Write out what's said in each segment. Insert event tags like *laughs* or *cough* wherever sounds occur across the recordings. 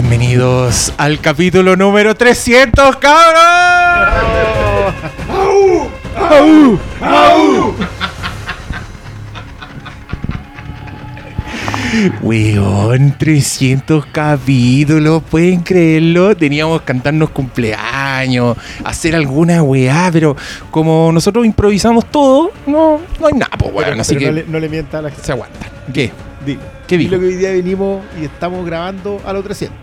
Bienvenidos al capítulo número 300, cabros. ¡Au! ¡Au! ¡Au! Weón, 300 capítulos, pueden creerlo. Teníamos que cantarnos cumpleaños, hacer alguna weá, pero como nosotros improvisamos todo, no, no hay nada, pues weón. Pero- así pero que no, le, no le mienta a la gente. se aguanta. ¿Qué? Dilo. ¿Qué dijo? que hoy día venimos y estamos grabando a los 300.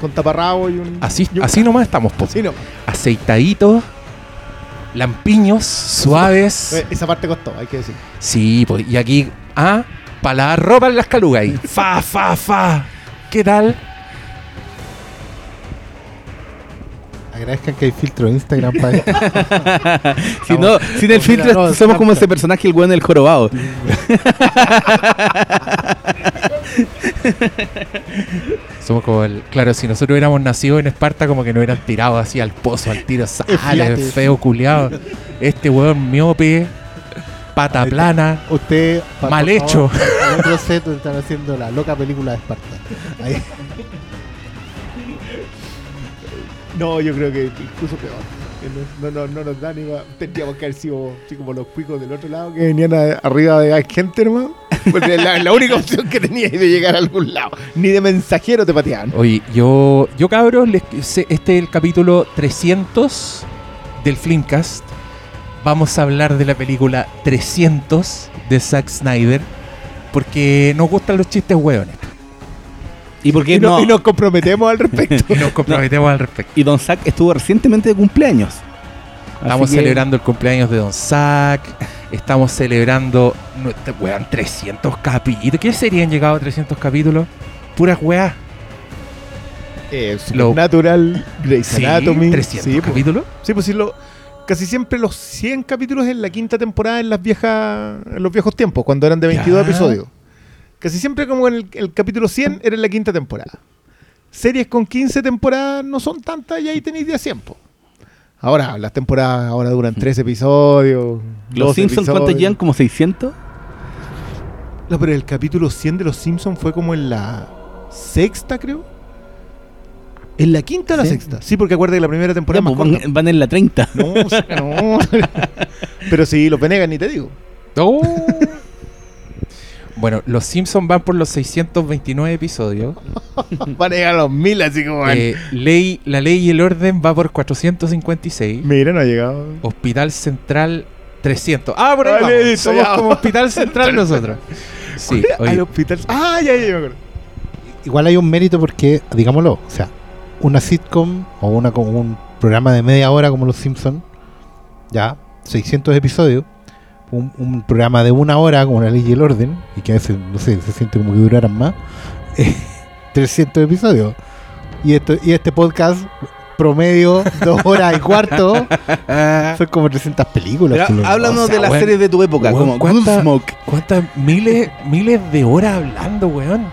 Con taparrabo y un. Así, y un- así nomás estamos, po. Así. Aceitaditos, lampiños, suaves. Esa parte costó, hay que decir. Sí, pues, y aquí, ah, para la ropa en las calugas ahí. *laughs* Fa, fa, fa. ¿Qué tal? Agradezcan que hay filtro de Instagram para esto. *laughs* Si no, sin el filtro no, somos como ese personaje, el weón del jorobado. *laughs* Somos como el. Claro, si nosotros hubiéramos nacido en Esparta, como que nos hubieran tirado así al pozo, al tiro. Sale, feo culiado. Este weón miope, pata plana. Usted. Mal hecho. En otro set están haciendo la loca película de Esparta. Ahí. No, yo creo que incluso peor. No, no, no, no nos da ni va- Tendríamos que haber sido así como los cuicos del otro lado que venían arriba de gente, hermano. Porque la, la única opción que tenías de llegar a algún lado. Ni de mensajero te pateaban. Oye, yo, yo cabros, este es el capítulo 300 del Flimcast. Vamos a hablar de la película 300 de Zack Snyder. Porque nos gustan los chistes hueones. ¿Y por qué Y, no- no? y nos comprometemos al respecto. *laughs* Y nos comprometemos al respecto. Y Don Zack estuvo recientemente de cumpleaños. Estamos que- celebrando el cumpleaños de Don Zack. Estamos celebrando. Weón, 300 capítulos. ¿Qué serían llegado a 300 capítulos? Puras weas. Eh, Lo- Supernatural, Grey's Sí, Anatomy. 300 sí, pues. capítulos. Sí, pues sí, lo, casi siempre los 100 capítulos en la quinta temporada en las viejas en los viejos tiempos, cuando eran de 22 Ya. episodios. Casi siempre como en el, el capítulo 100 era en la quinta temporada. Series con 15 temporadas no son tantas y ahí tenéis de a 100. po. Ahora, las temporadas ahora duran 3 episodios. ¿Los 12 Simpsons cuántos llevan? ¿Como 600? No, pero el capítulo 100 de los Simpsons fue como en la sexta, creo. En la quinta o la Sí. sexta. Sí, porque acuerda que la primera temporada Ya, más pues, van, van en la 30. No, no. *laughs* Pero sí, los Venegas ni te digo. Oh. Bueno, los Simpsons van por los 629 episodios. *laughs* Van a llegar a los mil, así como van. Eh, ley, la ley y el orden va por 456. Mira, no ha llegado. Hospital Central 300. Ah, por ahí Vale, vamos. listo, Somos ya. como Hospital Central nosotros. Sí, Al oye, hospital. Ah, ya, ya, ya me acuerdo. igual hay un mérito porque, digámoslo, o sea, una sitcom o una como un programa de media hora como Los Simpsons, ya, 600 episodios, un, un programa de una hora como La Ley y el Orden, y que a veces, no sé, se siente como que duraran más, *laughs* eh, 300 episodios. Y, esto, y este podcast promedio, *laughs* dos horas y cuarto, *laughs* son como 300 películas. Pero háblanos o sea, de las weón, series de tu época, weón, como ¿cuánta-. ¿cuántas miles, miles de horas hablando, weón?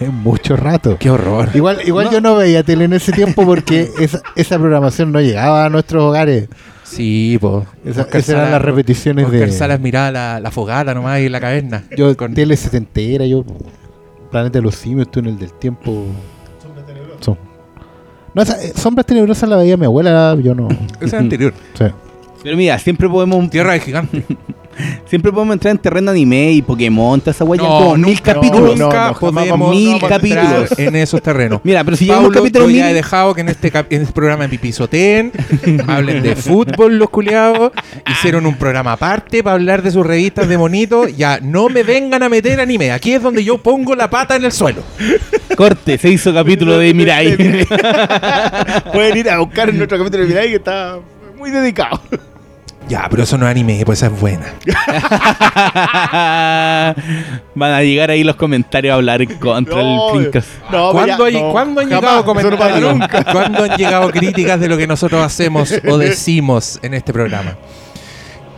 Es mucho rato. Qué horror. Igual, igual No. yo no veía tele en ese tiempo porque esa, esa programación no llegaba a nuestros hogares. Sí, pues. Esa- esas eran las repeticiones Oscar de. Salas miraba la, la fogata nomás en la caverna. Yo, Con- tele setentera, yo. Planeta de los Simios, Túnel del Tiempo. Son- No, esa, eh, Sombras Tenebrosas la veía mi abuela, yo no. *laughs* Esa es anterior. Sí. Pero mira, siempre podemos, Tierra de gigante. *laughs* siempre podemos entrar en terreno anime y Pokémon, toda esa weá, No, como mil capítulos. no, Nunca no, jamás podemos vamos- Mil capítulos. en esos terrenos. Mira, pero si llegamos al capítulo yo ya mil, he dejado que en este, cap- en este programa me pisoteen, *laughs* hablen de fútbol los culiados, hicieron un programa aparte para hablar de sus revistas de monitos, ya no me vengan a meter anime, aquí es donde yo pongo la pata en el suelo. corte, se hizo capítulo de Mirai. *laughs* Pueden ir a buscar en nuestro capítulo de Mirai que está muy dedicado. Ya, pero eso no es anime, pues esa es buena. *laughs* Van a llegar ahí los comentarios a hablar contra No, el Fincas. No, ¿Cuándo, pero hay- ya, no, cuándo han jamás, llegado comentarios? nunca. *laughs* ¿Cuándo han llegado críticas de lo que nosotros hacemos o decimos en este programa?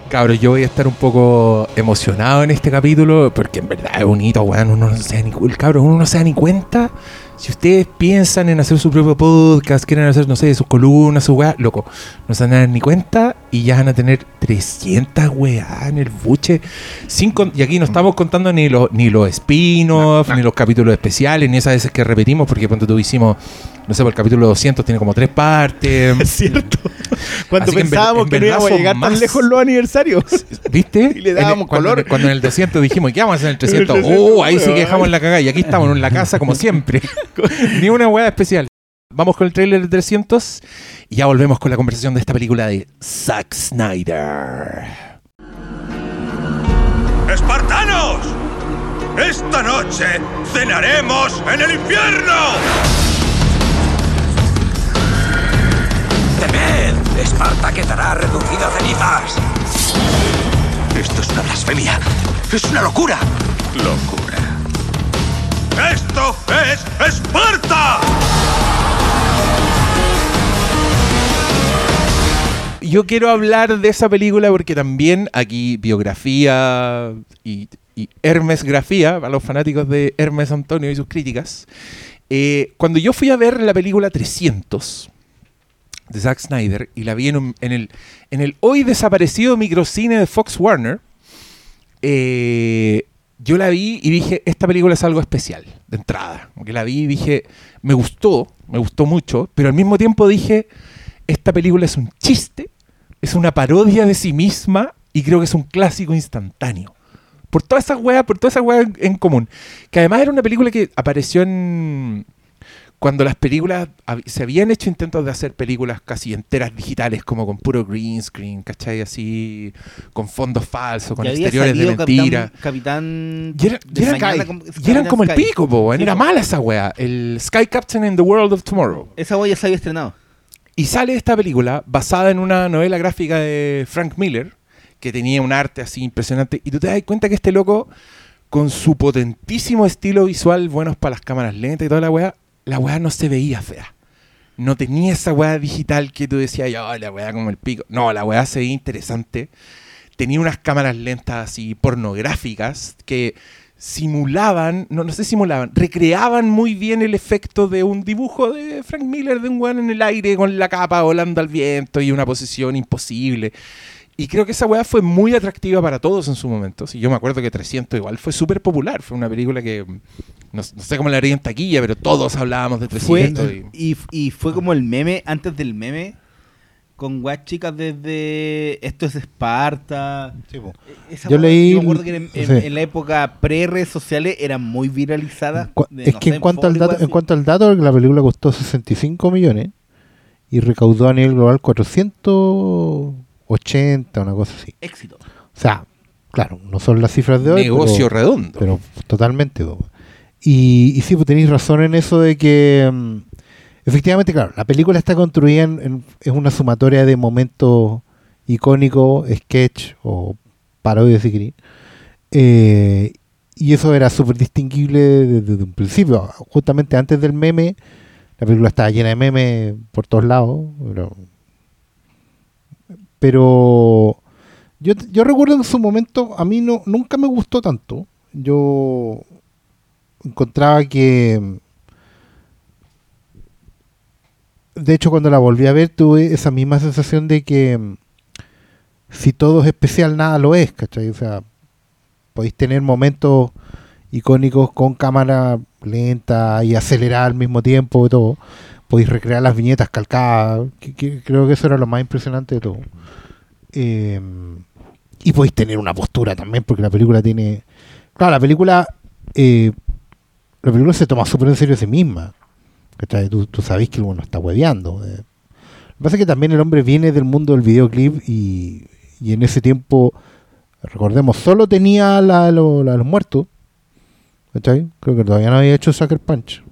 Cabros, yo voy a estar un poco emocionado en este capítulo porque en verdad es bonito, weón. Uno no se da ni, el cabro, uno no se da ni cuenta. Si ustedes piensan en hacer su propio podcast, quieren hacer, no sé, sus columnas, su weá, loco, no se van a dar ni cuenta y ya van a tener 300 weá en el buche. Sin con- y aquí no estamos contando ni los ni los spin-offs, ni los capítulos especiales, ni esas veces que repetimos, porque cuando tú hicimos, no sé, por el capítulo 200 tiene como tres partes. *laughs* Es cierto. Cuando Así que en ver- pensábamos en que no íbamos a llegar más. tan lejos los aniversarios. *laughs* ¿Viste? Y le En el- dábamos cuando, color. Cuando en el 200 dijimos, ¿qué vamos a hacer en el 300? En el 300, ¡Oh! Ahí sí que dejamos la cagada. Y aquí estamos en la casa, como siempre. *laughs* Ni una hueá especial. Vamos con el trailer de 300 y ya volvemos con la conversación de esta película de Zack Snyder. ¡Espartanos! Esta noche cenaremos en el infierno. ¡Temed! Esparta quedará reducido a cenizas. Esto es una blasfemia. Es una locura. Locura. ¡Esto es Esparta! Yo quiero hablar de esa película porque también aquí biografía y, y Hermesgrafía, a los fanáticos de Hermes Antonio y sus críticas. Eh, cuando yo fui a ver la película 300 de Zack Snyder y la vi en, el, en el hoy desaparecido microcine de Fox Warner, eh, yo la vi y dije, esta película es algo especial, de entrada. Porque la vi y dije, me gustó, me gustó mucho, pero al mismo tiempo dije, esta película es un chiste, es una parodia de sí misma y creo que es un clásico instantáneo. Por todas esas weas, por todas esas weas en común. Que además era una película que apareció en... Cuando las películas... Se habían hecho intentos de hacer películas casi enteras digitales, como con puro green screen, ¿cachai? Así, con fondos falsos, con exteriores de mentira. Capitán. Capitán Y, era- y eran, mañana como- Y eran el pico, po. Sí, era po. mala esa wea. El Sky Captain in the World of Tomorrow. Esa wea ya se había estrenado. Y sale esta película basada en una novela gráfica de Frank Miller, que tenía un arte así impresionante. Y tú te das cuenta que este loco, con su potentísimo estilo visual, buenos para las cámaras lentas y toda la weá, la weá no se veía fea. No tenía esa weá digital que tú decías, oh, la weá como el pico. No, la weá se veía interesante. Tenía unas cámaras lentas así pornográficas que simulaban, no, no sé simulaban, recreaban muy bien el efecto de un dibujo de Frank Miller de un weón en el aire con la capa volando al viento y una posición imposible. Y creo que esa weá fue muy atractiva para todos en su momento. Sí, yo me acuerdo que 300 igual fue súper popular. Fue una película que no, no sé cómo la haría en taquilla, pero todos hablábamos de Fue, 300. y- y, y fue como el meme antes del meme. Con weas chicas desde. Esto es Esparta. Esa Yo leí- Yo me acuerdo que en, en- sí. en la época pre-redes sociales eran muy viralizadas. De, es no que sé, en cuanto, al dato, en cuanto al dato, la película costó 65 millones y recaudó a nivel global 480, una cosa así. Éxito. O sea, claro, no son las cifras de hoy. negocio pero, redondo. pero totalmente. Y, sí, pues tenéis razón en eso de que mm, efectivamente, claro, la película está construida en, es una sumatoria de momentos icónicos, sketch o parodias si queréis. Eh, y eso era súper distinguible desde, desde un principio. Justamente antes del meme, la película estaba llena de memes por todos lados. Pero, pero yo, yo recuerdo en su momento, a mí no nunca me gustó tanto. Yo encontraba que... De hecho, cuando la volví a ver, tuve esa misma sensación de que si todo es especial, nada lo es, ¿cachai? O sea, podéis tener momentos icónicos con cámara lenta y acelerada al mismo tiempo y todo. Podéis recrear las viñetas calcadas. creo que eso era lo más impresionante de todo. Eh, y podéis tener una postura también, porque la película tiene. Claro, la película. eh, la película se toma súper en serio a sí misma. Tú, tú sabés que uno está hueveando. eh. Lo que pasa es que también el hombre viene del mundo del videoclip y, y en ese tiempo, recordemos, solo tenía la, lo- la- los muertos. ¿cachai? Creo que todavía no había hecho Sucker Punch.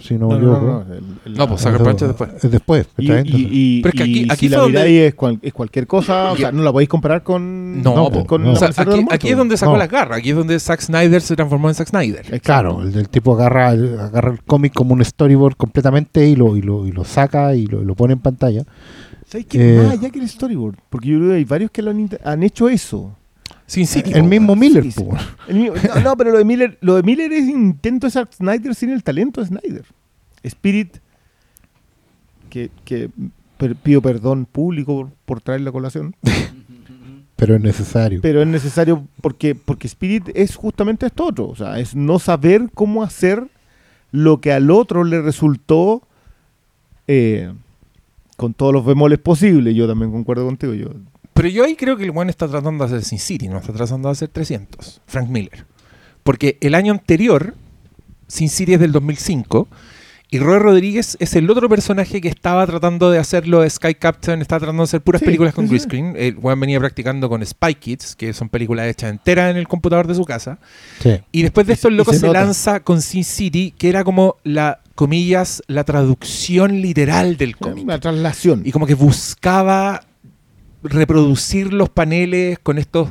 Si no, No, no, equivoco. no, no, el- el- No, pues la- Sucker Punch es después. Es después. Y, Pero es que aquí- y aquí si la donde- es, cual- es cualquier cosa, o sea, no la podéis comparar con, No, No, po. con no. O sea, Amanecer de aquí, aquí es donde sacó No. las garras. Aquí es donde Zack Snyder se transformó en Zack Snyder. Exacto. Claro, el, el tipo agarra, el- agarra el cómic como un storyboard completamente y lo, y lo, y lo saca y lo, lo pone en pantalla. ¿Sabes qué? Eh, Más allá que el storyboard. Porque yo creo que hay varios que lo han, han hecho eso. Sin City. el po, mismo. Miller, sí, sí. po. El mismo- no, no, pero lo de Miller, lo de Miller es intento de Zack Snyder sin el talento de Snyder. Spirit, que, que per- pido perdón público por, por traer la colación, *laughs* pero es necesario. pero es necesario porque, porque Spirit es justamente esto otro. O sea, es no saber cómo hacer lo que al otro le resultó eh, con todos los bemoles posibles. Yo también concuerdo contigo. Yo, Pero yo ahí creo que el one está tratando de hacer Sin City, no está tratando de hacer 300. Frank Miller. Porque el año anterior, Sin City es del 2005, y Roy Rodríguez es el otro personaje que estaba tratando de hacerlo de Sky Captain, estaba tratando de hacer puras Sí, películas con sí, green screen. El one venía practicando con Spy Kids, que son películas hechas enteras en el computador de su casa. Sí. Y después de esto, el loco se lanza con Sin City, que era como la, comillas, la traducción literal del cómic. una traslación. Y como que buscaba reproducir los paneles con estos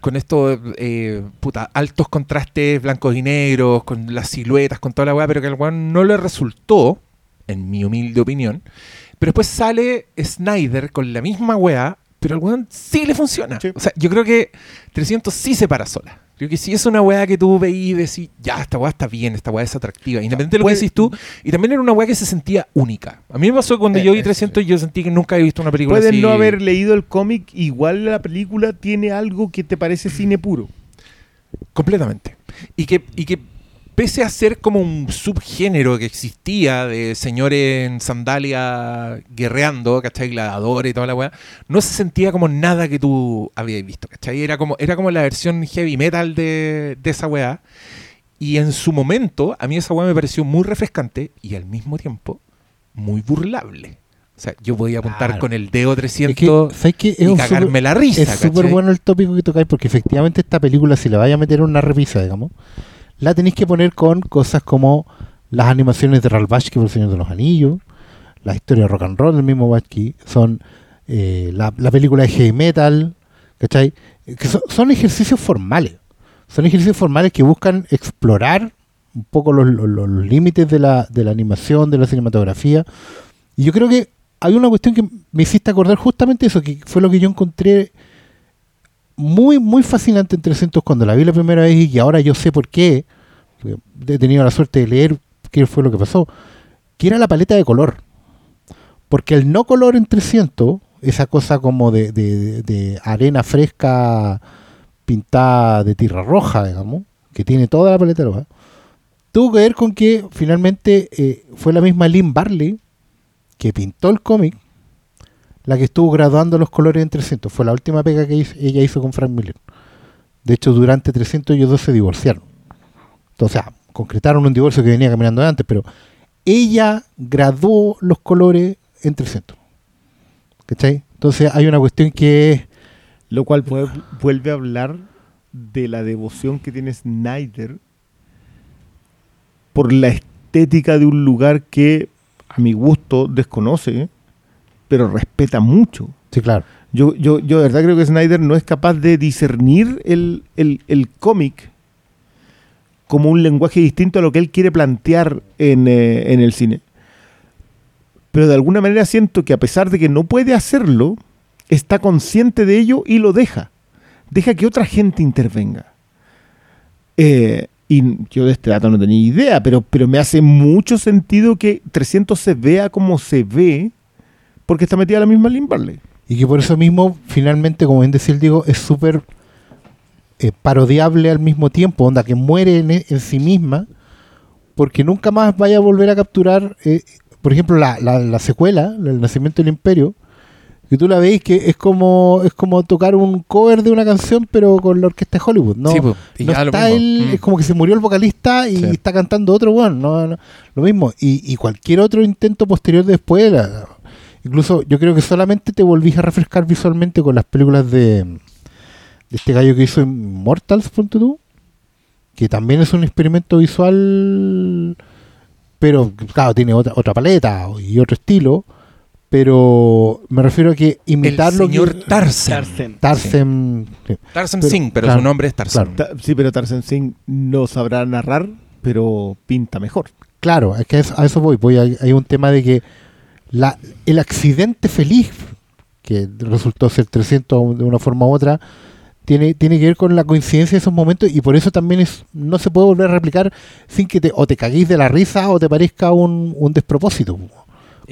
con estos eh, puta, altos contrastes blancos y negros, con las siluetas, con toda la weá, pero que al weón no le resultó, en mi humilde opinión. Pero después sale Snyder con la misma weá, pero al weón sí le funciona. Sí. O sea, yo creo que 300 sí se para sola. Creo que si es una weá que tú veís y decís, ya, esta weá está bien, esta weá es atractiva, independiente de lo que decís tú, y también era una weá que se sentía única. A mí me pasó cuando Eh, yo vi eh, 300 yo sentí que nunca había visto una película Puedes así. no haber leído el cómic, igual la película tiene algo que te parece cine puro. Completamente. Y que, y que pese a ser como un subgénero que existía de señores en sandalia guerreando, ¿cachai? Gladiadores y toda la weá, no se sentía como nada que tú habías visto, ¿cachai? Era como, era como la versión heavy metal de, de esa weá. Y en su momento, a mí esa weá me pareció muy refrescante y al mismo tiempo muy burlable. O sea, yo podía apuntar Claro. con el dedo Es 300 que, ¿sabes qué? Es y cagarme súper- la risa. Es súper bueno el tópico que tocáis porque efectivamente esta película, si la vaya a meter en una repisa, digamos, la tenéis que poner con cosas como las animaciones de Ralph Bakshi por el Señor de los Anillos, la historia de rock and roll del mismo Bakshi, son eh, la, la película de heavy metal, ¿cachai? Que son, ejercicios formales, son ejercicios formales que buscan explorar un poco los- los límites de la, de la animación, de la cinematografía. Y yo creo que hay una cuestión que me hiciste acordar justamente eso, que fue lo que yo encontré muy, muy fascinante en 300 cuando la vi la primera vez y ahora yo sé por qué. He tenido la suerte de leer qué fue lo que pasó. Que era la paleta de color. Porque el no color en 300, esa cosa como de, de- de arena fresca pintada de tierra roja, digamos, que tiene toda la paleta roja, tuvo que ver con que finalmente eh, fue la misma Lynn Barley que pintó el cómic la que estuvo graduando los colores en 300. Fue la última pega que ella hizo con Frank Miller. De hecho, durante 300 ellos dos se divorciaron. O sea, concretaron un divorcio que venía caminando de antes, pero ella graduó los colores en 300. ¿Cachai? Entonces hay una cuestión que. Lo cual vuel- vuelve a hablar de la devoción que tiene Snyder por la estética de un lugar que a mi gusto desconoce, pero respeta mucho. Sí, claro. Yo, yo, yo de verdad creo que Snyder no es capaz de discernir el, el- el cómic como un lenguaje distinto a lo que él quiere plantear en, eh, en el cine. Pero de alguna manera siento que a pesar de que no puede hacerlo, está consciente de ello y lo deja. Deja que otra gente intervenga. Eh, y yo de este dato no tenía idea, pero, pero me hace mucho sentido que 300 se vea como se ve porque está metida la misma Lynn Barley. Y que por eso mismo, finalmente, como bien decía el Diego, es súper eh, parodiable al mismo tiempo, onda que muere en, en sí misma, porque nunca más vaya a volver a capturar, eh, por ejemplo, la, la- la secuela, El Nacimiento del Imperio, que tú la veis que es como es como tocar un cover de una canción, pero con la orquesta de Hollywood, ¿no? Sí, po, y no ya lo está mismo. el- Mm. es como que se murió el vocalista y Sí. está cantando otro weón, no, no, lo mismo. Y, y cualquier otro intento posterior después, la- incluso yo creo que solamente te volvís a refrescar visualmente con las películas de, de este gallo que hizo Immortals, ponte tú, que también es un experimento visual, pero claro, tiene otra, otra paleta y otro estilo. Pero me refiero a que El imitar lo señor que Tarzan. Tarzan. Tarzan, sí. Tarzan Pero- Singh, pero claro, su nombre es Tarzan. claro. Ta- Sí, pero Tarzan Singh no sabrá narrar, pero pinta mejor. Claro, es que a eso, a eso voy. voy a- hay un tema de que la, el accidente feliz, que resultó ser 300 de una forma u otra, tiene, tiene que ver con la coincidencia de esos momentos y por eso también es no se puede volver a replicar sin que te, o te caguéis de la risa o te parezca un, un despropósito,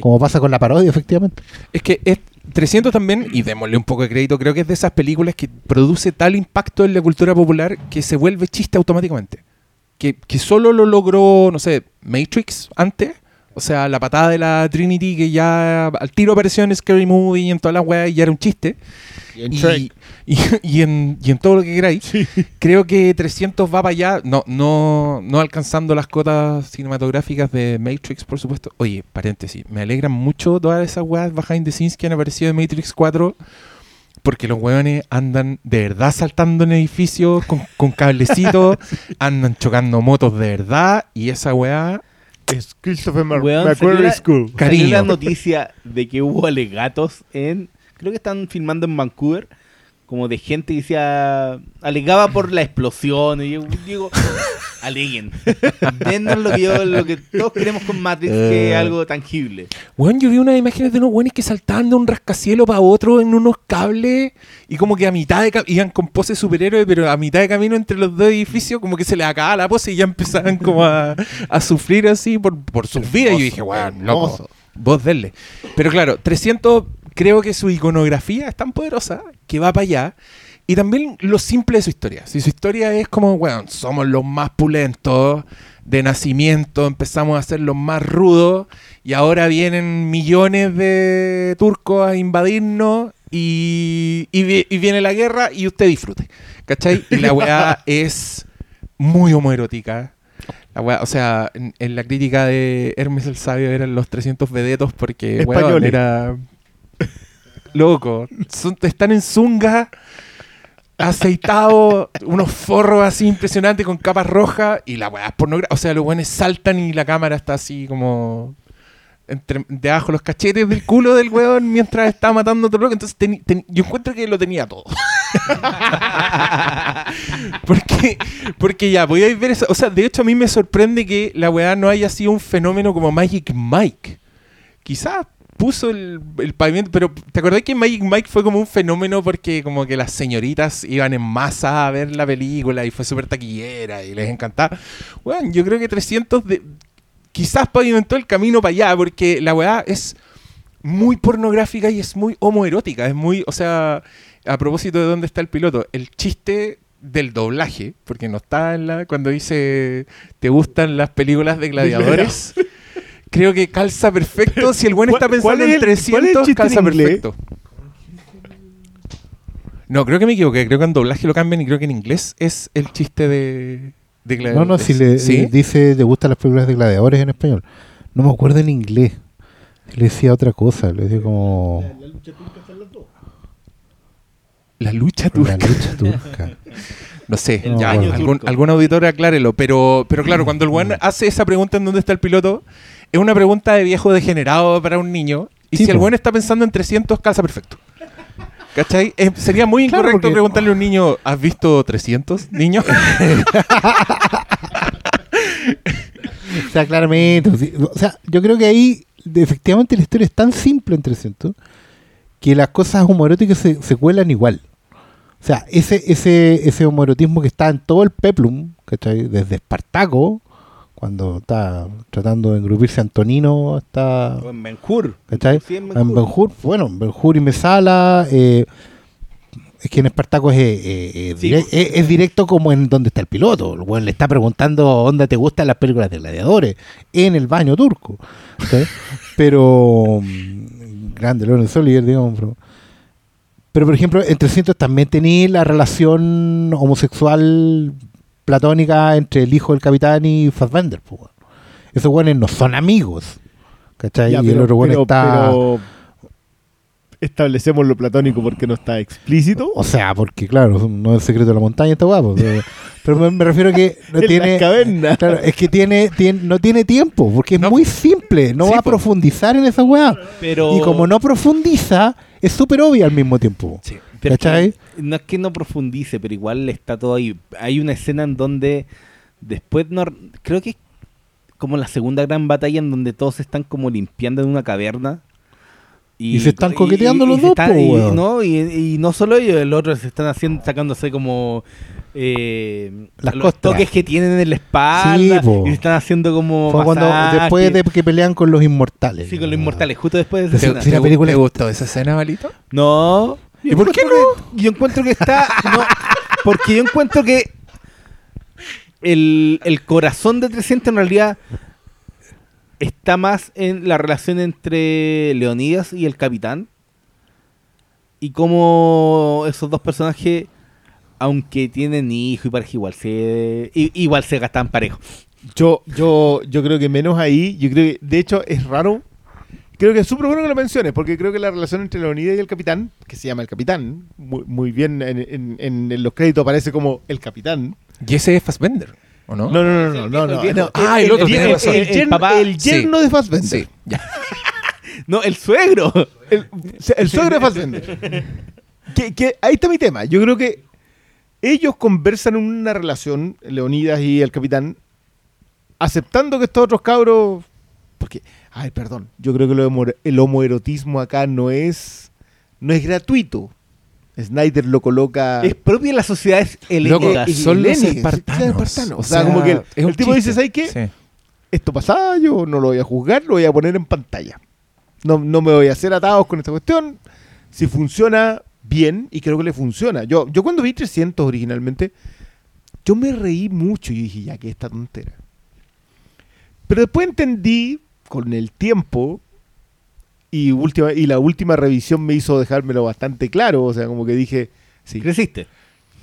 como pasa con la parodia, efectivamente. Es que es 300 también, y démosle un poco de crédito, creo que es de esas películas que produce tal impacto en la cultura popular que se vuelve chiste automáticamente. Que, que solo lo logró, no sé, Matrix antes. O sea, la patada de la Trinity que ya al tiro apareció en Scary Movie y en toda la weá y ya era un chiste. Y en Y, Shrek. y- *laughs* y en, y en todo lo que queráis. *laughs* Creo que 300 va para allá, no, no, no alcanzando las cotas cinematográficas de Matrix, por supuesto. Oye, paréntesis, me alegran mucho todas esas weas behind the scenes que han aparecido de Matrix 4. Porque los weones andan de verdad saltando en edificios con, con cablecitos, *laughs* andan chocando motos de verdad, y esa weá Es Christopher Mar Weón, Macquarie salió la- School. Salió Cariño. la noticia de que hubo alegatos en. Creo que están filmando en Vancouver. Como de gente que decía. Alegaba por la explosión. Y yo digo. *laughs* aleguen. Dennos lo que, yo- lo que todos queremos con Matrix, que es algo tangible. Weón, yo vi unas imágenes de unos weones que saltaban de un rascacielos para otro en unos cables y como que a mitad de iban con pose superhéroe, pero a mitad de camino entre los dos edificios como que se les acababa la pose y ya empezaban como a, a sufrir así por, por sus vidas. Y yo dije, weón, loco, hermoso. vos denle. Pero claro, 300 creo que su iconografía es tan poderosa que va para allá. Y también lo simple de su historia. Si su historia es como, weón, somos los más pulentos de nacimiento, empezamos a ser los más rudos y ahora vienen millones de turcos a invadirnos y, y vi- y viene la guerra y usted disfrute. ¿Cachai? Y la weá *laughs* es muy homoerótica. La weá, o sea, en, en la crítica de Hermes el Sabio eran los 300 vedetos porque, weón, era... Loco. Están en zunga, aceitados, unos forros así impresionantes con capas rojas y la weá es pornográfica. O sea, los weones saltan y la cámara está así como entre, debajo de los cachetes del culo del weón mientras está matando a otro loco. Entonces yo encuentro que lo tenía todo. *laughs* porque, porque ya, podíais ver eso. O sea, de hecho a mí me sorprende que la weá no haya sido un fenómeno como Magic Mike. Quizás puso el, pavimento, pero ¿te acordás que Magic Mike fue como un fenómeno porque como que las señoritas iban en masa a ver la película y fue súper taquillera y les encantaba? Weón, yo creo que 300 de, quizás pavimentó el camino para allá porque la weá es muy pornográfica y es muy homoerótica, es muy, o sea, a propósito de dónde está el piloto, el chiste del doblaje, porque no está en la cuando dice te gustan las películas de gladiadores. *laughs* Creo que calza perfecto. Si el buen está ¿Cuál- cuál pensando es en el- cuál es el 300, chiste en calza perfecto. No, creo que me equivoqué. Creo que en doblaje lo cambian y creo que en inglés es el chiste de, de No, gladiadores. no, si le ¿Sí? dice, te gustan las películas de gladiadores en español. No me acuerdo en inglés. Le decía otra cosa, le decía como La lucha la turca. lucha turca. *laughs* No sé, No, ya, bueno. algún, algún auditor aclárelo. Pero, pero claro, cuando el buen hace esa pregunta en dónde está el piloto, es una pregunta de viejo degenerado para un niño. Y Sí, si el buen está pensando en 300, calza perfecto. ¿Cachai? Eh, sería muy Claro, incorrecto porque- preguntarle a un niño, ¿has visto 300, niño? *laughs* O sea, claramente. O sea, yo creo que ahí efectivamente la historia es tan simple en 300 que las cosas homoeróticas se, se cuelan igual. O sea, ese, ese, ese homoerotismo que está en todo el peplum, ¿cachai? Desde Espartaco, cuando está tratando de engrupirse Antonino, hasta O en Ben-Hur. ¿Cachai? Sí, en. Ben-Hur, bueno, en Ben-Hur y Mesala, eh, es que en Espartaco es, eh, eh, Sí. direc- es, es directo como en donde está el piloto. El weón le está preguntando dónde te gustan las películas de gladiadores, en el baño turco. *laughs* Pero, mm, grande Lawrence Olivier, digamos, pero, pero por ejemplo, en 300 también tenía la relación homosexual platónica entre el hijo del capitán y Fassbender. pues. Esos weones no son amigos. ¿Cachai? Ya, y el otro weón pero- está. pero establecemos lo platónico porque no está explícito. O sea, porque claro, no es el secreto de la montaña, está guapo. Pero, *laughs* pero me, me refiero a que no en tiene. Claro, es que tiene, tiene- no tiene tiempo, porque es No, muy simple, no sí, va a po. profundizar en esa weá. Pero... Y como no profundiza, es súper obvia al mismo tiempo. Sí. Pero ¿Cachai? no es que no profundice, pero igual está todo ahí. Hay una escena en donde después no creo que es como la segunda gran batalla en donde todos están como limpiando en una caverna Y se están coqueteando los dos, po, y, no, y no solo ellos, el otro se están haciendo, sacándose como eh, Las los toques que tienen en la espalda. Sí, po. y están haciendo como Fue cuando, masajes. después de que pelean con los inmortales. Sí, con los inmortales, justo después de esa escena. sí, la ¿Te, película ¿Te gustó esa escena, Valito? No. ¿Y Yo por qué encuentro que- yo encuentro que está. no, porque yo encuentro que el, el corazón de 300 en realidad está más en la relación entre Leonidas y el capitán. Y cómo esos dos personajes, aunque tienen hijo y pareja, igual se, i- igual se gastan parejo. Yo, yo, yo creo que menos ahí. Yo creo que, de hecho, es raro. Creo que es súper bueno que lo menciones, porque creo que la relación entre la unidad y el capitán, que se llama el capitán, muy, muy bien en, en- en- en los créditos aparece como el capitán. Y ese es Fassbender, ¿o no? No, no, no, no, no. no. Ah, el otro, el, tenés razón. el yerno, papá- el yerno de Fassbender. Sí, ya. *laughs* No, el suegro. El, el suegro de Fassbender. *laughs* que, que ahí está mi tema. Yo creo que ellos conversan en una relación, Leonidas y el capitán, aceptando que estos otros cabros. Porque, ay, perdón, yo creo que lo el homoerotismo acá no es, no es gratuito. Snyder lo coloca. Es propio de las sociedades Loco, helénicas. y son los espartanos. espartanos. O sea, como que el- es un el tipo dice. ¿sabes qué? Sí. Esto pasaba, yo no lo voy a juzgar, lo voy a poner en pantalla. No, no me voy a hacer atados con esta cuestión. Si funciona bien, y creo que le funciona. Yo, yo cuando vi 300 originalmente, yo me reí mucho y dije, ya que esta tontera. Pero después entendí, con el tiempo, y, última, y la última revisión me hizo dejármelo bastante claro. O sea, como que dije, sí. Creciste.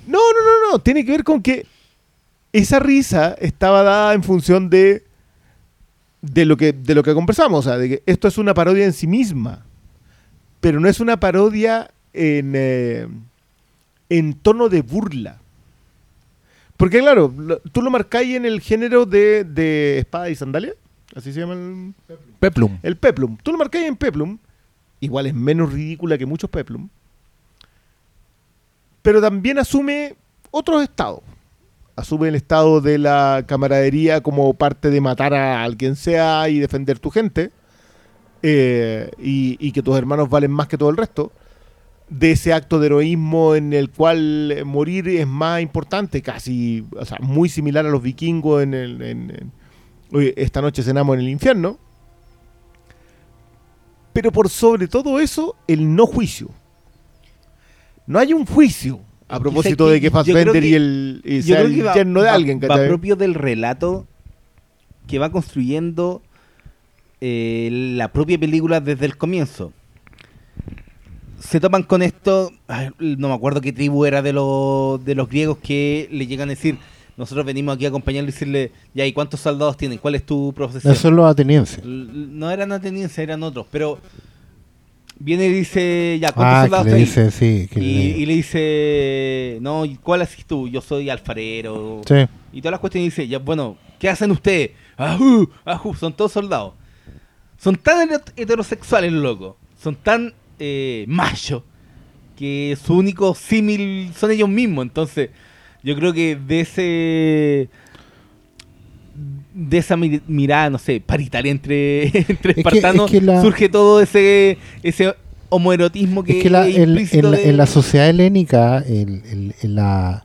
No, no, no, no. Tiene que ver con que esa risa estaba dada en función de de lo que de lo que conversamos, o sea, de que esto es una parodia en sí misma, pero no es una parodia en eh, en tono de burla. Porque claro, tú lo marcáis en el género de, de espada y sandalia, así se llama el, Peplum. el peplum. Tú lo marcáis en peplum, igual es menos ridícula que muchos peplum, pero también asume otros estados. Asume el estado de la camaradería como parte de matar a alguien sea y defender tu gente, eh, y, y que tus hermanos valen más que todo el resto. De ese acto de heroísmo en el cual eh, morir es más importante, casi, o sea, muy similar a los vikingos en el. en- en- Oye, esta noche cenamos en el infierno. Pero por sobre todo eso, el no juicio. No hay un juicio a propósito que de que Fassbender y el, y Yo sea el va, yerno de va- alguien. va ¿cachai? propio del relato que va construyendo eh, la propia película desde el comienzo. Se topan con esto, no me acuerdo qué tribu era de, los de los griegos que le llegan a decir, nosotros venimos aquí a acompañarlo y decirle, ya, ¿y cuántos soldados tienen? ¿Cuál es tu profesión? Esos son los atenienses. No eran atenienses, eran otros, pero viene y dice, ya, ¿cuántos Ah, que soldados le hay? dice, sí. Que Y, le- y le dice, no, ¿y ¿cuál haces tú? Yo soy alfarero. Sí. Y todas las cuestiones dice, ya, bueno, ¿qué hacen ustedes? Ajú, ajú, son todos soldados. Son tan heter- heterosexuales, loco. Son tan eh, machos que su único símil son ellos mismos. Entonces, yo creo que de ese de esa mi- mirada, no sé, paritaria entre, *laughs* entre espartanos, es que la- surge todo ese ese homoerotismo que Es que la- es en, la, de- en la sociedad helénica, el- el- en la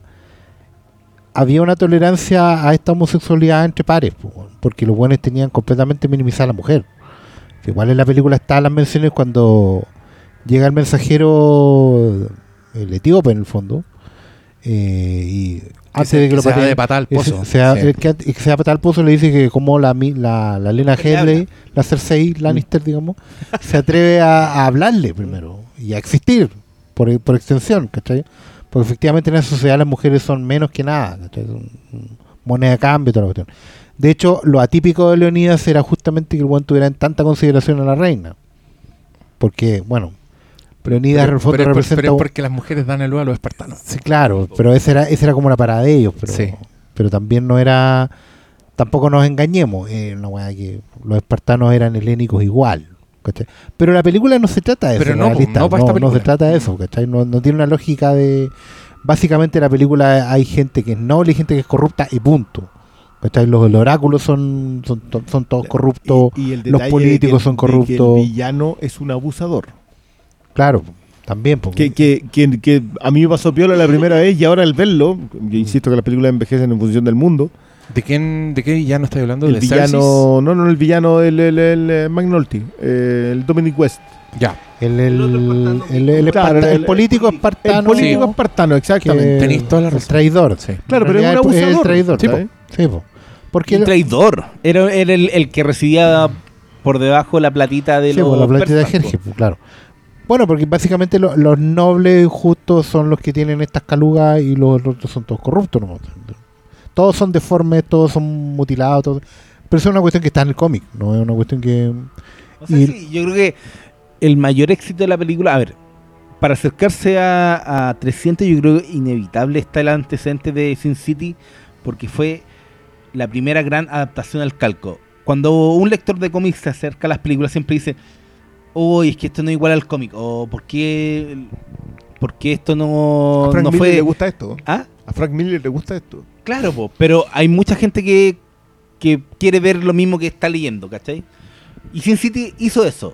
había una tolerancia a esta homosexualidad entre pares, po, porque los buenos tenían completamente minimizada a la mujer. Igual en la película están las menciones cuando llega el mensajero, el etíope en el fondo, eh, y antes se- de que, lo pateen- de patada al pozo. se da- Sí. el que, el que se da patada al pozo le dice que como la, la, la Lena Headley, la Cersei Lannister, digamos, se atreve a, a hablarle primero y a existir por, por extensión, ¿cachai? Porque efectivamente en esa sociedad las mujeres son menos que nada, ¿cachai? Son moneda de cambio y toda la cuestión. De hecho, lo atípico de Leonidas era justamente que el buen tuviera en tanta consideración a la reina. Porque, bueno, Leonidas pero, por- representa pero es porque las mujeres dan el luz a los espartanos. Sí, claro, pero esa era, esa era como la parada de ellos, pero, Sí. pero también no era, tampoco nos engañemos, eh, weá que los espartanos eran helénicos igual, ¿cachai? Pero la película no se trata de eso, Pero no, no no, no se trata de eso, ¿cachai? No, no tiene una lógica de, básicamente la película hay gente que es noble y gente que es corrupta y punto. ¿cachai? Los, los oráculos son, son, son todos corruptos, Y- y el los políticos que- son corruptos. el villano es un abusador. Claro, también. pues. Que, que, que, que a mí me pasó piola la primera vez y ahora al verlo, yo insisto que las películas envejecen en función del mundo. ¿De quién, de qué villano estoy hablando? El ¿De villano, Cersei? no, no, el villano, el, el, el, eh, McNulty, eh, el Dominic West. Ya. el, el, El espartano. el- el Claro, esparta- el- el político El espartano. político Sí. espartano, exactamente. Tenéis toda la el traidor. Sí. Claro, pero es un abusador. el traidor. Sí, po. Sí, po. Porque Un traidor. Era, era el, el que recibía por debajo la platita de Sí, los la platita de Jerjes, claro. Bueno, porque básicamente lo- los nobles justos son los que tienen estas calugas y los, otros son todos corruptos. ¿no? Todos son deformes, todos son mutilados. todos- Pero eso es una cuestión que está en el cómic, no es una cuestión que... O sea, Y- sí, yo creo que el mayor éxito de la película, a ver, para acercarse a, a 300 yo creo que inevitable está el antecedente de Sin City porque fue la primera gran adaptación al calco. Cuando un lector de cómics se acerca a las películas siempre dice, oh, es que esto no es igual al cómic, o ¿por qué, por qué esto no, A Frank no Miller fue... le gusta esto. ¿Ah? A Frank Miller le gusta esto. Claro, po, pero hay mucha gente que, que quiere ver lo mismo que está leyendo, ¿cachai? Y Sin City hizo eso.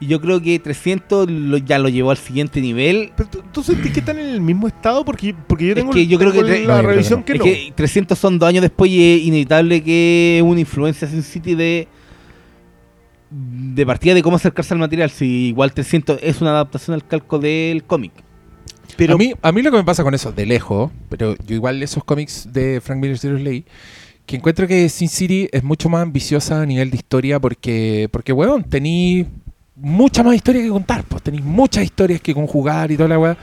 Y yo creo que 300 lo- ya lo llevó al siguiente nivel. Pero ¿tú, tú sentís que están en el mismo estado? Porque, porque yo Es tengo, que yo creo tengo que la No, revisión que es no. que 300 son dos años después y es inevitable que una influencia Sin City de de partida de cómo acercarse al material. Si igual 300 es una adaptación al calco del cómic. Pero a, mí, a mí lo que me pasa con eso, de lejos, pero yo igual esos cómics de Frank Miller los leí, que encuentro que Sin City es mucho más ambiciosa a nivel de historia porque, porque weón, tení mucha más historia que contar, pues tenéis muchas historias que conjugar y toda la weá.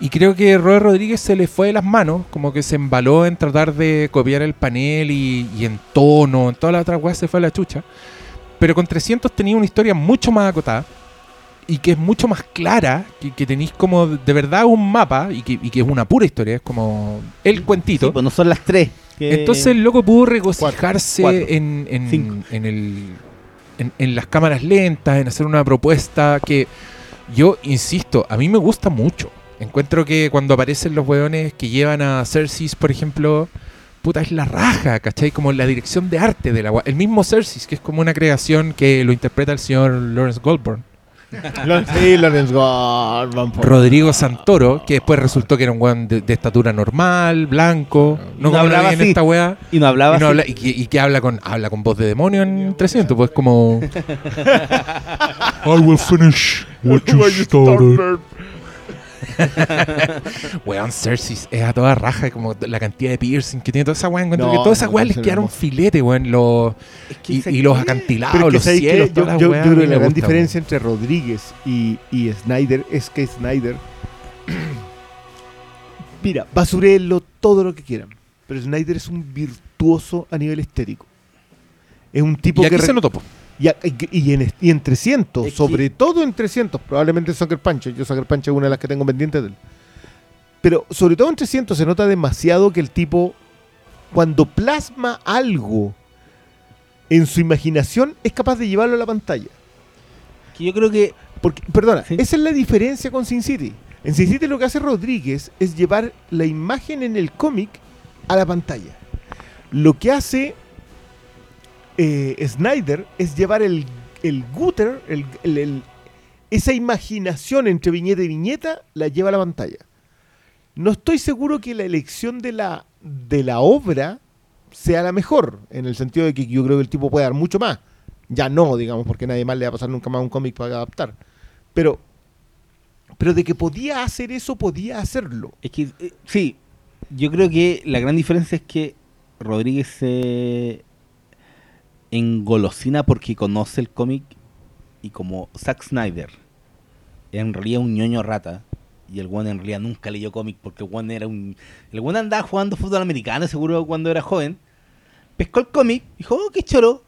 Y creo que Robert Rodríguez se le fue de las manos, como que se embaló en tratar de copiar el panel y, y en tono, en todas las otras weas se fue a la chucha. Pero con 300 tenía una historia mucho más acotada y que es mucho más clara, que, que tenéis como de verdad un mapa y que, y que es una pura historia, es como el cuentito. Sí, pues no son las tres. Entonces el loco pudo regocijarse Cuatro. en, en, Cinco. en el, en, en las cámaras lentas, en hacer una propuesta que yo insisto, a mí me gusta mucho. Encuentro que cuando aparecen los hueones que llevan a Cersei, por ejemplo, puta, es la raja, ¿cachai? Como la dirección de arte de la hua- El mismo Cersei, que es como una creación que lo interpreta el señor Lawrence Goldburn. sí, Lawrence po. Rodrigo Santoro, que después resultó que era un weón de, de estatura normal, blanco, no, No hablaba hablaba en así. esta weá. Y no hablaba Y, no así. habla- y que, y que habla con habla con voz de demonio en 300, pues como *laughs* I will finish what you started. *laughs* Weón, Cersei es a toda raja, como la cantidad de piercing que tiene toda esa weá. Encuentro No, que todas esas no, weas les quedaron filete, weón. Los, Es que y, los acantilados, que los cielos, yo, todas las yo- yo creo que la gran gusta, diferencia entre Rodríguez y, y Snyder es que Snyder. *clears throat* Mira, basurelo todo lo que quieran. Pero Snyder es un virtuoso a nivel estético. Es un tipo weón. Y que. aquí re- se. Y, en, y en 300, Es que- sobre todo en 300, probablemente Sucker Punch. Yo Sucker Punch es una de las que tengo pendientes de él. Pero sobre todo en 300 se nota demasiado que el tipo, cuando plasma algo en su imaginación, es capaz de llevarlo a la pantalla. que yo creo que Porque, perdona, Sí. esa es la diferencia con Sin City. En Sin City lo que hace Rodríguez es llevar la imagen en el cómic a la pantalla. Lo que hace eh, Snyder es llevar el, el el- el- esa imaginación entre viñeta y viñeta, la lleva a la pantalla. No estoy seguro que la elección de la, de la obra sea la mejor, en el sentido de que yo creo que el tipo puede dar mucho más. Ya no, digamos, porque nadie más le va a pasar nunca más un cómic para adaptar. Pero, pero de que podía hacer eso, podía hacerlo. Es que, eh, sí, yo creo que la gran diferencia es que Rodríguez se engolosina porque conoce el cómic y como Zack Snyder en realidad un ñoño rata y el one en realidad nunca leyó cómic porque el one era un... El one andaba jugando fútbol americano seguro cuando era joven. Pescó el cómic, dijo, oh, qué choro.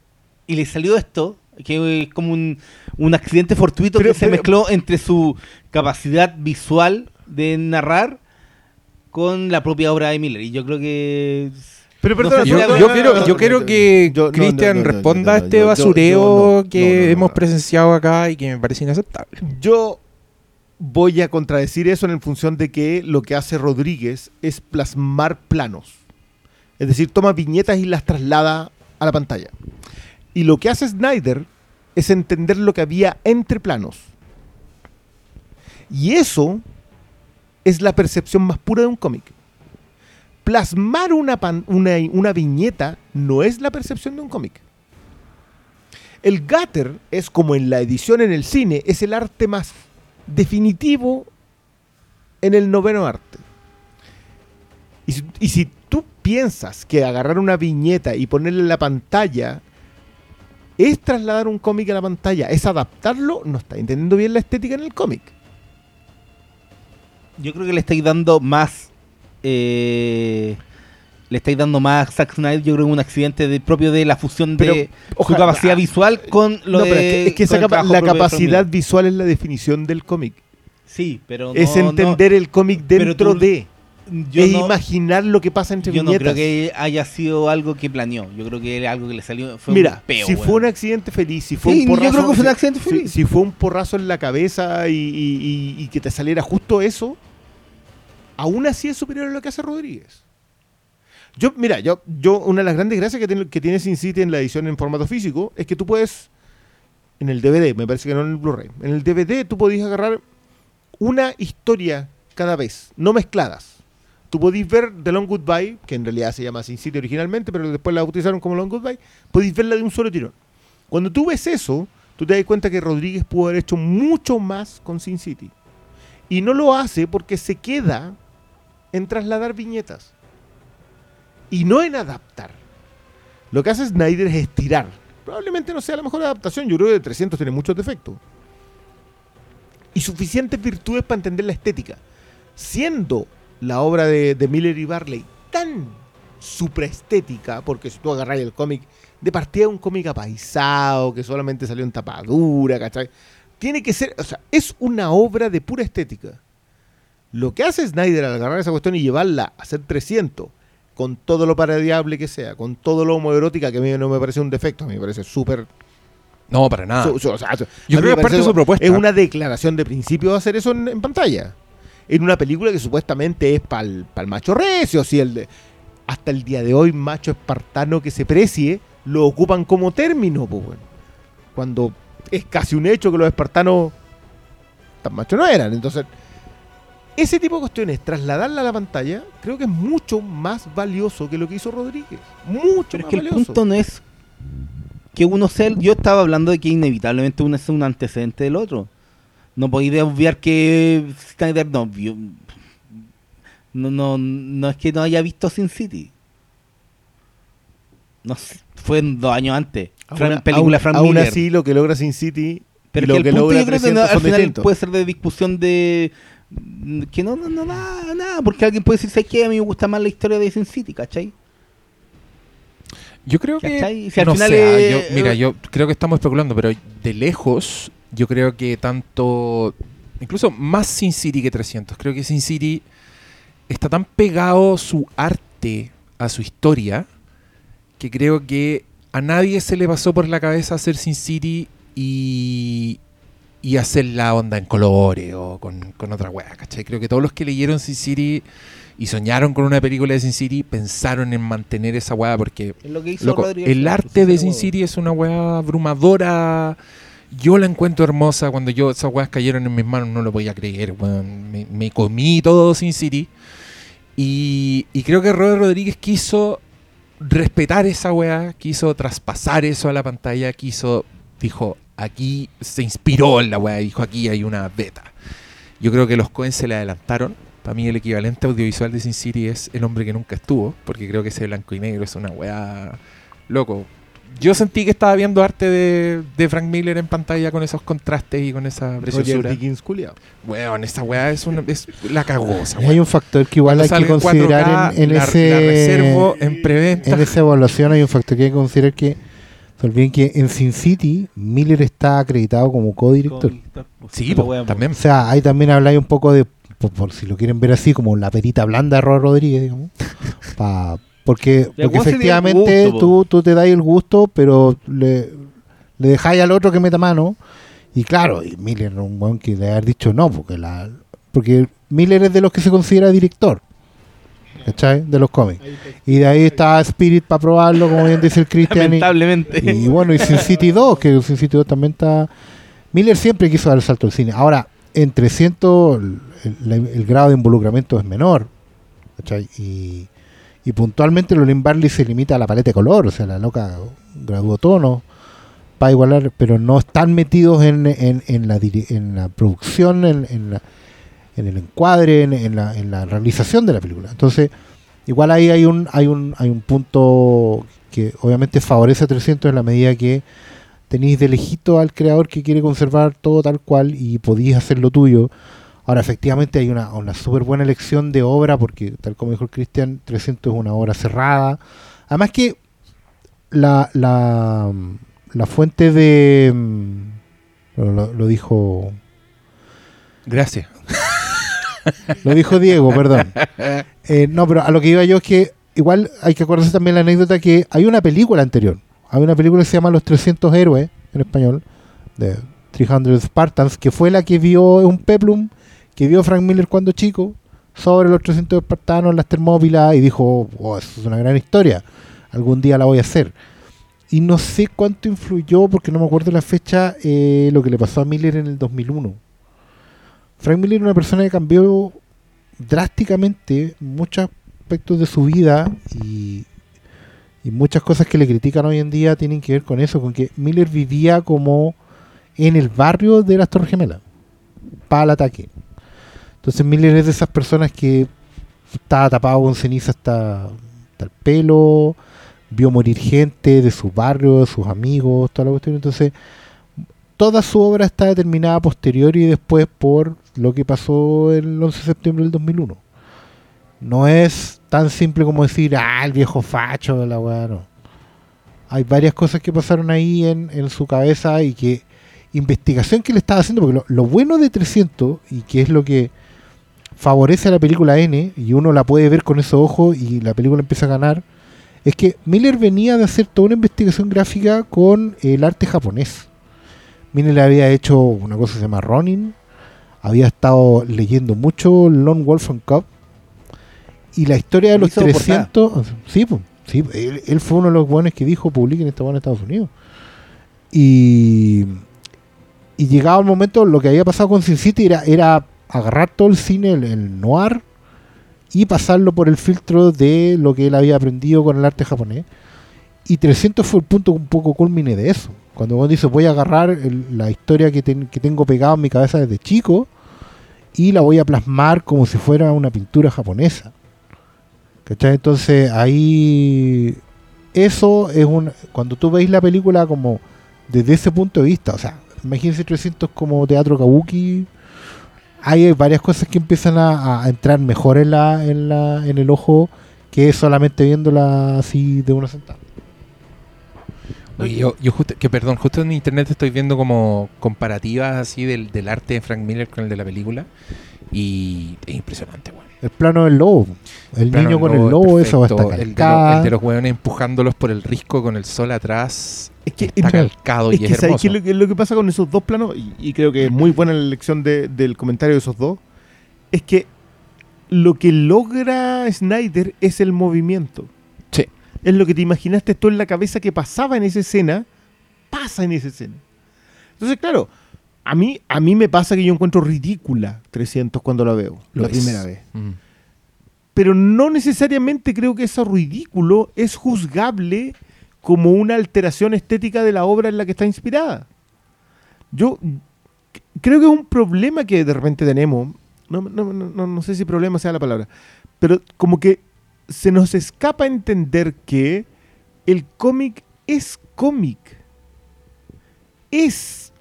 Y le salió esto, que es como un, un accidente fortuito Pero- que se mezcló entre su capacidad visual de narrar con la propia obra de Miller. Y yo creo que... Pero No perdona, sé, Yo, no, yo no, quiero, no, yo no, quiero que Cristian no, no, no, responda no, a este basureo yo no, que no, no, no, hemos no. presenciado acá y que me parece inaceptable. Yo voy a contradecir eso en función de que lo que hace Rodríguez es plasmar planos. Es decir, toma viñetas y las traslada a la pantalla. Y lo que hace Snyder es entender lo que había entre planos. Y eso es la percepción más pura de un cómic. Plasmar una, una, viñeta no es la percepción de un cómic. El gutter es como en la edición en el cine, es el arte más definitivo en el noveno arte. Y si, y si tú piensas que agarrar una viñeta y ponerle en la pantalla es trasladar un cómic a la pantalla, es adaptarlo, no está entendiendo bien la estética en el cómic. Yo creo que le estáis dando más. Eh, le estáis dando más a Zack Snyder. Yo creo que un accidente de- propio de la fusión de su capacidad visual con lo no, de. pero es que, es que esa capa- la capacidad visual es la definición del cómic. Sí, pero. es no- entender el cómic dentro tú- de. no- yo es no- imaginar lo que pasa entre Yo no viñetas. creo que haya sido algo que planeó. Yo creo que era algo que le salió. Fue Mira, un peo, si fue un accidente feliz, si fue Sí, un yo porrazo, creo que fue un si- accidente si- feliz. Si, fue un porrazo en la cabeza y, y- y- y que te saliera justo eso, aún así es superior a lo que hace Rodríguez. Yo, mira, yo, yo una de las grandes gracias que tiene, que tiene Sin City en la edición en formato físico es que tú puedes, en el DVD, me parece que no en el Blu-ray, en el DVD tú podías agarrar una historia cada vez, no mezcladas. Tú podéis ver The Long Goodbye, que en realidad se llama Sin City originalmente, pero después la bautizaron como Long Goodbye, podéis verla de un solo tirón. Cuando tú ves eso, tú te das cuenta que Rodríguez pudo haber hecho mucho más con Sin City. Y no lo hace porque se queda en trasladar viñetas. Y no en adaptar. Lo que hace Snyder es estirar. Probablemente no sea la mejor adaptación. Yo creo que 300 tiene muchos defectos. Y suficientes virtudes para entender la estética. Siendo la obra de, de Miller y Barley tan supraestética, porque si tú agarras el cómic, de partida un cómic apaisado, que solamente salió en tapadura, ¿cachai? Tiene que ser, o sea, es una obra de pura estética. Lo que hace Snyder al agarrar esa cuestión y llevarla a ser 300, con todo lo parodiable que sea, con todo lo homoerótica, que a mí no me parece un defecto, a mí me parece súper No, para nada. o sea. Yo creo que es parte de su propuesta. Es una declaración de principio hacer eso en, en pantalla. En una película que supuestamente es para el macho recio, si el de, hasta el día de hoy macho espartano que se precie, lo ocupan como término, pues, bueno. Cuando es casi un hecho que los espartanos tan machos no eran. Entonces, ese tipo de cuestiones, trasladarla a la pantalla, creo que es mucho más valioso que lo que hizo Rodríguez. Mucho Pero es más que el valioso. punto no es que uno sea. el- Yo estaba hablando de que inevitablemente uno es un antecedente del otro. No podéis obviar que Snyder no vio. No, no, no es que no haya visto Sin City. No sé, fue dos años antes. Película aún- Frank aún Miller. así, lo que logra Sin City Pero y que lo el que punto logra yo creo que no, 300 al final puede ser de discusión de que no, no, no, nada, nada, porque alguien puede decir, ¿sabes qué? A mí me gusta más la historia de Sin City, ¿cachai? Yo creo que. ¿Cachai? Si al no final sé, ah, es- yo- mira, yo creo que estamos especulando, pero de lejos, yo creo que tanto. Incluso más Sin City que 300. Creo que Sin City está tan pegado su arte a su historia que creo que a nadie se le pasó por la cabeza hacer Sin City y, y hacer la onda en colores o con, con otra wea, ¿cachai? Creo que todos los que leyeron Sin City y soñaron con una película de Sin City pensaron en mantener esa wea porque Es lo que hizo Loco, Rodríguez el arte de Sin. City es una weá abrumadora. Yo la encuentro hermosa. Cuando yo esas weas cayeron en mis manos no lo podía creer. Me, me comí todo Sin City. Y, y creo que Robert Rodríguez quiso respetar esa weá, quiso traspasar eso a la pantalla, quiso, dijo, aquí se inspiró en la weá, dijo, aquí hay una beta. Yo creo que los Coen se le adelantaron. Para mí el equivalente audiovisual de Sin City es El hombre que nunca estuvo, porque creo que ese blanco y negro es una weá loco. Yo sentí que estaba viendo arte de, de Frank Miller en pantalla con esos contrastes y con esa preciosura. Dickens culiao. Weón, esa weá es, una, es la Y hay un factor que igual Cuando hay que considerar 4K, en, en la, ese la reservo en preventa. en esa evaluación hay un factor que hay que considerar que se olviden que en Sin City Miller está acreditado como co-director. Sí, también. O sea, ahí también habláis un poco de, por, por si lo quieren ver así, como la perita blanda de Robert Rodríguez, digamos. *laughs* Pa- porque porque ¿cómo se dio el efectivamente gusto, tú, tú te das el gusto, pero le, le dejáis al otro que meta mano. Y claro, y Miller es un weón que le haber dicho no, porque la porque Miller es de los que se considera director. ¿Cachai? De los cómics. Y de ahí está Spirit para probarlo, como bien dice el *laughs* Christian. y- Lamentablemente. y bueno, y Sin City 2, que Sin City 2 también está. Miller siempre quiso dar el salto al cine. Ahora, en 300 el, el- el grado de involucramiento es menor. ¿cachai? Y, y puntualmente Lolin Barley se limita a la paleta de color, o sea, la loca graduó tono para igualar, pero no están metidos en, en, en la, en la producción, en, en, la- en el encuadre, en, en la, en la realización de la película. Entonces, igual ahí hay un, hay un, hay un punto que obviamente favorece a 300 en la medida que tenéis de lejito al creador que quiere conservar todo tal cual y podéis hacer lo tuyo. Ahora, efectivamente, hay una, una súper buena elección de obra, porque, tal como dijo el Cristian, 300 es una obra cerrada. Además que la, la, fuente de... mm, lo dijo Gracias. Lo dijo Diego, perdón. *laughs* Eh, no, pero a lo que iba yo es que igual hay que acordarse también la anécdota que hay una película anterior. Hay una película que se llama Los 300 Héroes, en español, de 300 Spartans, que fue la que vio, un peplum, que vio Frank Miller cuando chico, sobre los 300 espartanos, las termópilas, y dijo, oh, eso es una gran historia, algún día la voy a hacer. Y no sé cuánto influyó, porque no me acuerdo la fecha, eh, lo que le pasó a Miller en el 2001. Frank Miller era una persona que cambió drásticamente muchos aspectos de su vida y, muchas cosas que le critican hoy en día tienen que ver con eso, con que Miller vivía como en el barrio de las Torres Gemelas, para el ataque. Entonces Miller es de esas personas que estaba tapado con ceniza hasta, hasta el pelo, vio morir gente de su barrio, de sus amigos, toda la cuestión. Entonces, toda su obra está determinada a posteriori y después por lo que pasó el 11 de septiembre del 2001. No es tan simple como decir, ah, el viejo facho de la weá, no. Hay varias cosas que pasaron ahí en, en su cabeza y que investigación que le estaba haciendo, porque lo, lo bueno de 300 y que es lo que favorece a la película N y uno la puede ver con esos ojos y la película empieza a ganar, es que Miller venía de hacer toda una investigación gráfica con el arte japonés. Miller había hecho una cosa que se llama Ronin, había estado leyendo mucho Lone Wolf and Cub y la historia de los Hizo 300, sí, sí, él, él fue uno de los buenos que dijo publiquen esta en Estados Unidos. Y, y llegado el momento, lo que había pasado con Sin City era, era agarrar todo el cine, el, el noir, y pasarlo por el filtro de lo que él había aprendido con el arte japonés. Y 300 fue el punto un poco culmine de eso. Cuando uno dice, voy a agarrar la historia que, ten- que tengo pegada en mi cabeza desde chico y la voy a plasmar como si fuera una pintura japonesa. ¿Cachai? Entonces ahí eso es un... Cuando tú veis la película como desde ese punto de vista, o sea, imagínense 300 como teatro kabuki, hay varias cosas que empiezan a, entrar mejor en, en el ojo que solamente viéndola así de una sentada. Oye, yo, yo justo, que perdón, justo en internet estoy viendo como comparativas así del, del arte de Frank Miller con el de la película y es impresionante, weón. El plano del lobo. El niño con el es lobo, eso va a estar el de, los, calcada. el de los hueones empujándolos por el risco con el sol atrás Es que, está calcado es y que es ¿sabes hermoso. qué es lo, que- lo que pasa con esos dos planos? Y, y creo que es muy buena la elección de- del comentario de esos dos. Es que lo que logra Snyder es el movimiento. Es lo que te imaginaste tú en la cabeza que pasaba en esa escena, pasa en esa escena. Entonces, claro, a mí, a mí me pasa que yo encuentro ridícula 300 cuando la veo, Lo la es. primera vez. Mm. Pero no necesariamente creo que eso ridículo es juzgable como una alteración estética de la obra en la que está inspirada. Yo creo que es un problema que de repente tenemos, no, no, no, no- no sé si problema sea la palabra, pero como que se nos escapa entender que el cómic es cómic. Es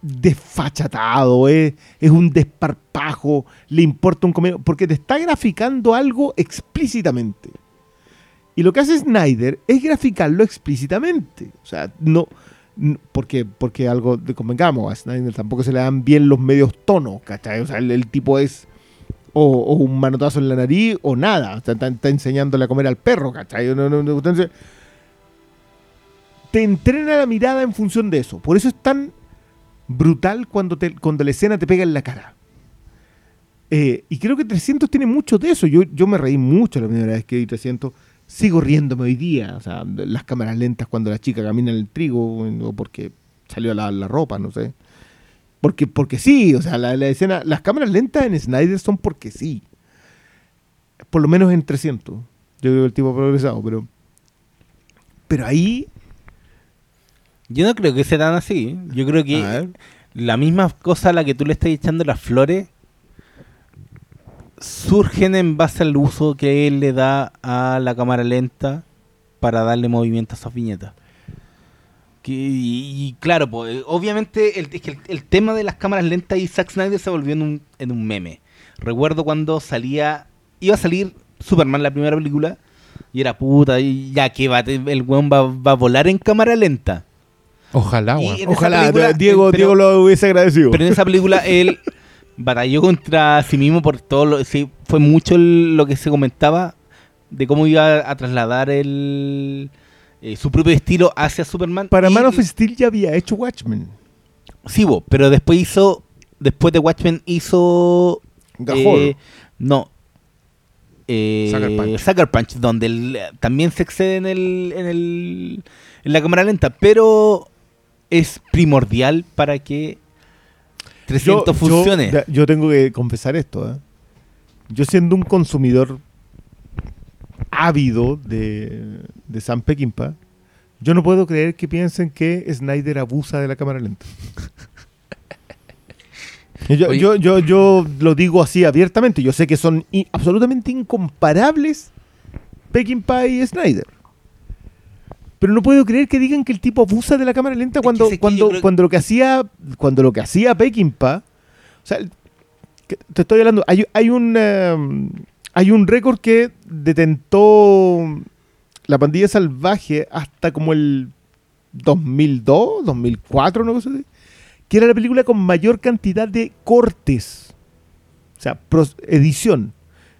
desfachatado, es, es un desparpajo, le importa un comentario, porque te está graficando algo explícitamente. Y lo que hace Snyder es graficarlo explícitamente. O sea, no. Porque, porque algo, convengamos, a Snyder tampoco se le dan bien los medios tonos, ¿cachai? O sea, el tipo es o, o un manotazo en la nariz o nada. Sea, está, está enseñándole a comer al perro, ¿cachai? No, no, no, entonces, te entrena la mirada en función de eso. Por eso es tan brutal cuando, te, cuando la escena te pega en la cara. Eh, y creo que 300 tiene mucho de eso. Yo, yo me reí mucho la primera vez que vi 300. Sigo riéndome hoy día. O sea, las cámaras lentas cuando la chica camina en el trigo o porque salió a lavar la ropa, no sé. Porque, porque sí, o sea, la, la escena, las cámaras lentas en Snyder son porque sí. Por lo menos en 300. Yo creo que el tipo ha progresado, pero. Pero ahí. Yo no creo que sea tan así. Yo creo que la misma cosa a la que tú le estás echando las flores surgen en base al uso que él le da a la cámara lenta para darle movimiento a esas viñetas. Que- y, y claro, pues, obviamente el, el, el tema de las cámaras lentas y Zack Snyder se volvió en un, en un meme. Recuerdo cuando salía, iba a salir Superman la primera película y era puta, y ya que va, el weón va, va a volar en cámara lenta. Ojalá, weón. Ojalá película, Diego, pero- Diego lo hubiese agradecido. Pero en esa película *laughs* él batalló contra sí mismo por todo lo sí, fue mucho el- lo que se comentaba de cómo iba a trasladar el eh, su propio estilo hacia Superman. Para Y- Man of Steel ya había hecho Watchmen. Sí, bo, pero después hizo después de Watchmen hizo eh, no eh, Sucker Punch. Sucker Punch, donde también se excede en el, en el en la cámara lenta, pero es primordial para que 300 funcione. Yo, yo tengo que confesar esto. ¿eh? Yo siendo un consumidor ávido de, de Sam Peckinpah, yo no puedo creer que piensen que Snyder abusa de la cámara lenta. Yo, yo, yo, yo lo digo así abiertamente. Yo sé que son absolutamente incomparables Peckinpah y Snyder. Pero no puedo creer que digan que el tipo abusa de la cámara lenta cuando, que cuando, cuando lo que hacía cuando lo que hacía Peckinpah. O sea, te estoy hablando. Hay, hay un um, hay un récord que detentó la pandilla salvaje hasta como el 2002, 2004, una cosa así, que era la película con mayor cantidad de cortes. O sea, edición.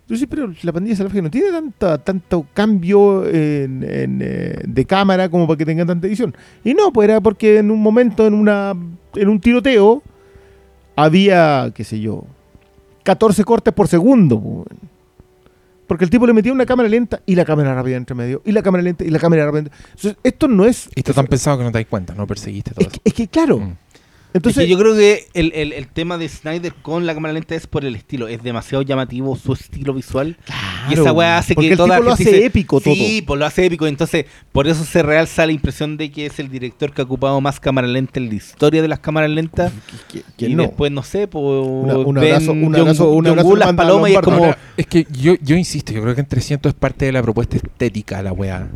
Sí, pero la pandilla salvaje no tiene tanta, tanto cambio eh, de cámara como para que tenga tanta edición. Y no, pues era porque en un momento, en, una, en un tiroteo, había, qué sé yo, 14 cortes por segundo. Porque el tipo le metía una cámara lenta y la cámara rápida entre medio, y la cámara lenta y la cámara rápida. Entonces, esto no es... Y está tan pensado que no te das cuenta, no perseguiste todo Es que, es que claro. Mm. Entonces, Es que yo creo que el, el- el tema de Snyder con la cámara lenta es por el estilo. Es demasiado llamativo su estilo visual. y esa weá hace que el toda tipo lo hace dice, épico todo. Sí, pues lo hace épico. Entonces, por eso se realza la impresión de que es el director que ha ocupado más cámara lenta en la historia de las cámaras lentas. que- que y no. después, no sé, pues. Una- un abrazo- un abrazo- un las palomas y es Lombardo. como. Ahora, es que yo, yo insisto, yo creo que en 300 es parte de la propuesta estética la weá.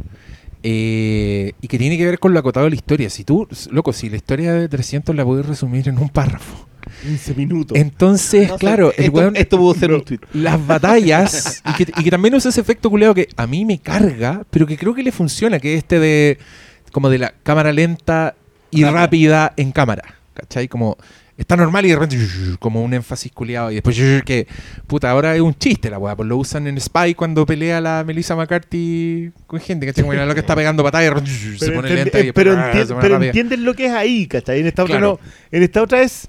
Eh, y que tiene que ver con lo acotado de la historia. Si tú, loco, si la historia de 300 la puedes resumir en un párrafo. 15 minutos. Entonces, no sé, claro, el esto, weón, esto pudo ser un tweet. las batallas, *laughs* y que, y que también usa ese efecto culeado que a mí me carga, pero que creo que le funciona, que es este de, como de la cámara lenta y Rápida. rápida en cámara. ¿Cachai? Como está normal y de repente como un énfasis culiado y después que puta ahora es un chiste la weá pues lo usan en Spy cuando pelea la Melissa McCarthy con gente ¿cachai? como la loca está pegando patada y repente se pero pone lenta y eh, pero, después, entien- se pone pero entienden lo que es ahí, ¿cachai? En esta otra Claro. no. En esta otra es.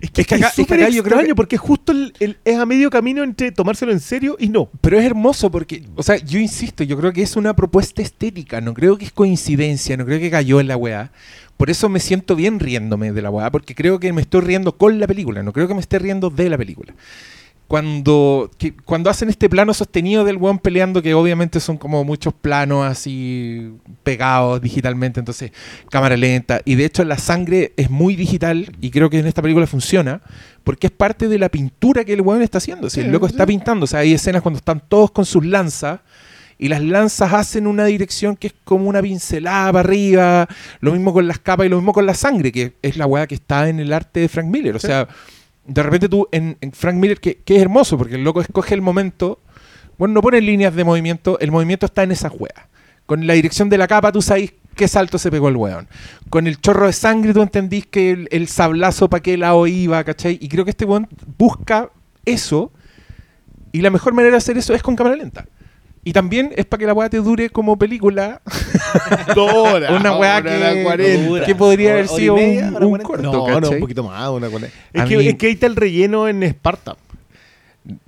Es que, Es que acá- es súper creo extraño que- porque justo el- el- es a medio camino entre tomárselo en serio y no. Pero es hermoso porque, o sea, yo insisto, yo creo que es una propuesta estética, no creo que es coincidencia, no creo que cayó en la weá. Por eso me siento bien riéndome de la weá, porque creo que me estoy riendo con la película, no creo que me esté riendo de la película. Cuando, que- cuando hacen este plano sostenido del weón peleando, que obviamente son como muchos planos así pegados digitalmente, entonces cámara lenta, y de hecho la sangre es muy digital, y creo que en esta película funciona, porque es parte de la pintura que el weón está haciendo. Si el loco sí. está pintando, o sea, hay escenas cuando están todos con sus lanzas y las lanzas hacen una dirección que es como una pincelada para arriba, lo mismo con las capas y lo mismo con la sangre, que es la weá que está en el arte de Frank Miller. O sea, de repente tú en, en Frank Miller, que, que es hermoso, porque el loco escoge el momento, bueno, no pone líneas de movimiento, el movimiento está en esas weas. Con la dirección de la capa tú sabes qué salto se pegó el weón. Con el chorro de sangre tú entendís que el, el sablazo para qué lado iba, ¿cachai? Y creo que este weón busca eso y la mejor manera de hacer eso es con cámara lenta. Y también es para que la weá te dure como película. *laughs* *laughs* Dos horas. una weá que, que podría haber sido un, un corto, No, no, ¿cachai? un poquito más, una Es que, mí- es que ahí está el relleno en Esparta.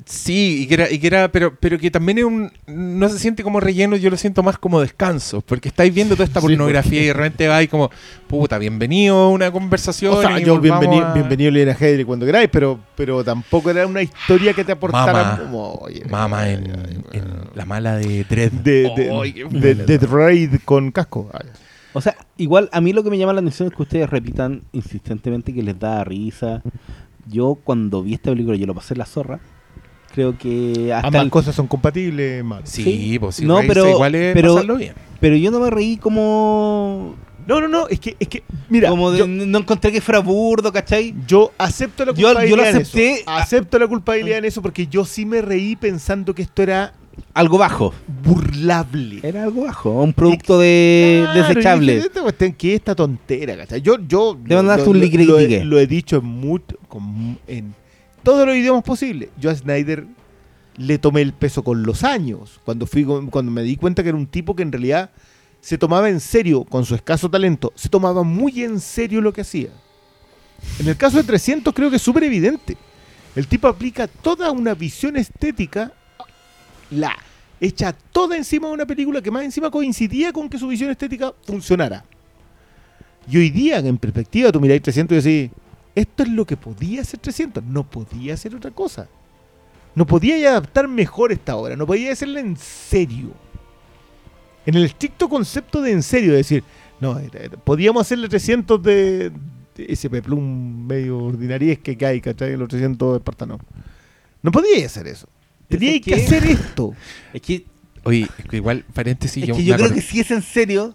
Sí, y que era, y que era pero, pero que también es un, no se siente como relleno, yo lo siento más como descanso, porque estáis viendo toda esta Sí, pornografía y de repente va y como, puta, bienvenido a una conversación. O sea, y yo bienvenido, a- bienvenido Lena Headley cuando queráis, pero, pero tampoco era una historia que te aportara Mama. como, oye, Mama ay, en, ay, en bueno. la mala de Dread. de, de, de Raid con casco. Ay. O sea, igual a mí lo que me llama la atención es que ustedes repitan insistentemente que les da risa. Yo cuando vi esta película, yo lo pasé en la zorra. Creo que hasta Ambas el- cosas son compatibles, man. Sí, Sí. pues No, pero- igual es pero- pasarlo bien. Pero yo no me reí como... No, no, no, es que, es que mira, como de- yo, no encontré que fuera burdo, ¿cachai? yo acepto la Yo- yo culpabilidad lo en acepté- eso. Acepto la culpabilidad en eso porque yo sí me reí pensando que esto era Algo bajo. burlable. Era algo bajo. Un producto de Claro, desechable. esta cuestión, ¿qué es esta tontera? ¿cachai? Yo, yo tu lo, licritique. he- lo he dicho en, en todos los idiomas posibles. Yo a Snyder le tomé el peso con los años. Cuando, fui, cuando me di cuenta que era un tipo que en realidad se tomaba en serio, con su escaso talento, se tomaba muy en serio lo que hacía. En el caso de 300 creo que es súper evidente. El tipo aplica toda una visión estética, la hecha toda encima de una película que más encima coincidía con que su visión estética funcionara. Y hoy día, en perspectiva, tú miráis 300 y decís, esto es lo que podía ser 300, no podía ser otra cosa. No podía adaptar mejor esta obra, no podía hacerla en serio. En el estricto concepto de en serio, decir, no, era- era- podíamos hacerle 300 de, de ese peplum medio ordinariez que hay, ¿cachai? Los 300 espartanos. No podía hacer eso. Tenía ¿Sabes que hacer esto. *laughs* Es que, Oye, es que igual, paréntesis, es yo, que yo creo acordé- que sí es en serio,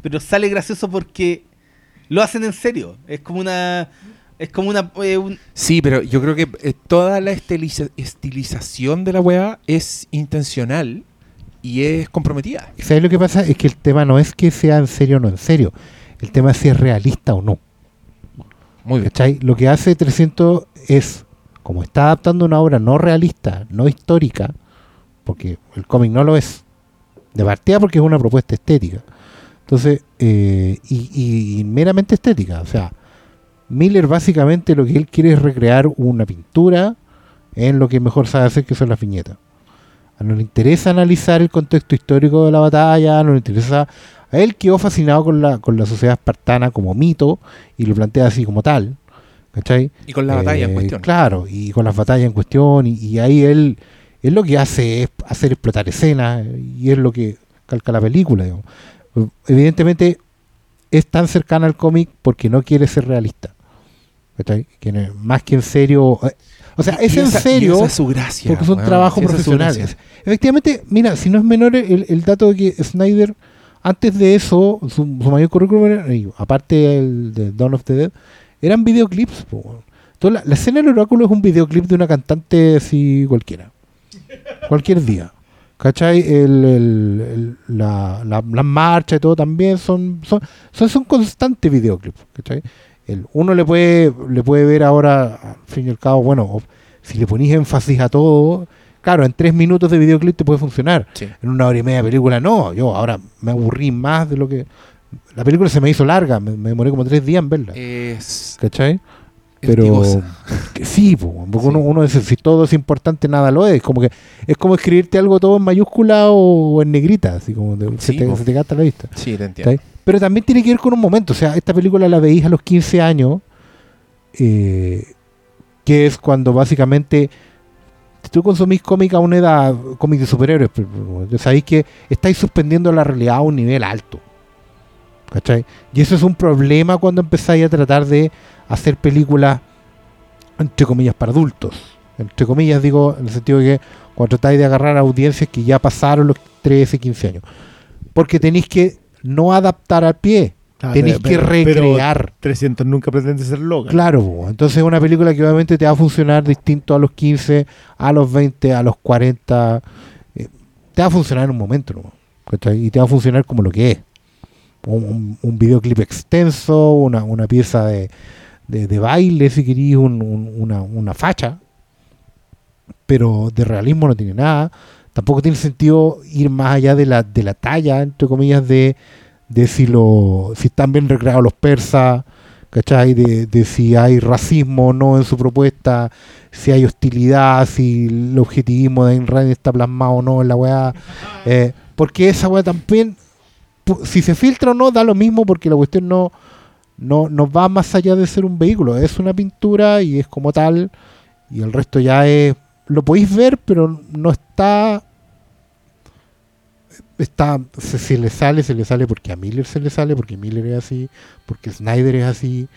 pero sale gracioso porque lo hacen en serio. Es como una... Es como una... eh, un- Sí, pero yo creo que eh, toda la estiliza- estilización de la weá es intencional y es comprometida. ¿Sabes lo que pasa? Es que el tema no es que sea en serio o no en serio. El tema es si es realista o no. Muy bien. ¿Cachai? Lo que hace 300 es, como está adaptando una obra no realista, no histórica, porque el cómic no lo es, de partida porque es una propuesta estética. Entonces, eh, y, y- y meramente estética. O sea, Miller básicamente lo que él quiere es recrear una pintura en lo que mejor sabe hacer, que son las viñetas. A él no le interesa analizar el contexto histórico de la batalla, no le interesa... A él quedó fascinado con la, con la sociedad espartana como mito y lo plantea así como tal. ¿Cachai? Y con la batalla en Eh, cuestión. Claro, y con las batallas en cuestión, y, y ahí él, él lo que hace es hacer explotar escenas, y es lo que calca la película. digamos. Evidentemente es tan cercana al cómic porque no quiere ser realista. No- más que en serio. eh, O sea, es en esa- serio esa es su gracia. porque son weón. trabajos es profesionales. gracia. Efectivamente, mira, si no es menor el, el dato de que Snyder, antes de eso, su, su mayor currículum, era, aparte el de Dawn of the Dead, eran videoclips. Entonces, la, la escena del oráculo es un videoclip de una cantante así cualquiera. Cualquier día. ¿Cachai? El, el- el- la, la, las marchas y todo también son, son, son, son constantes videoclips. ¿Cachai? El, uno le puede, le puede ver ahora, al fin y al cabo, bueno, si le ponís énfasis a todo, claro, en tres minutos de videoclip te puede funcionar. Sí. En una hora y media de película no. Yo ahora me aburrí más de lo que... La película se me hizo larga, me, me demoré como tres días en verla. Es ¿Cachai? Pero que sí, po, porque Sí. Uno, uno dice, si todo es importante, nada lo es. Como que es como escribirte algo todo en mayúscula o, en negrita, así como de- Sí, se, te, po. se te gasta la vista. Sí, te entiendo. Pero también tiene que ver con un momento. O sea, esta película la veís a los 15 años, eh, que es cuando básicamente si tú consumís cómic a una edad, cómic de superhéroes, sabéis que estáis suspendiendo la realidad a un nivel alto. ¿Cachai? Y eso es un problema cuando empezáis a tratar de hacer películas, entre comillas, para adultos. Entre comillas, digo, en el sentido de que cuando tratáis de agarrar audiencias que ya pasaron los 13, 15 años. Porque tenéis que no adaptar al pie, Ah, tenéis que pero recrear. 300 nunca pretende ser Logan. Claro, entonces es una película que obviamente te va a funcionar distinto a los 15, a los 20, a los 40. eh, te va a funcionar en un momento, ¿no? Y te va a funcionar como lo que es. Un, videoclip extenso, una, una pieza de, de- de baile, si querís, un- un- una, una facha. Pero de realismo no tiene nada. Tampoco tiene sentido ir más allá de la, de la talla, entre comillas, de, de si, lo, si están bien recreados los persas, ¿cachai? De, de si hay racismo o no en su propuesta, si hay hostilidad, si el objetivismo de Ayn Rand está plasmado o no en la weá. *laughs* Eh, porque esa weá también, si se filtra o no, da lo mismo porque la cuestión no, no, no va más allá de ser un vehículo. Es una pintura y es como tal, y el resto ya es. Lo podéis ver, pero no está. Está, si se le sale, se le sale porque a Miller se le sale, porque Miller es así, porque Snyder es así,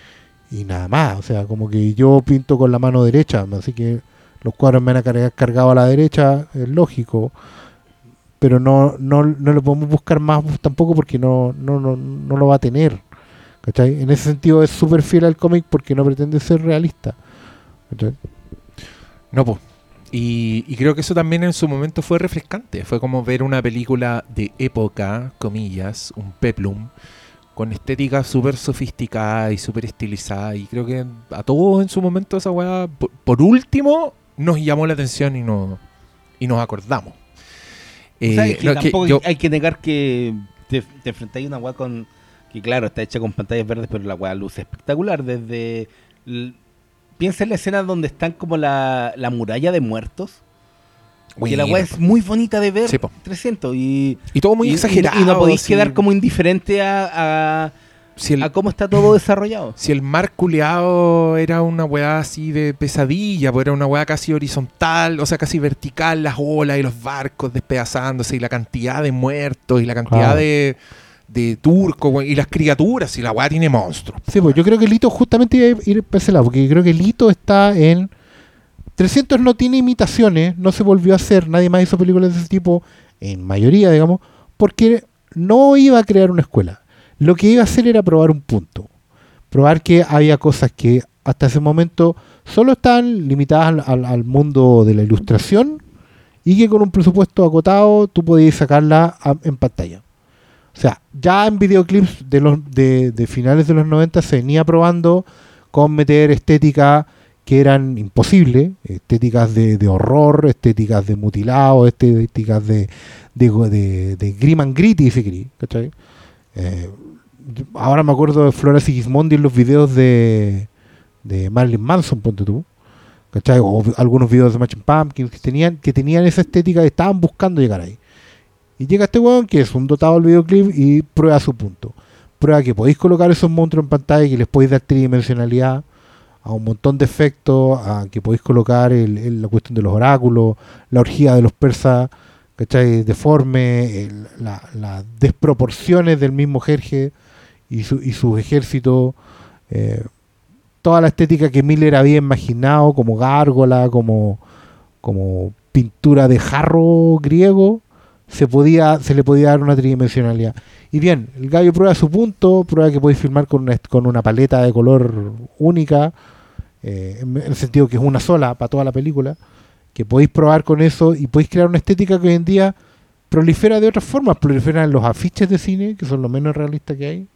y nada más. O sea, como que yo pinto con la mano derecha, así que los cuadros me van a cargar cargado a la derecha, es lógico, pero no, no, no le podemos buscar más tampoco porque no, no, no, no lo va a tener. ¿cachai? En ese sentido es súper fiel al cómic porque no pretende ser realista. ¿cachai? No, pues. Y, y creo que eso también en su momento fue refrescante. Fue como ver una película de época, comillas, un peplum, con estética súper sofisticada y súper estilizada. Y creo que a todos en su momento esa weá, por, último, nos llamó la atención y, no, y nos acordamos. Eh, ¿Sabes que no, es que tampoco yo- hay que negar que te, te enfrentáis a una weá con. Que claro, está hecha con pantallas verdes, pero la weá luce espectacular. Desde. Piensa en la escena donde están como la, la muralla de muertos. Que la weá es muy bonita de ver. Sí, po. 300. Y, y todo muy y- exagerado. Y, no podéis quedar como indiferente a, a, Si el, a cómo está todo desarrollado. Si el mar culeado era una weá así de pesadilla, pues era una weá casi horizontal, o sea, casi vertical, las olas y los barcos despedazándose y la cantidad de muertos y la cantidad de, de turcos y las criaturas y la weá tiene monstruos. Sí, pues yo creo que Lito justamente iba a ir para ese lado, porque creo que Lito está en... 300 no tiene imitaciones, no se volvió a hacer, nadie más hizo películas de ese tipo, en mayoría, digamos, porque no iba a crear una escuela. Lo que iba a hacer era probar un punto. Probar que había cosas que hasta ese momento solo estaban limitadas al, al- mundo de la ilustración y que con un presupuesto acotado tú podías sacarla en pantalla. O sea, ya en videoclips de los de, finales de los 90 se venía probando con meter estética que eran imposibles, estéticas de, horror, estéticas de mutilado, estéticas de, de, de, de grim and gritty, si querí, ¿cachai? Eh, ahora me acuerdo de Flora Sigismondi en los videos de, de Marilyn Manson, ponte tú, ¿cachai? O algunos videos de Machine Pumpkins que tenían, que tenían esa estética y estaban buscando llegar ahí. Y llega este weón que es un dotado del videoclip y prueba su punto. Prueba que podéis colocar esos monstruos en pantalla y que les podéis dar tridimensionalidad a un montón de efectos, a que podéis colocar el- el- la cuestión de los oráculos, la orgía de los persas, ¿cachai? Deforme, la- las desproporciones del mismo Jerje y, su, y sus ejércitos, eh, toda la estética que Miller había imaginado como gárgola, como, como pintura de jarro griego, se podía se le podía dar una tridimensionalidad. Y bien, el gallo prueba su punto, prueba que podéis filmar con una, con una paleta de color única, eh, en el sentido que es una sola para toda la película, que podéis probar con eso y podéis crear una estética que hoy en día prolifera de otras formas, prolifera en los afiches de cine, que son lo menos realistas que hay,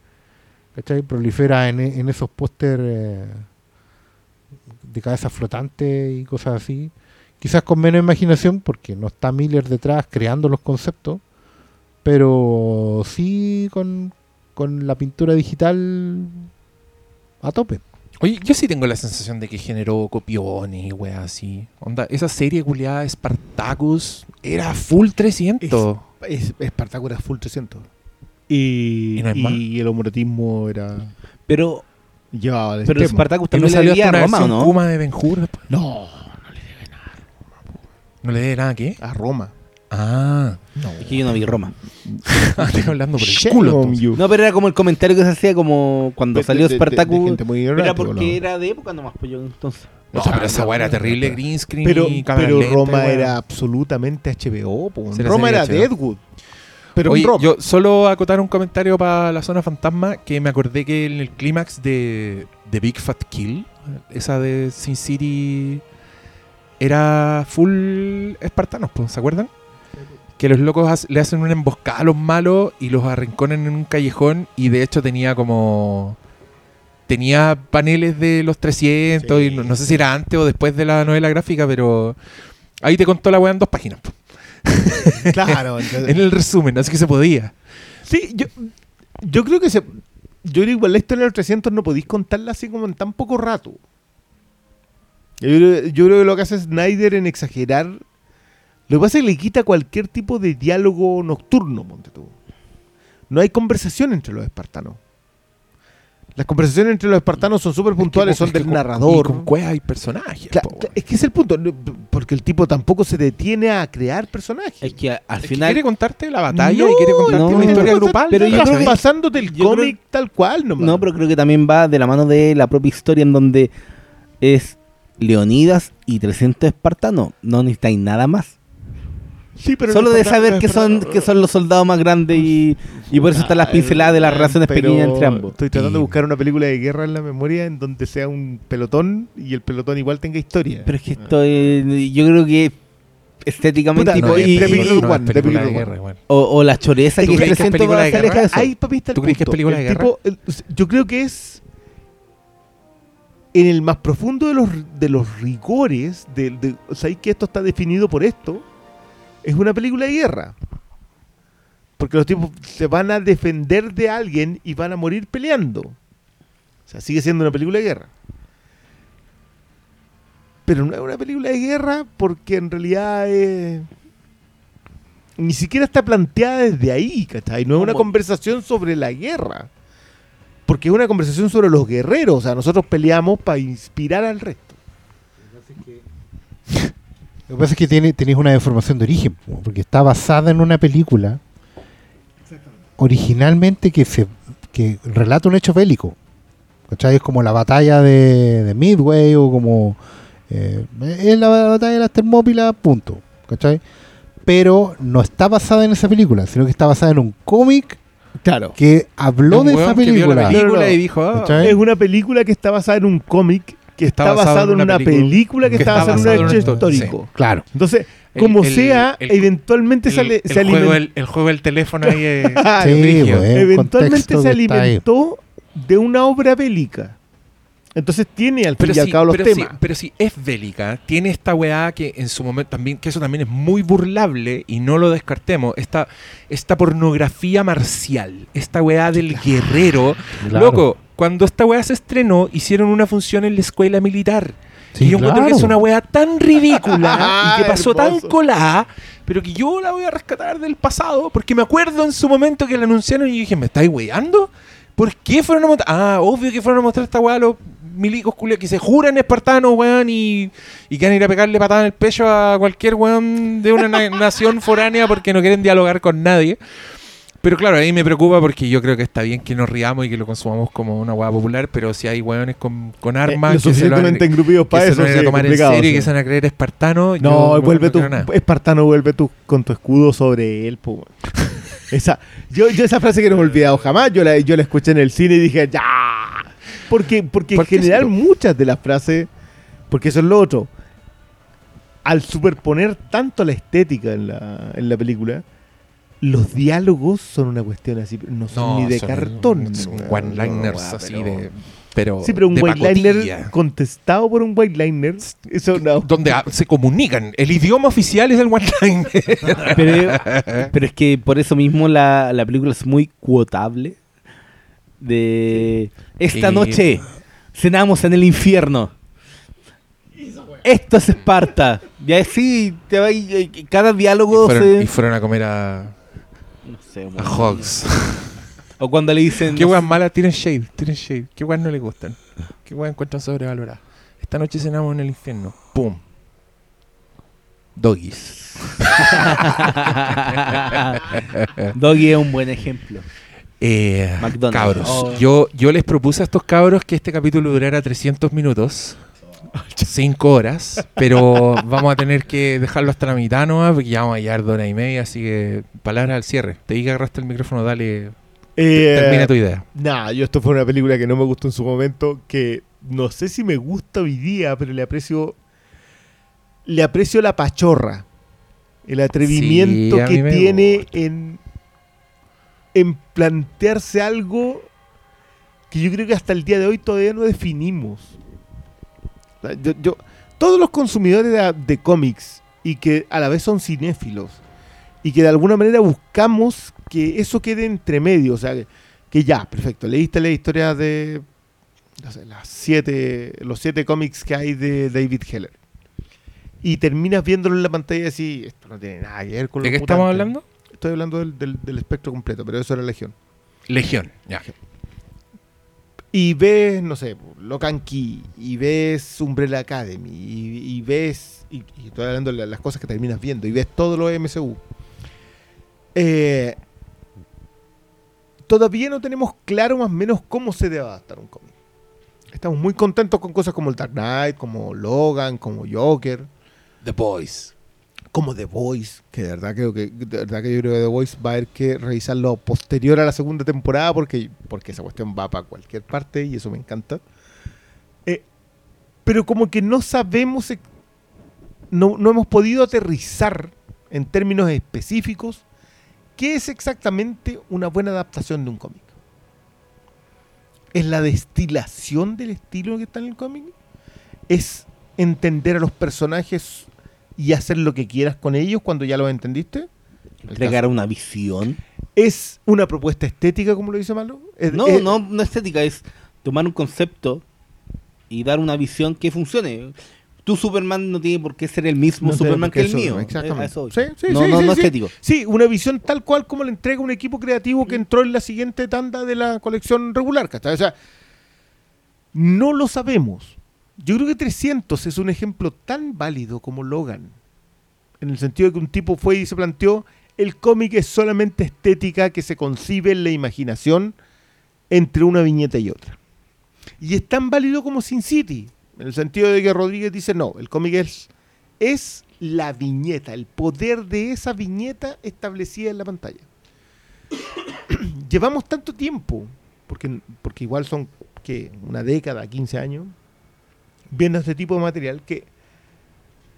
¿cachai? Prolifera en, en esos póster eh, de cabeza flotante y cosas así. Quizás con menos imaginación, porque no está Miller detrás creando los conceptos, pero sí con, con la pintura digital a tope. Oye, yo sí tengo la sensación de que generó copiones y weá así. Onda, esa serie culiada Spartacus era full 300. Es, Espartaco era full 300. Y, ¿Y no hay más? y el homoretismo era. Pero, Llevaba pero. Spartacus ¿Y no también le salió hasta debía una a Roma, ¿o versión no? Kuma de Ben Hur después? No, ¿No le dé nada qué? a Roma. Ah, No. Es que yo no vi Roma. estoy hablando por el Shame culo. entonces. No, pero era como el comentario que se hacía como cuando De- salió de- de- de Spartacus. gente muy Pero ignorante, era porque ¿o no? era de época nomás, pues yo entonces. O sea, pero esa weá era terrible green screen Pero, y cámara pero lenta Roma weá. era absolutamente HBO. po. Sí, era Roma era HBO. Deadwood. Pero Oye, Roma. yo solo acotar un comentario para la zona fantasma que me acordé que en el clímax de, de Big Fat Kill, esa de Sin City, era full espartanos, pues, ¿se acuerdan? Que los locos le hacen una emboscada a los malos y los arrinconan en un callejón y de hecho tenía como... Tenía paneles de los 300 y no, no sé si era antes o después de la novela gráfica, pero ahí te contó la weá en dos páginas. *laughs* Claro. entonces- En el resumen, así que se podía. Sí, yo, yo creo que se, yo creo igual la historia de los 300 no podéis contarla así como en tan poco rato. Yo yo creo que lo que hace Snyder en exagerar. Lo que pasa es que le quita cualquier tipo de diálogo nocturno, ponte tú. No hay conversación entre los espartanos. Las conversaciones entre los espartanos son súper puntuales, son Es que del con- narrador. Y con cuevas y personajes. Claro, po, cla- es que es el punto, porque el tipo tampoco se detiene a crear personajes. Es que al Es que final. quiere contarte la batalla No, y quiere contarte no, una historia no, grupal. pero yo creo pasándote el creo- cómic tal cual nomás. No, pero creo que también va de la mano de la propia historia en donde es Leonidas y 300 espartanos. No necesitáis nada más. Sí, pero Solo de saber que son, que son los soldados más grandes y, y por eso están las Ah, pinceladas de las relaciones pero pequeñas entre ambos. Estoy tratando de buscar una película de guerra en la memoria en donde sea un pelotón y el pelotón igual tenga historia. Pero es que esto es- yo creo que estéticamente Puta, no, y- es y- película y- de One, de película de película guerra, o, o la choreza ¿Tú que 300 película de guerra? eso. Ahí, papi, está el ¿Tú crees que es película El de guerra? tipo- el- yo creo que es en el más profundo de los, de los rigores, de, de, o sea, que esto está definido por esto, es una película de guerra. Porque los tipos se van a defender de alguien y van a morir peleando. O sea, sigue siendo una película de guerra. Pero no es una película de guerra porque en realidad es- ni siquiera está planteada desde ahí, ¿cachai? No es una conversación sobre la guerra. Porque es una conversación sobre los guerreros. O sea, nosotros peleamos para inspirar al resto. *laughs* Lo que pasa es que tiene, tenéis una deformación de origen, po, porque está basada en una película originalmente que se que relata un hecho bélico. ¿Cachai? Es como la batalla de, de Midway o como eh, es la batalla de las Termópilas, punto. ¿Cachai? Pero no está basada en esa película, sino que está basada en un cómic Claro. que habló Un de esa que vio la película. película No, no, no. y dijo, ah. Es una película que está basada en un cómic que está, basado en una película, que, está basada en un hecho histórico. Claro. Entonces, como el- sea, el- eventualmente el, sale, se juego alimentó. del, el juego del teléfono ahí es *laughs* Sí, es un eventualmente contexto se que está ahí. alimentó de una obra bélica. Entonces tiene al fin pero y al sí, cabo los pero sí, temas. pero sí es bélica, tiene esta weá que en su momento también, que eso también es muy burlable y no lo descartemos, esta, esta pornografía marcial, esta weá del guerrero. Claro. Loco, cuando esta weá se estrenó, hicieron una función en la escuela militar. Sí, y yo encuentro que claro. es una weá tan ridícula *laughs* y que pasó tan colada, pero que yo la voy a rescatar del pasado, porque me acuerdo en su momento que la anunciaron y yo dije, ¿me estáis weando? ¿Por qué fueron a mostrar? Ah, obvio que fueron a mostrar esta weá a los milicos culiados que se juran espartanos, weón, y, y que van a ir a pegarle patada en el pecho a cualquier weón de una na- nación foránea porque no quieren dialogar con nadie. Pero claro, ahí me preocupa porque yo creo que está bien que nos riamos y que lo consumamos como una hueá popular, pero si hay hueones con, con Eh, armas lo que se lo van, suficientemente que engrupidos para se eso. lo van a sí, tomar en serio y que se van a creer espartanos. No, yo vuelve no nada. espartano, vuelve tu, con tu escudo sobre él, po, *laughs* esa, yo, yo esa frase que no me he olvidado jamás, yo la, yo la escuché en el cine y dije, ¡ya! Porque, porque en ¿Por qué general sí? muchas de las frases, porque eso es lo otro, al superponer tanto la estética en la, en la película, los diálogos son una cuestión así, no son No, ni de son- cartón. one-liners No, así pero- de. Pero Sí, pero un white liner contestado por un white liner, eso no. *laughs* Donde se comunican. El idioma oficial es el one-liner. Pero, pero es que por eso mismo la, la película es muy cuotable. De esta noche cenamos en el infierno. Esto es Esparta. Y así te va y- cada diálogo y, fueron, se- y fueron a comer a, no sé, a bueno. Hogs. O cuando le dicen. ¿Qué weas malas tienen shade? Tienen shade. ¿Qué weas no les gustan? ¿Qué weas encuentran sobrevaloradas? Esta noche cenamos en el infierno. ¡Pum! Doggies. *laughs* Doggy es un buen ejemplo. Eh, cabros, Oh. yo, yo les propuse a estos cabros que este capítulo durara 300 minutos. *laughs* 5 horas, pero vamos a tener que dejarlo hasta la mitad nomás, porque ya vamos a llegar de hora y media, así que palabras al cierre. Te di que agarraste el micrófono, dale, Eh, termina tu idea. Nah, yo esto fue una película que no me gustó en su momento, que no sé si me gusta hoy día, pero le aprecio le aprecio la pachorra, el atrevimiento Sí, que tiene en en plantearse algo que yo creo que hasta el día de hoy todavía no definimos. Yo, yo- todos los consumidores de, de cómics y que a la vez son cinéfilos y que de alguna manera buscamos que eso quede entre medio, o sea, que, que ya, perfecto, leíste la historia de no sé, las siete, los siete cómics que hay de David Heller. Y terminas viéndolo en la pantalla y decís, esto no tiene nada que ver con ¿De los qué estamos mutantes". hablando? Estoy hablando del, del- del espectro completo, pero eso era Legión. Legión, ya. Y ves, no sé, Locan Key, y ves Umbrella Academy, y, y ves, y, y estoy hablando de la- las cosas que terminas viendo, y ves todo lo MCU. Eh, todavía no tenemos claro más o menos cómo se debe adaptar un cómic. Estamos muy contentos con cosas como el Dark Knight, como Logan, como Joker, The Boys. Como The Voice, que de verdad creo que verdad que yo creo que The Voice va a haber que revisarlo posterior a la segunda temporada porque, porque esa cuestión va para cualquier parte y eso me encanta. Eh, pero como que no sabemos, no, no hemos podido aterrizar en términos específicos qué es exactamente una buena adaptación de un cómic. ¿Es la destilación del estilo que está en el cómic? ¿Es entender a los personajes y hacer lo que quieras con ellos cuando ya los entendiste? Entregar una visión. ¿Es una propuesta estética, como lo dice Malo? Es- No, es- no, no estética, es tomar un concepto y dar una visión que funcione. Tu Superman no tiene por qué ser el mismo No Superman que el mío. exactamente. Eso. Sí, sí, no, sí, no, sí, no sí. estético. Sí, una visión tal cual como le entrega un equipo creativo que entró en la siguiente tanda de la colección regular. ¿cachai? O sea, no lo sabemos. Yo creo que 300 es un ejemplo tan válido como Logan. En el sentido de que un tipo fue y se planteó, el cómic es solamente estética que se concibe en la imaginación entre una viñeta y otra. Y es tan válido como Sin City. En el sentido de que Rodríguez dice, no, el cómic es, es la viñeta, el poder de esa viñeta establecida en la pantalla. *coughs* Llevamos tanto tiempo, porque, porque igual son que una década, 15 años, viendo este tipo de material que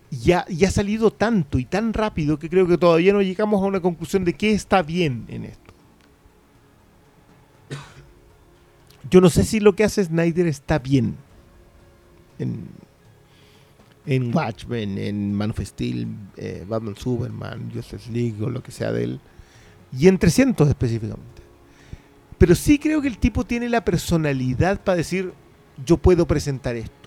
ya, ya ha salido tanto y tan rápido que creo que todavía no llegamos a una conclusión de qué está bien en esto. Yo no sé si lo que hace Snyder está bien en, en Watchmen, en Man of eh, Batman Superman, Justice League o lo que sea de él. Y en 300 específicamente. Pero sí creo que el tipo tiene la personalidad para decir, yo puedo presentar esto.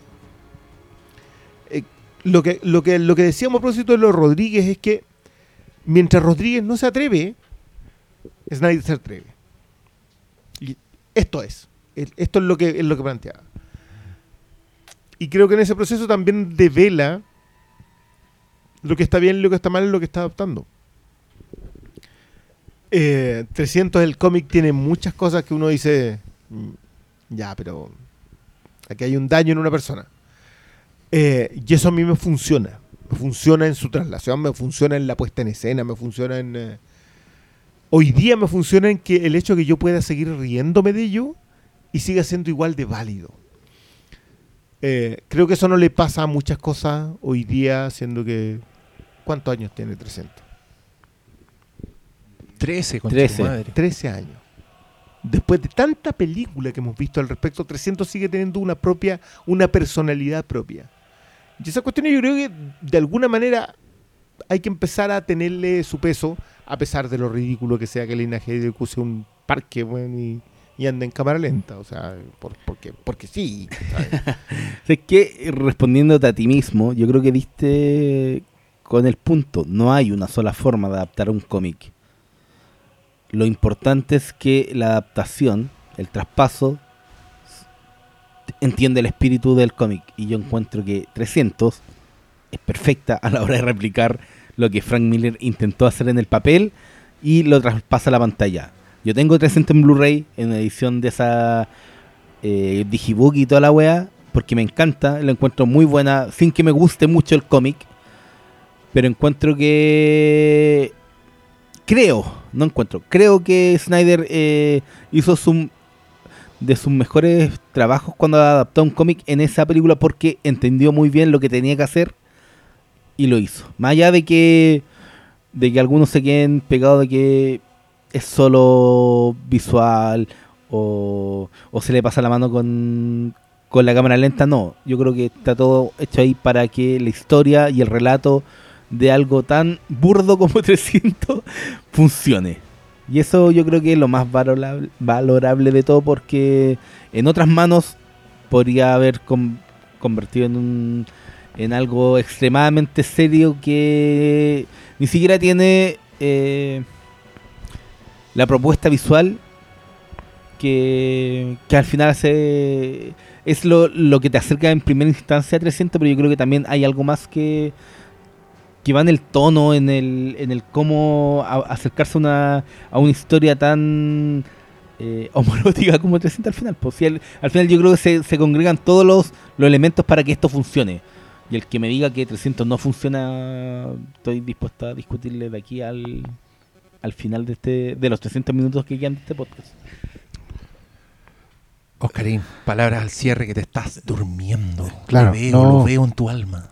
Lo, que, lo, que, lo que decíamos a propósito de los Rodríguez es que mientras Rodríguez no se atreve, Snyder se atreve. Y esto es. Esto es lo que, es lo que planteaba. Y creo que en ese proceso también devela lo que está bien lo que está mal lo que está adaptando. Eh, 300 el cómic tiene muchas cosas que uno dice, "Mm, ya, pero aquí hay un daño en una persona. Eh, y eso a mí me funciona. Me funciona en su traslación, me funciona en la puesta en escena, me funciona en... eh, hoy día me funciona en que el hecho de que yo pueda seguir riéndome de ello y siga siendo igual de válido. Eh, creo que eso no le pasa a muchas cosas hoy día, siendo que... ¿Cuántos años tiene 300? 13, con 13. madre. 13 años. Después de tanta película que hemos visto al respecto, 300 sigue teniendo una propia, una personalidad propia. Y esa cuestión yo creo que de alguna manera hay que empezar a tenerle su peso, a pesar de lo ridículo que sea que linaje de use un parque bueno, y, y anda en cámara lenta. O sea, por- porque, porque sí. Es *laughs* que respondiéndote a ti mismo, yo creo que diste con el punto. No hay una sola forma de adaptar un cómic. Lo importante es que la adaptación, el traspaso, entiende el espíritu del cómic. Y yo encuentro que 300 es perfecta a la hora de replicar lo que Frank Miller intentó hacer en el papel y lo traspasa a la pantalla. Yo tengo 300 en Blu-ray en edición de esa eh, Digibook y toda la wea, porque me encanta, lo encuentro muy buena, sin que me guste mucho el cómic, pero encuentro que... Creo, no encuentro, creo que Snyder eh, hizo su, de sus mejores trabajos cuando adaptó un cómic en esa película porque entendió muy bien lo que tenía que hacer y lo hizo. Más allá de que, de que algunos se queden pegados de que es solo visual o, o se le pasa la mano con, con la cámara lenta, no. Yo creo que está todo hecho ahí para que la historia y el relato de algo tan burdo como *laughs* 300 funcione. Y eso yo creo que es lo más valorable, de todo porque en otras manos podría haber con- convertido en un algo extremadamente serio que ni siquiera tiene eh, la propuesta visual que, que al final hace es lo, lo que te acerca en primera instancia a 300 pero yo creo que también hay algo más que que va en el tono, en el, en el cómo a- acercarse a una, a una historia tan eh, *laughs* como 300 al final. Pues, sí, al, al final yo creo que se, se congregan todos los, los elementos para que esto funcione. Y el que me diga que 300 no funciona, estoy dispuesto a discutirle de aquí al, al final de este de los 300 minutos que quedan de este podcast. Oscarín, palabras al cierre que te estás durmiendo. Claro, Lo veo, no. lo veo en tu alma.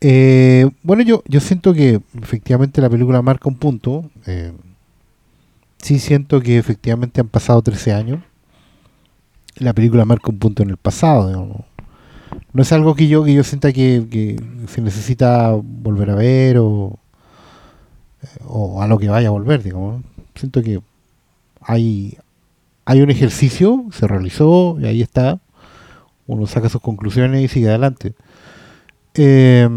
Eh, bueno, yo, yo siento que efectivamente la película marca un punto. eh, sí siento que efectivamente han pasado 13 años. La película marca un punto en el pasado. digamos. No es algo que yo, que yo sienta que, se necesita volver a ver o, o a lo que vaya a volver. Digamos. Siento que hay, hay un ejercicio, se realizó y ahí está. Uno saca sus conclusiones y sigue adelante. Eh,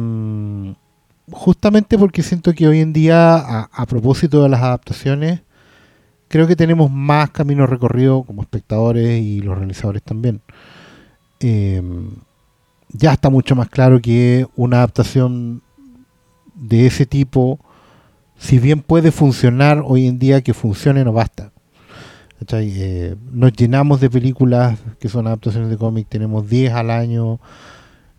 justamente porque siento que hoy en día, a, propósito de las adaptaciones, creo que tenemos más camino recorrido como espectadores y los realizadores también. Eh, ya está mucho más claro que una adaptación de ese tipo, si bien puede funcionar hoy en día, que funcione no basta. Eh, nos llenamos de películas que son adaptaciones de cómic, tenemos 10 al año,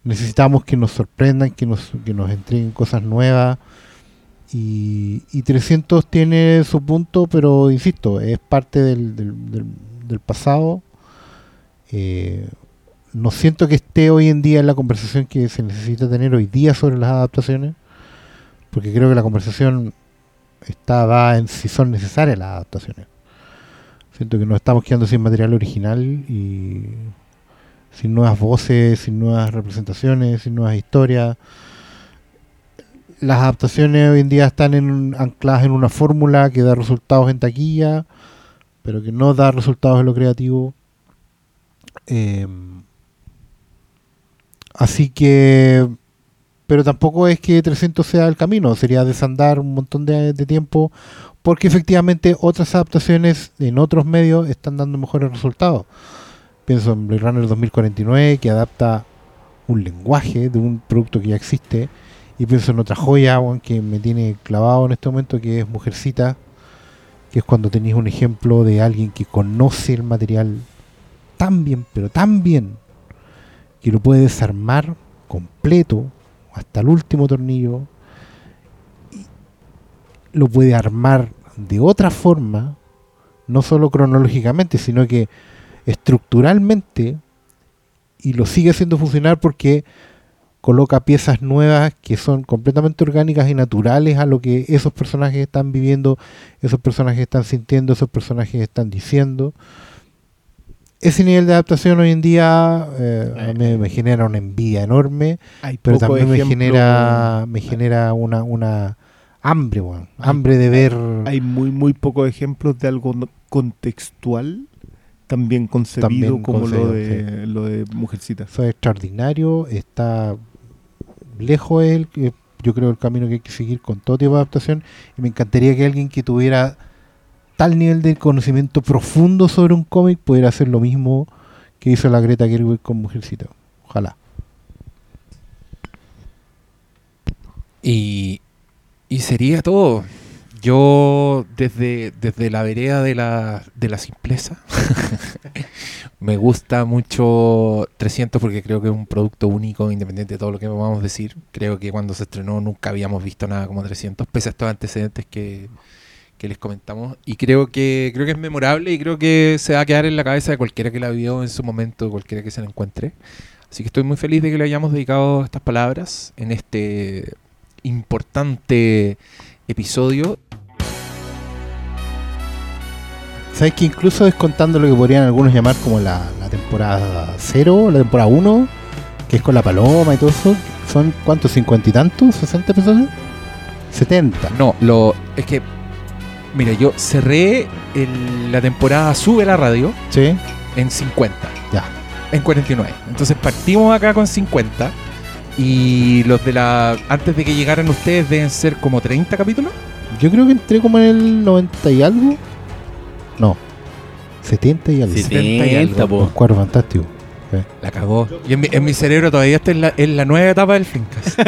necesitamos que nos sorprendan, que nos, que nos entreguen cosas nuevas. Y, y 300 tiene su punto, pero insisto, es parte del, del, pasado. Eh, no siento que esté hoy en día en la conversación que se necesita tener hoy día sobre las adaptaciones, porque creo que la conversación está dada en si son necesarias las adaptaciones. Siento que nos estamos quedando sin material original y sin nuevas voces, sin nuevas representaciones, sin nuevas historias. Las adaptaciones hoy en día están en- ancladas en una fórmula que da resultados en taquilla, pero que no da resultados en lo creativo. Eh, así que, pero tampoco es que 300 sea el camino, sería desandar un montón de, de tiempo, porque efectivamente otras adaptaciones en otros medios están dando mejores resultados. Pienso en Blade Runner 2049, que adapta un lenguaje de un producto que ya existe. Y pienso en otra joya que me tiene clavado en este momento, que es Mujercita, que es cuando tenéis un ejemplo de alguien que conoce el material tan bien, pero tan bien, que lo puede desarmar completo, hasta el último tornillo, y lo puede armar de otra forma, no solo cronológicamente, sino que estructuralmente y lo sigue haciendo funcionar porque coloca piezas nuevas que son completamente orgánicas y naturales a lo que esos personajes están viviendo, esos personajes están sintiendo, esos personajes están diciendo. Ese nivel de adaptación hoy en día eh, mí me genera una envidia enorme, pero también me genera me genera una, una hambre, weón, hambre de ver Hay muy, muy pocos ejemplos de algo contextual tan bien concebido como concebido, lo, de, lo de Mujercita. Eso es extraordinario, está lejos el, eh, yo creo el camino que hay que seguir con todo tipo de adaptación y me encantaría que alguien que tuviera tal nivel de conocimiento profundo sobre un cómic pudiera hacer lo mismo que hizo la Greta Gerwig con Mujercita. Ojalá. Y, y sería todo. Yo, desde, desde la vereda de la, de la simpleza, *laughs* *laughs* me gusta mucho 300 porque creo que es un producto único, independiente de todo lo que vamos a decir. Creo que cuando se estrenó nunca habíamos visto nada como 300, pese a estos antecedentes que, que les comentamos. Y creo que, creo que es memorable y creo que se va a quedar en la cabeza de cualquiera que la vio en su momento, cualquiera que se la encuentre. Así que estoy muy feliz de que le hayamos dedicado estas palabras en este importante episodio. ¿Sabes que incluso descontando lo que podrían algunos llamar como la, la temporada 0, la temporada 1, que es con la paloma y todo eso, son cuántos, cincuenta y tantos, 60 episodios? 70. No, lo es que Mira, yo cerré el- la temporada Sube la Radio Sí. en 50. Ya. En 49. Entonces partimos acá con 50. Y los de la. Antes de que llegaran ustedes deben ser como 30 capítulos. Yo creo que entré como en el 90 y algo. No. 70 y algo. Sí, 70 y 70, algo. Los po. cuadros fantásticos. La cagó. Y en mi, en mi cerebro todavía está en la, en la nueva etapa del Flimcast. *laughs*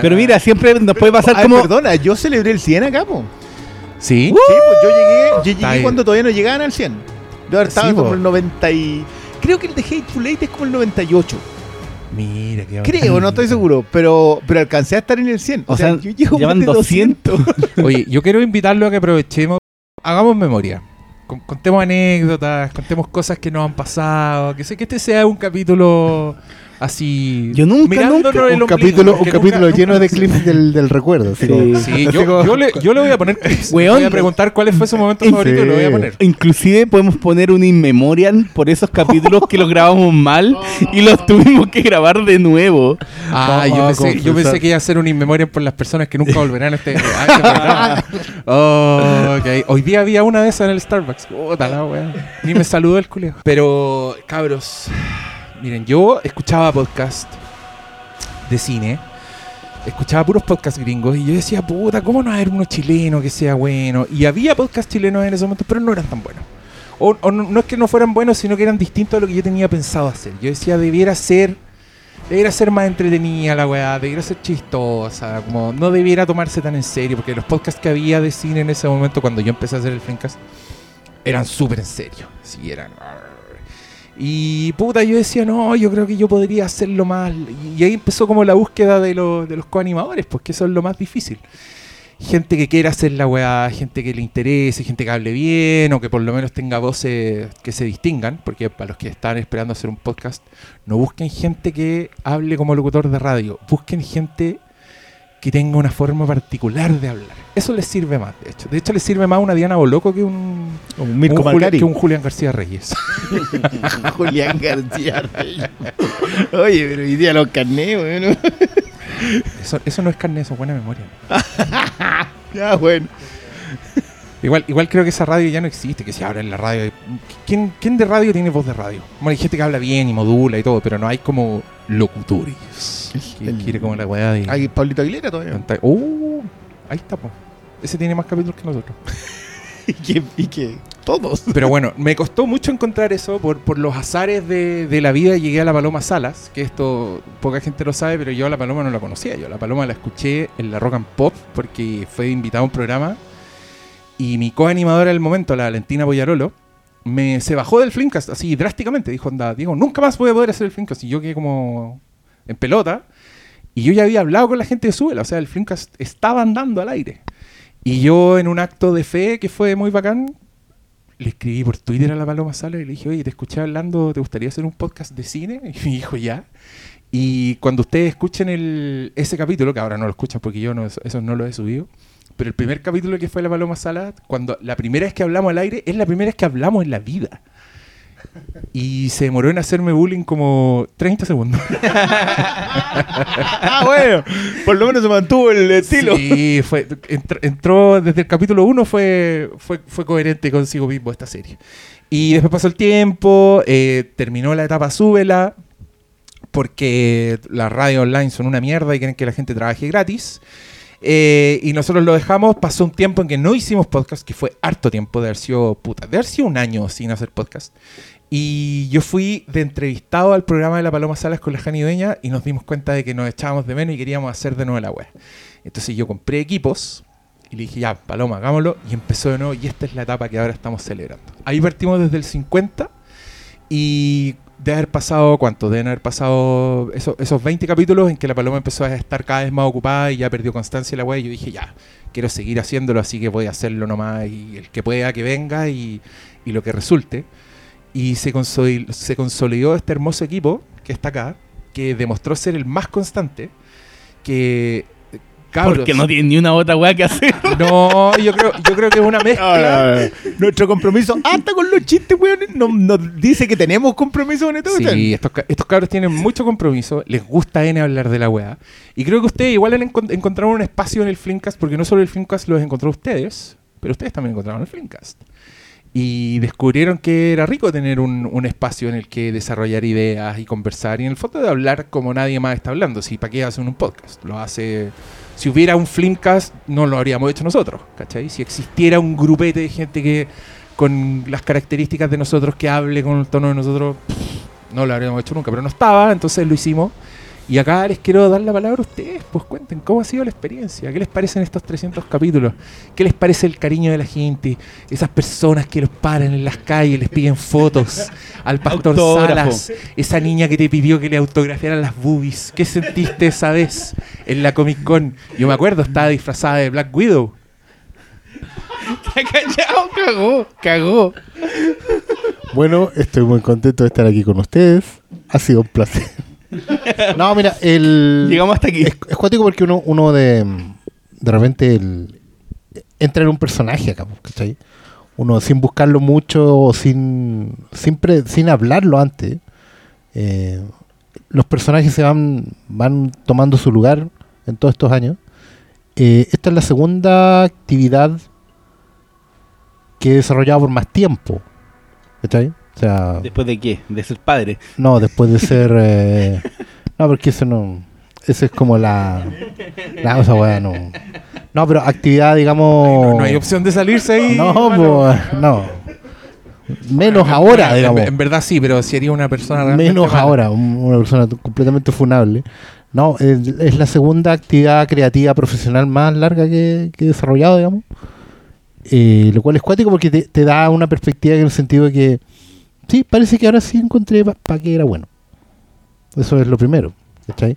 Pero mira, siempre nos puede pasar Ay, como. perdona, yo celebré el 100 acá, po. ¿Sí? Sí, pues yo llegué, yo llegué cuando todavía no llegaban al 100. Yo estaba Sí, como po. el 90 y... Creo que el de Hateful Eight es como el 98. Mira, qué Creo, no estoy seguro, pero, pero alcancé a estar en el 100. O sea, yo llego llevan más de 200. *laughs* Oye, yo quiero invitarlo a que aprovechemos, hagamos memoria. Con- contemos anécdotas, contemos cosas que nos han pasado. Que sé que este sea un capítulo así. Yo nunca, nunca- el Un ombligo, capítulo, un capítulo nunca- lleno nunca- de clips del, del recuerdo. Sí. como- Sí, yo, yo le, yo le voy a poner *laughs* clips. Weón. voy a preguntar cuál fue su momento *laughs* favorito y lo voy a poner. Inclusive podemos poner un in memoriam por esos capítulos que los grabamos mal y los tuvimos que grabar de nuevo. Ah, Vamos yo pensé, yo confesar. pensé que iba a ser un inmemoria por las personas que nunca volverán a este, este. *laughs* Oh, ok. Hoy día había una de esas en el Starbucks. La wea. Ni me saludó el culeo. Pero, cabros, miren, yo escuchaba podcast de cine. Escuchaba puros podcasts gringos y yo decía, puta, ¿cómo no haber uno chileno que sea bueno? Y había podcasts chilenos en ese momento, pero no eran tan buenos. O, no, no es que no fueran buenos, sino que eran distintos a lo que yo tenía pensado hacer. Yo decía, debiera ser debiera ser más entretenida la weá, debiera ser chistosa, como no debiera tomarse tan en serio, porque los podcasts que había de cine en ese momento, cuando yo empecé a hacer el Flimcast, eran súper en serio. Sí, eran. Y puta, yo decía, no, yo creo que yo podría hacerlo más. Y ahí empezó como la búsqueda de, los de los coanimadores, pues que eso es lo más difícil. Gente que quiera hacer la weá, gente que le interese, gente que hable bien o que por lo menos tenga voces que se distingan, porque para los que están esperando hacer un podcast, no busquen gente que hable como locutor de radio, busquen gente que tenga una forma particular de hablar. Eso les sirve más, de hecho. De hecho, les sirve más una Diana Boloco que un, Un Mirko un Juli- Malcari. que un Julián García Reyes. *laughs* Julián García Reyes. Oye, pero hoy día los carné, bueno. Eso, eso no es carne, eso es buena memoria. *laughs* Ya, bueno. Igual, igual creo que esa radio ya no existe, que si ahora en la radio. ¿quién, ¿Quién de radio tiene voz de radio? Bueno, hay gente que habla bien y modula y todo, pero no hay como locutores. Que El- quiere como la weá de. Hay Pablito Aguilera todavía. Uh, ahí está, po. Ese tiene más capítulos que nosotros. *laughs* ¿Y que, y que todos. Pero bueno, me costó mucho encontrar eso por, por los azares de, de la vida. Llegué a la Paloma Salas, que esto poca gente lo sabe, pero yo a la Paloma no la conocía. Yo a la Paloma la escuché en la Rock and Pop porque fue invitada a un programa. Y mi coanimadora del momento, la Valentina Boyarolo, me, se bajó del Flimcast así drásticamente. Dijo, anda, Diego, nunca más voy a poder hacer el Flimcast. Y yo quedé como en pelota. Y yo ya había hablado con la gente de Súbela. O sea, el Flimcast estaba andando al aire. Y yo en un acto de fe que fue muy bacán, le escribí por Twitter a la Paloma Sala y le dije, oye, te escuché hablando, ¿te gustaría hacer un podcast de cine? *laughs* Y me dijo, ya. Y cuando ustedes escuchen el, ese capítulo, que ahora no lo escuchan porque yo no, eso, no lo he subido, pero el primer capítulo que fue la Paloma Sala, cuando la primera vez que hablamos al aire, es la primera vez que hablamos en la vida. Y se demoró en hacerme bullying como 30 segundos. Ah, bueno. Por lo menos se mantuvo el estilo. Sí, fue, entr- entró desde el capítulo 1 fue, fue, fue coherente consigo mismo esta serie. Y después pasó el tiempo, eh, terminó la etapa Súbela, porque las radios online son una mierda y quieren que la gente trabaje gratis. Eh, y nosotros lo dejamos, pasó un tiempo en que no hicimos podcast, que fue harto tiempo de haber sido, puta, de haber sido un año sin hacer podcast. Y yo fui de entrevistado al programa de la Paloma Salas con la Jani Dueña y nos dimos cuenta de que nos echábamos de menos y queríamos hacer de nuevo la web. Entonces yo compré equipos y le dije, ya, Paloma, hagámoslo. Y empezó de nuevo y esta es la etapa que ahora estamos celebrando. Ahí partimos desde el 50 y de haber pasado, ¿cuánto? Deben haber pasado esos, esos 20 capítulos en que la Paloma empezó a estar cada vez más ocupada y ya perdió constancia la web. Y yo dije, ya, quiero seguir haciéndolo, así que voy a hacerlo nomás y el que pueda que venga y, y lo que resulte. Y se consolidó, se consolidó este hermoso equipo que está acá, que demostró ser el más constante, que Cabros. Porque no tienen ni una otra weá que hacer. *laughs* No, yo creo, yo creo que es una mezcla. Nuestro compromiso, hasta con los chistes, weón, no- nos dice que tenemos compromiso con esto. Sí, estos, estos cabros tienen mucho compromiso, les gusta N hablar de la weá. Y creo que ustedes igual han encon- encontrado un espacio en el Flimcast, porque no solo el Flimcast los encontró ustedes, pero ustedes también encontraron el Flimcast. Y descubrieron que era rico tener un, un espacio en el que desarrollar ideas y conversar. Y en el fondo de hablar como nadie más está hablando. Si para qué hacen un podcast, lo hace. Si hubiera un Flimcast, no lo habríamos hecho nosotros, ¿cachai? Si existiera un grupete de gente que con las características de nosotros que hable con el tono de nosotros, pff, no lo habríamos hecho nunca, pero no estaba, entonces lo hicimos. Y acá les quiero dar la palabra a ustedes, pues cuenten cómo ha sido la experiencia, qué les parecen estos 300 capítulos, qué les parece el cariño de la gente, esas personas que los paran en las calles, les piden fotos, al pastor Autógrafo. Salas, esa niña que te pidió que le autografiaran las boobies, ¿qué sentiste esa vez en la Comic Con? Yo me acuerdo, estaba disfrazada de Black Widow. *laughs* callado, cagó, cagó. Bueno, estoy muy contento de estar aquí con ustedes. Ha sido un placer. No, mira, el. Llegamos hasta aquí. Es, es cuático porque uno, uno de, de repente el- entra en un personaje acá, pues, ¿cachai? Uno sin buscarlo mucho o sin, sin, pre- sin hablarlo antes, eh, los personajes se van, van tomando su lugar en todos estos años. Eh, esta es la segunda actividad que he desarrollado por más tiempo. ¿Cachai? O sea, ¿Después de qué? De ser padre. no, después de ser. eh, no, porque eso no. Eso es como la. La cosa, weá, no. No, pero actividad, digamos. No, no hay opción de salirse ahí. No, pues, no. Menos ahora, En- digamos. En, verdad sí, pero sería una persona realmente Menos mala. ahora, un- una persona completamente funable. No, es, es la segunda actividad creativa profesional más larga que, que he desarrollado, digamos. Eh, lo cual es cuático porque te, te da una perspectiva en el sentido de que, sí, parece que ahora sí encontré para qué era bueno. Eso es lo primero, ¿cachai?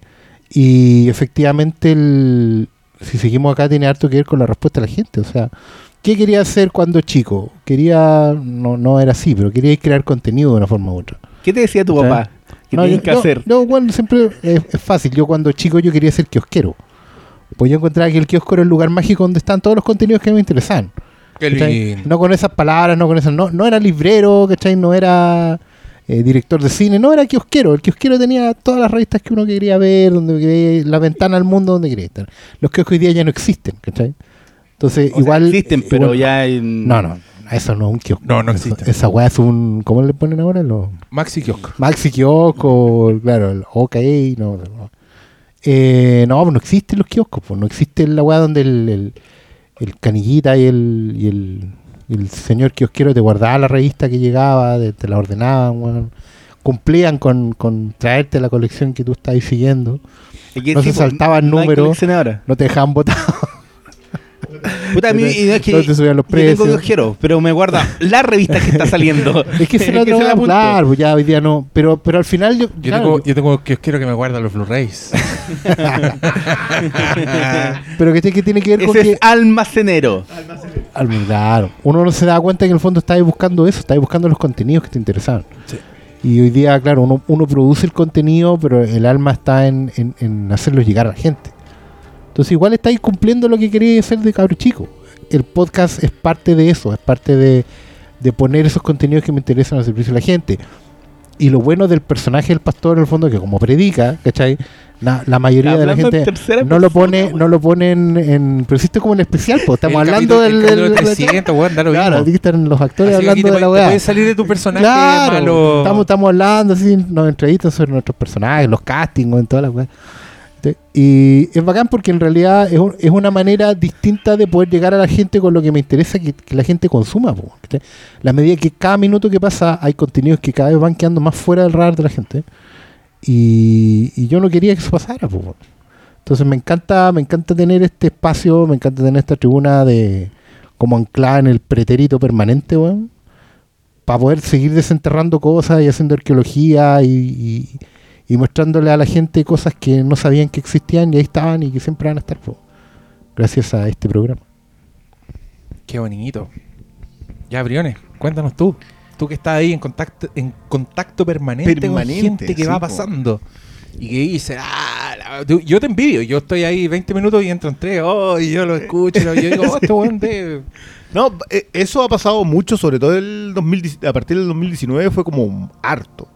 Y efectivamente, el, si seguimos acá, tiene harto que ver con la respuesta de la gente. O sea, ¿qué quería hacer cuando chico? Quería, no, no era así, pero quería crear contenido de una forma u otra. ¿Qué te decía tu ¿Cachai? papá? ¿Qué No, yo- que no, hacer? No, bueno, siempre es, es fácil. Yo cuando chico yo quería ser kiosquero. Pues yo encontraba que el kiosco era el lugar mágico donde están todos los contenidos que me interesaban. Qué ¿cachai? lindo. No con esas palabras, no con esas. No, no era librero, ¿cachai? No era eh, director de cine, no era kiosquero. El kiosquero tenía todas las revistas que uno quería ver, donde quería, la ventana al mundo donde quería estar. Los kioscos hoy día ya no existen, ¿cachai? Entonces, O sea, igual. existen, pero igual- ya en... No, no, eso no es un kiosco. No, no Eso- existe. Esa weá es un. ¿Cómo le ponen ahora? Los. Maxi Kiosco. Maxi Kiosco, claro, el OK, no, no. Eh, no, pues no existen los kioscos, pues no existe la weá donde el, el, el canillita y el, y el, y el señor kiosquero te guardaba la revista que llegaba, de- te la ordenaban, cumplían con, con traerte la colección que tú estabas siguiendo, no se saltaban números. no te dejaban botar. Puta, a mí y no es que te subían los yo tengo precios. pero me guarda la revista que está saliendo. *laughs* Es que se la *laughs* apunto. claro, pues ya hoy día no, pero, pero al final yo, Yo, claro, tengo, yo tengo kiosquero que me guarda los Blu-rays. *laughs* pero que, que tiene que ver con Ese que es almacenero. Al- Claro, uno no se da cuenta que en el fondo estáis buscando eso, estáis buscando los contenidos que te interesaban. Sí. Y hoy día, claro, uno, uno produce el contenido, pero el alma está en, en, en hacerlo llegar a la gente. Entonces igual estáis cumpliendo lo que queríais hacer de cabro chico. El podcast es parte de eso, es parte de, de poner esos contenidos que me interesan al servicio de la gente. Y lo bueno del personaje del pastor, en el fondo, que como predica, ¿cachai? La, la mayoría de la gente no lo pone, no lo ponen en. Pero existe como en especial, pues estamos El hablando capítulo- del. el del- 300, weón, da lo Claro, mismo. aquí están los actores Así hablando te, de la weá. puedes salir de tu personaje Claro, malo. estamos, estamos hablando así, nos entrevistan sobre nuestros personajes, los castings, en todas las weas. Y es bacán porque en realidad es, un- es una manera distinta de poder llegar a la gente con lo que me interesa que, la gente consuma. ¿cachai? La medida que cada minuto que pasa hay contenidos que cada vez van quedando más fuera del radar de la gente. Y, yo no quería que eso pasara. po. Entonces me encanta, me encanta tener este espacio, me encanta tener esta tribuna de como anclada en el pretérito permanente, para poder seguir desenterrando cosas y haciendo arqueología y- y mostrándole a la gente cosas que no sabían que existían y ahí estaban y que siempre van a estar po, gracias a este programa. Qué bonito. Ya, Briones, cuéntanos tú. Tú que estás ahí en contacto, en contacto permanente, Permanente, con gente que sí, va pasando. Y que dice, ah, la tú- yo te envidio. Yo estoy ahí 20 minutos y entro en 3. Oh, y yo lo escucho. y yo digo, oh, este weón de. *laughs* No, eh, eso ha pasado mucho, sobre todo el 2010 a partir del 2019 fue como harto.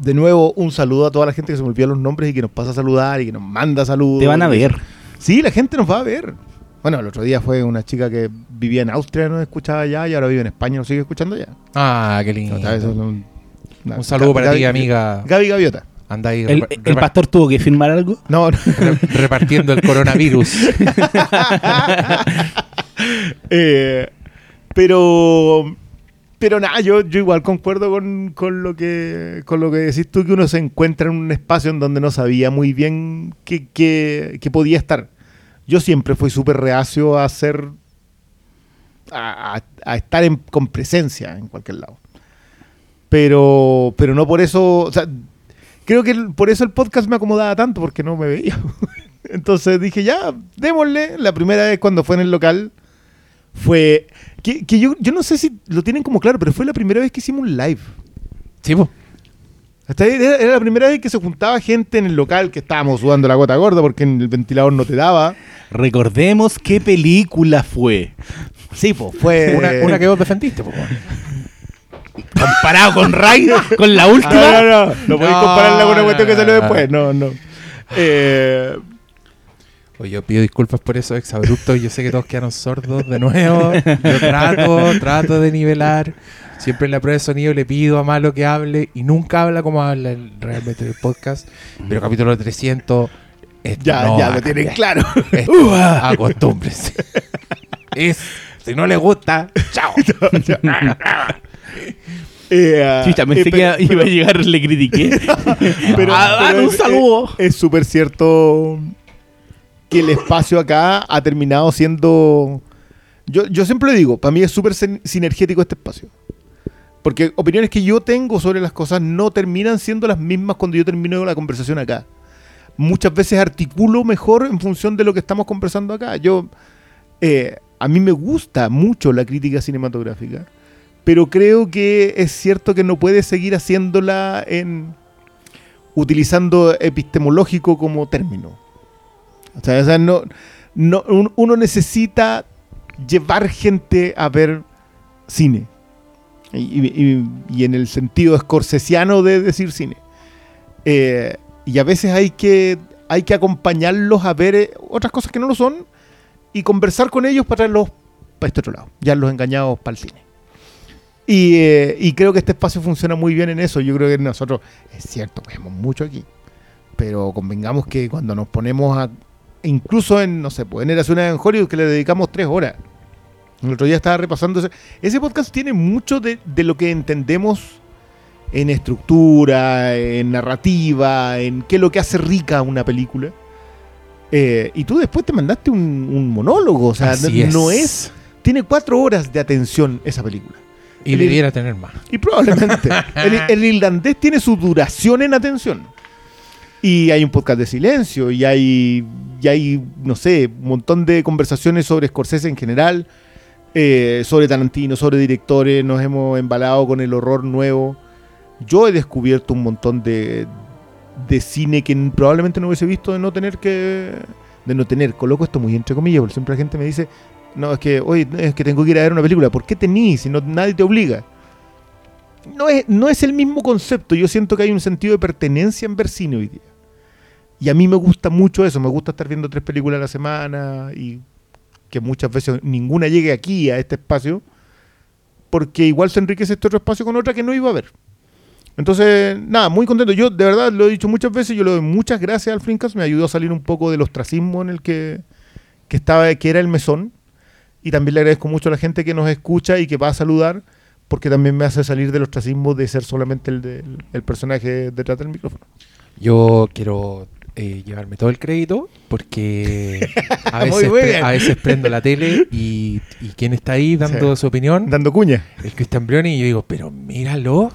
De nuevo, un saludo a toda la gente que se me olvida los nombres y que nos pasa a saludar y que nos manda saludos. Te van a ver. Sí, la gente nos va a ver. Bueno, el otro día fue una chica que vivía en Austria, nos escuchaba allá y ahora vive en España, nos sigue escuchando allá. Ah, qué lindo. Otra vez, un, una- Un saludo para ti, amiga. Gaby Gaviota. Anda ahí El, el pastor tuvo que firmar algo. No, no. *laughs* re- repartiendo el coronavirus. *laughs* Eh, pero pero nada, yo, yo igual concuerdo con, con lo que con lo que decís tú, que uno se encuentra en un espacio en donde no sabía muy bien qué- qué podía estar. Yo siempre fui súper reacio a hacer a, a- estar en- con presencia en cualquier lado. Pero, pero no por eso, o sea, creo que por eso el podcast me acomodaba tanto, porque no me veía. *laughs* Entonces dije, ya, démosle. La primera vez cuando fue en el local fue. Que, que yo, yo no sé si lo tienen como claro, pero fue la primera vez que hicimos un live. sí, po. Hasta ahí era, la primera vez que se juntaba gente en el local que estábamos sudando la gota gorda porque en el ventilador no te daba. Recordemos qué película fue. Sí, pues fue. Una, una que vos defendiste, po. Comparado con Ray, con la No, última. no, no. No podéis No, compararla con una cuestión que no, salió no. después. No, no. Eh, Oye, yo pido disculpas por esos exabruptos. Yo sé que todos quedaron sordos de nuevo. Yo trato, trato de nivelar. Siempre en la prueba de sonido le pido a Malo que hable y nunca habla como habla el- realmente en el podcast. Pero capítulo 300. esto ya, no ya lo tienen claro. Esto, *laughs* acostúmbrense. *laughs* Es, si no le gusta, chao. *laughs* Eh, ah, Chucha, pensé eh, que pero- iba a llegar, le critiqué. pero, Ah, pero dale un saludo. Es es súper cierto que el espacio acá ha terminado siendo. Yo, yo siempre digo, para mí es súper sin- sinergético este espacio. Porque opiniones que yo tengo sobre las cosas no terminan siendo las mismas cuando yo termino la conversación acá. Muchas veces articulo mejor en función de lo que estamos conversando acá. Yo, eh, a mí me gusta mucho la crítica cinematográfica, pero creo que es cierto que no puede seguir haciéndola en utilizando epistemológico como término. O sea, o sea, no, no, un- uno necesita llevar gente a ver cine. Y, en el sentido escorsesiano de decir cine. Eh, y a veces hay que, hay que acompañarlos a ver eh, otras cosas que no lo son y conversar con ellos para traerlos para este otro lado, ya los engañados para el cine. Y, eh, y creo que este espacio funciona muy bien en eso. Yo creo que nosotros, es cierto, vemos mucho aquí, pero convengamos que cuando nos ponemos a, incluso en, no sé, pues en Eraciones en Hollywood, que le dedicamos tres horas. El otro día estaba repasando ese, ese podcast tiene mucho de, de lo que entendemos en estructura, en narrativa, en qué es lo que hace rica una película. Eh, y tú después te mandaste un, un monólogo, o sea, Así no es. Tiene cuatro horas de atención esa película. Y debiera tener más. Y probablemente. *laughs* el, el irlandés tiene su duración en atención. Y hay un podcast de silencio, y hay, y hay no sé, un montón de conversaciones sobre Scorsese en general, eh, sobre Tarantino, sobre directores, nos hemos embalado con el horror nuevo. Yo he descubierto un montón de, de cine que probablemente no hubiese visto de no tener que... De no tener, coloco esto muy entre comillas, porque siempre la gente me dice, no, es que, oye, es que tengo que ir a ver una película. ¿Por qué tenís si no, nadie te obliga? No es, no es el mismo concepto. Yo siento que hay un sentido de pertenencia en ver hoy día. Y a mí me gusta mucho eso. Me gusta estar viendo tres películas a la semana y que muchas veces ninguna llegue aquí, a este espacio, porque igual se enriquece este otro espacio con otra que no iba a ver. Entonces, nada, muy contento. Yo, de verdad, lo he dicho muchas veces, yo le doy muchas gracias al Flinkcast. Me ayudó a salir un poco del ostracismo en el que, que estaba, que era el mesón. Y también le agradezco mucho a la gente que nos escucha y que va a saludar, porque también me hace salir del ostracismo de ser solamente el, del- el personaje detrás del micrófono. Yo quiero eh, llevarme todo el crédito porque *laughs* a veces, a prendo la tele y, y quién está ahí dando Sí. su opinión, Dando cuña. el Cristian Brioni, y yo digo, pero míralo.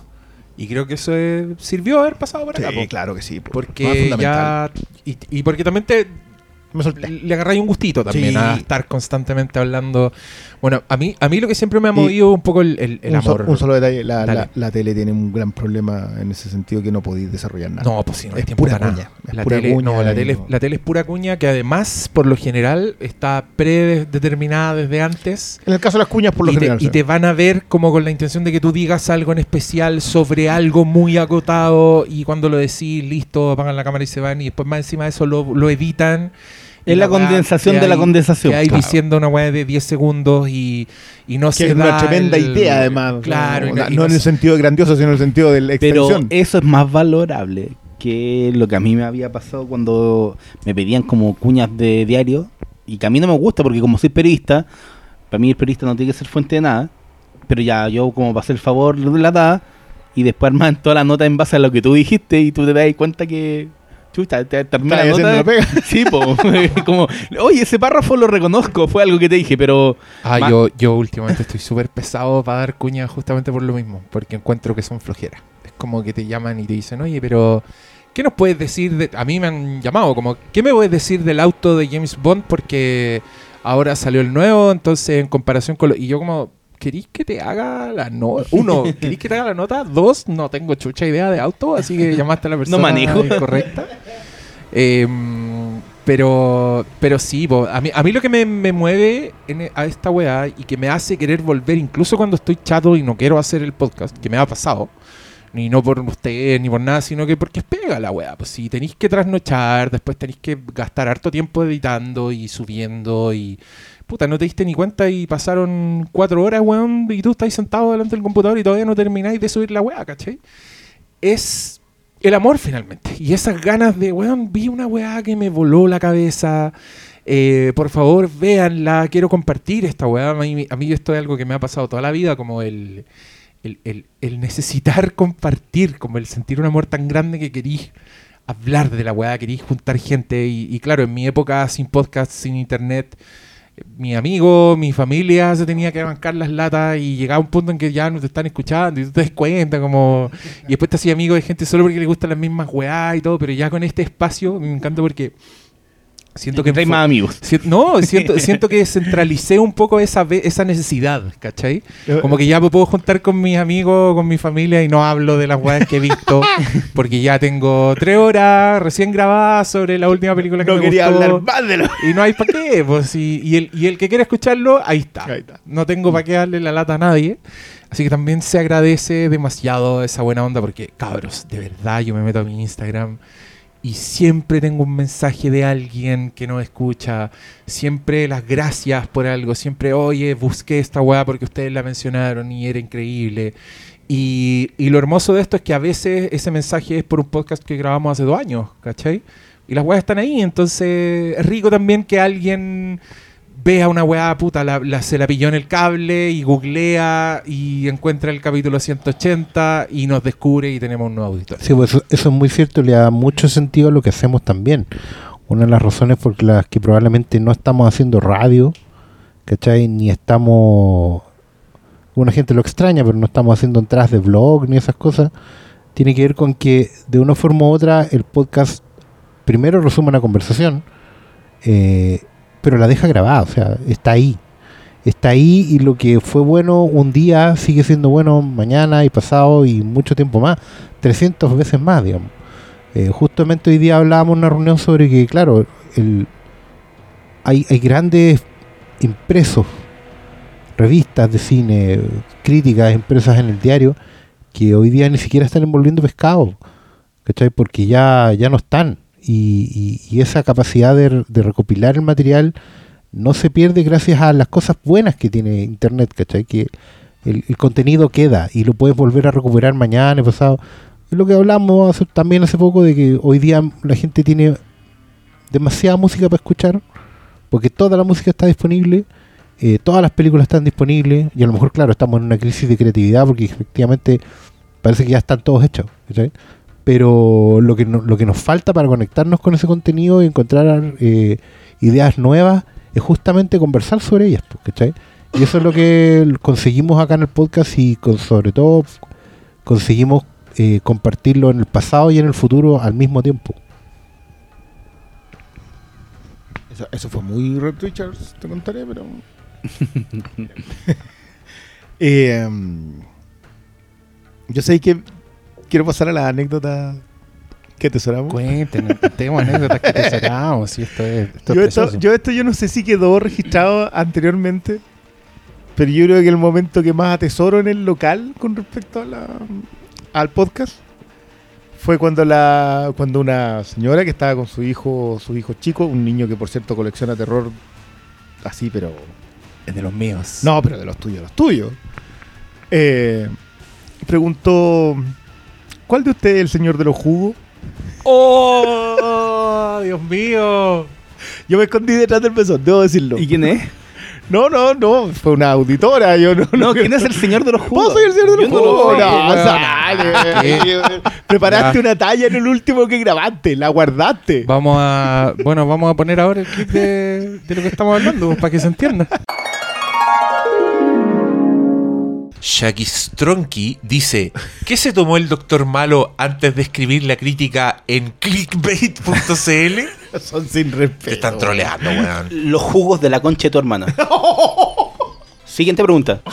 Y creo que eso eh, sirvió haber pasado por acá. po. claro que sí. po. Porque ya. Y, y porque también te. Me solté. le agarráis un gustito también Sí. a estar constantemente hablando. Bueno, a mí, a mí lo que siempre me ha Y movido un poco el, el- el un, so- amor. un solo detalle, la, la- la tele tiene un gran problema en ese sentido que no podéis desarrollar nada. No, pues sí, no Es tiempo pura para cuña, nada. es La pura tele, cuña no, la y tele, no- la tele es pura cuña que además, por lo general, está predeterminada desde antes. En el caso de las cuñas, por lo y, te, general. y sí. te van a ver como con la intención de que tú digas algo en especial sobre algo muy acotado y cuando lo decís, listo, apagan la cámara y se van y después más encima de eso lo, lo editan. Es la condensación de la hay- condensación, Que hay claro. diciendo una weá de 10 segundos y, y no que se es una da tremenda el- idea, además. Claro, no, y no- no y no en el se- sentido de grandioso, sino en el sentido de la Pero extensión. eso es más valorable que lo que a mí me había pasado cuando me pedían como cuñas de diario. Y que a mí no me gusta porque como soy periodista, para mí el periodista no tiene que ser fuente de nada. Pero ya yo como para hacer el favor la da y después arman toda la nota en base a lo que tú dijiste y tú te das cuenta que... Chuta, te, te armé Estás la nota. pega. *laughs* Sí, po. *laughs* como, oye, ese párrafo lo reconozco, fue algo que te dije, pero Ah, yo, yo últimamente estoy súper pesado para dar cuñas justamente por lo mismo, porque encuentro que son flojeras. Es como que te llaman y te dicen, oye, pero ¿qué nos puedes decir? De... A mí me han llamado, como, ¿qué me puedes decir del auto de James Bond? Porque ahora salió el nuevo, entonces en comparación con lo... Y yo como, ¿querís que te haga la nota? Uno, *laughs* ¿querís que te haga la nota? Dos, no tengo chucha idea de auto, así que llamaste a la persona manejo. incorrecta. Em, pero, pero sí, po, a, mí, a mí lo que me, me mueve en e- a esta weá y que me hace querer volver, incluso cuando estoy chato y no quiero hacer el podcast, que me ha pasado, ni no por ustedes ni por nada, sino que porque es pega la weá. Pues si tenéis que trasnochar, después tenéis que gastar harto tiempo editando y subiendo y. Puta, no te diste ni cuenta y pasaron cuatro horas, weón, y tú estás sentado delante del computador y todavía no termináis de subir la weá, ¿cachai? Es el amor finalmente. Y esas ganas de, weón, vi una weá que me voló la cabeza. Eh, por favor, véanla. Quiero compartir esta weá. A mí, a mí esto es algo que me ha pasado toda la vida, como el, el, el- el necesitar compartir, como el sentir un amor tan grande que querís hablar de la weá, querís juntar gente. Y, y claro, en mi época sin podcast, sin internet, mi amigo, mi familia se tenía que bancar las latas y llegaba un punto en que ya no te están escuchando y tú te das cuenta como... Y después te hacía amigo de gente solo porque le gustan las mismas weá y todo, pero ya con este espacio me encanta porque siento que... hay fue- más amigos. *laughs* Si- no, siento, siento que centralicé un poco esa, esa necesidad, ¿cachai? Como que ya me puedo juntar con mis amigos, con mi familia y no hablo de las weas que he visto, *laughs* porque ya tengo tres horas recién grabadas sobre la última película que no me quería gustó. hablar más de lo. Y no hay para qué, pues, y, y el, y el que quiera escucharlo, ahí está. Ahí está. No tengo para qué darle la lata a nadie. Así que también se agradece demasiado esa buena onda, porque, cabros, de verdad, yo me meto a mi Instagram y siempre tengo un mensaje de alguien que no escucha. Siempre las gracias por algo. Siempre, oye, busqué esta weá porque ustedes la mencionaron y era increíble. Y, y lo hermoso de esto es que a veces ese mensaje es por un podcast que grabamos hace dos años, ¿cachai? Y las weas están ahí, entonces es rico también que alguien vea una weá puta, la, la- se la pilló en el cable y googlea y encuentra el capítulo 180 y nos descubre y tenemos un nuevo auditorio. Sí, pues eso, eso es muy cierto, le da mucho sentido a lo que hacemos también. Una de las razones por las que probablemente no estamos haciendo radio, ¿cachai? Ni estamos... Una gente lo extraña, pero no estamos haciendo entradas de blog ni esas cosas. Tiene que ver con que de una forma u otra el podcast primero resume una conversación, eh, pero la deja grabada, o sea, está ahí. Está ahí y lo que fue bueno un día sigue siendo bueno mañana y pasado y mucho tiempo más. 300 veces más, digamos. Eh, justamente hoy día hablábamos en una reunión sobre que, claro, el, hay, hay grandes impresos, revistas de cine, críticas impresas en el diario, que hoy día ni siquiera están envolviendo pescado, ¿cachai? Porque ya, ya no están. Y, esa capacidad de, recopilar el material no se pierde gracias a las cosas buenas que tiene Internet, ¿cachai? Que el, el contenido queda y lo puedes volver a recuperar mañana, y pasado. Es lo que hablamos también hace poco de que hoy día la gente tiene demasiada música para escuchar, porque toda la música está disponible, eh, todas las películas están disponibles, y a lo mejor, claro, estamos en una crisis de creatividad porque efectivamente parece que ya están todos hechos, ¿cachai? Pero lo que, no- lo que nos falta para conectarnos con ese contenido y encontrar eh, ideas nuevas es justamente conversar sobre ellas, pues, ¿cachai? Y eso es lo que conseguimos acá en el podcast y con, sobre todo conseguimos eh, compartirlo en el pasado y en el futuro al mismo tiempo. Eso, eso fue muy Red Richards, te contaré, pero. *laughs* *laughs* Eh, um, yo sé que quiero pasar a la anécdota que atesoramos. Cuéntenos, tenemos anécdotas que te seramos. Si esto es, esto es yo esto yo no sé si quedó registrado anteriormente, pero yo creo que el momento que más atesoro en el local con respecto a la, al podcast fue cuando la cuando una señora que estaba con su hijo su hijo chico, un niño que por cierto colecciona terror así, pero Es de los míos. no, pero de los tuyos, los tuyos. Eh, preguntó ¿Cuál de ustedes es el señor de los jugos? ¡Oh! ¡Dios mío! Yo me escondí detrás del mesón, debo decirlo. ¿Y quién es? No, no, no, fue una auditora, yo no, No, ¿quién es el señor de los jugos? ¿Vos soy el señor de los Yo no lo jugos? No, weón. sale. Preparaste una talla en el último que grabaste, la guardaste. Vamos a. Bueno, vamos a poner ahora el clip de, de lo que estamos hablando, para que se entienda. Shaggy Stronky dice: ¿Qué se tomó el doctor Malo antes de escribir la crítica en clickbait.cl? *laughs* Son sin respeto. Te están troleando, weón. Los jugos de la concha de tu hermana. *laughs* Siguiente pregunta. *laughs*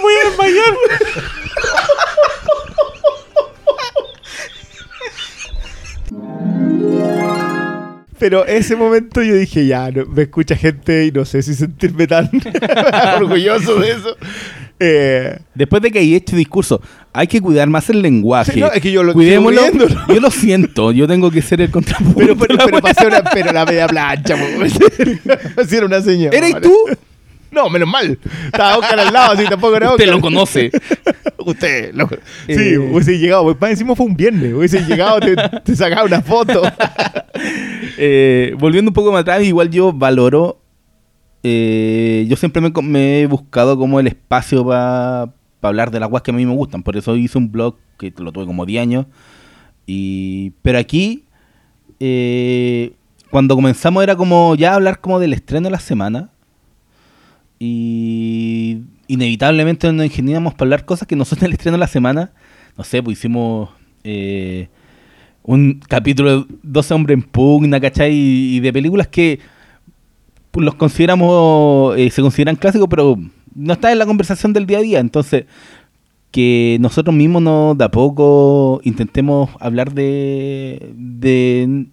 Voy a desmayar. Pero ese momento yo dije, ya, no- me escucha gente y no sé si sentirme tan *laughs* orgulloso de eso. Eh, Después de que hay hecho discurso, hay que cuidar más el lenguaje. Sí, no, es que yo lo Cuidémoslo. Yo lo siento, yo tengo que ser el contrapunto. pero, pero, pero *laughs* pasé una, pero la media plancha, po. *laughs* Era una señora. ¿Eres tú? No, menos mal. Estaba Oscar al lado, así tampoco era Usted Oscar. lo conoce. *laughs* Usted, lo- sí, Eh. hubiese llegado. Más encima fue un viernes. Hubiese llegado, te, te sacaba una foto. *laughs* Eh, volviendo un poco más atrás, igual yo valoro. eh, yo siempre me, me he buscado como el espacio para hablar de las guas que a mí me gustan. Por eso hice un blog que lo tuve como 10 años. Y, pero aquí, eh, cuando comenzamos era como ya hablar como del estreno de la semana. Y inevitablemente nos ingeniamos para hablar cosas que no son el estreno de la semana. No sé, pues hicimos eh, un capítulo de 12 hombres en pugna, ¿cachai? Y, de películas que los consideramos, eh, se consideran clásicos, pero no está en la conversación del día a día. Entonces, que nosotros mismos no, de a poco intentemos hablar de, de,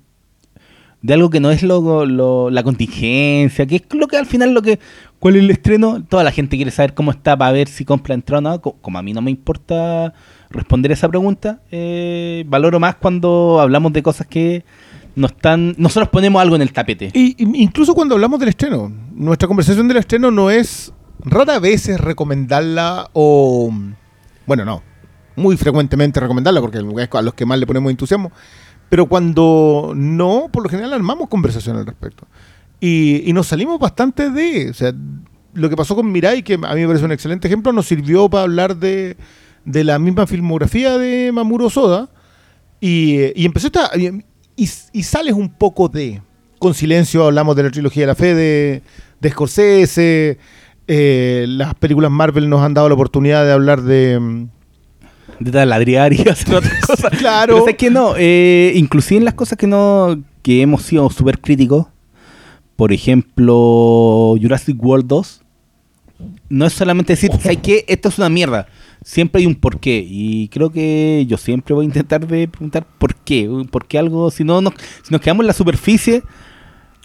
de algo que no es lo, lo- la contingencia, que es lo que al final lo que... ¿Cuál es el estreno? Toda la gente quiere saber cómo está para ver si compra entrada o no. Co- Como a mí no me importa responder esa pregunta, eh, valoro más cuando hablamos de cosas que no están... Nosotros ponemos algo en el tapete. Y, incluso cuando hablamos del estreno, nuestra conversación del estreno no es rara vez es recomendarla o. Bueno, no. Muy frecuentemente recomendarla porque es a los que más le ponemos entusiasmo. Pero cuando no, por lo general armamos conversación al respecto. Y, y nos salimos bastante de. O sea, lo que pasó con Mirai, que a mí me parece un excelente ejemplo, nos sirvió para hablar de, de la misma filmografía de Mamuro Soda. Y, y empezó esta. Y, y sales un poco de. Con silencio hablamos de la trilogía de la fe de, de Scorsese. eh, las películas Marvel nos han dado la oportunidad de hablar de. mm, de taladriar y hacer otras *laughs* cosas. Claro. Pero es que no, eh, inclusive en las cosas que no que hemos sido súper críticos, por ejemplo, Jurassic World 2, no es solamente decir, ¿sabes qué? Esto es una mierda. Siempre hay un porqué. Y creo que yo siempre voy a intentar de preguntar por qué. ¿Por qué algo? Si no nos, si nos quedamos en la superficie,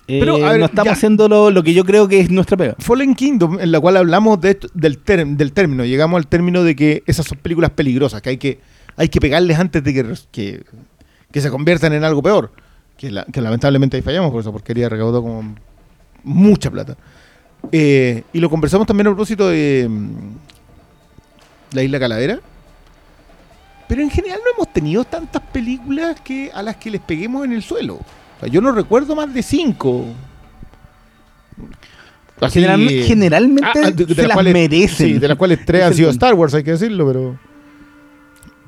eh, Pero, a ver, no estamos ya. haciendo lo, lo que yo creo que es nuestra pega. Fallen Kingdom, en la cual hablamos de esto- del, del término. Llegamos al término de que esas son películas peligrosas, que hay que, hay que pegarles antes de que, que se conviertan en algo peor. Que, la- que lamentablemente ahí fallamos, por esa porquería recaudó como mucha plata. Eh, y lo conversamos también a propósito de mm, la Isla Calavera. Pero en general no hemos tenido tantas películas que a las que les peguemos en el suelo. O sea, yo no recuerdo más de cinco. Así- Generalmente, generalmente Ah, ah, de- de se las las cuales- merecen. Sí, de las cuales tres Es han sido. Star Wars, hay que decirlo, pero.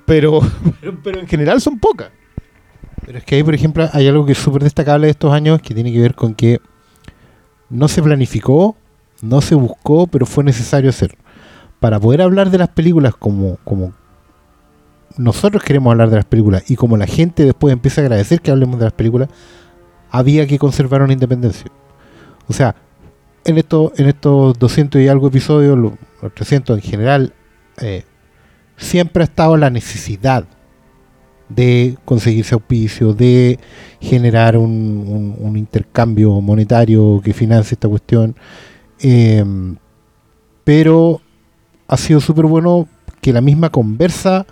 Pero, pero, *laughs* pero en general son pocas. Pero es que ahí, por ejemplo, hay algo que es súper destacable de estos años que tiene que ver con que no se planificó, no se buscó, pero fue necesario hacer. Para poder hablar de las películas como, como nosotros queremos hablar de las películas y como la gente después empieza a agradecer que hablemos de las películas, había que conservar una independencia. O sea, en, esto, en estos 200 y algo episodios, lo- los 300 en general, eh, siempre ha estado la necesidad de conseguirse auspicio, de generar un, un- un intercambio monetario que financie esta cuestión. Eh, pero ha sido súper bueno que la misma conversa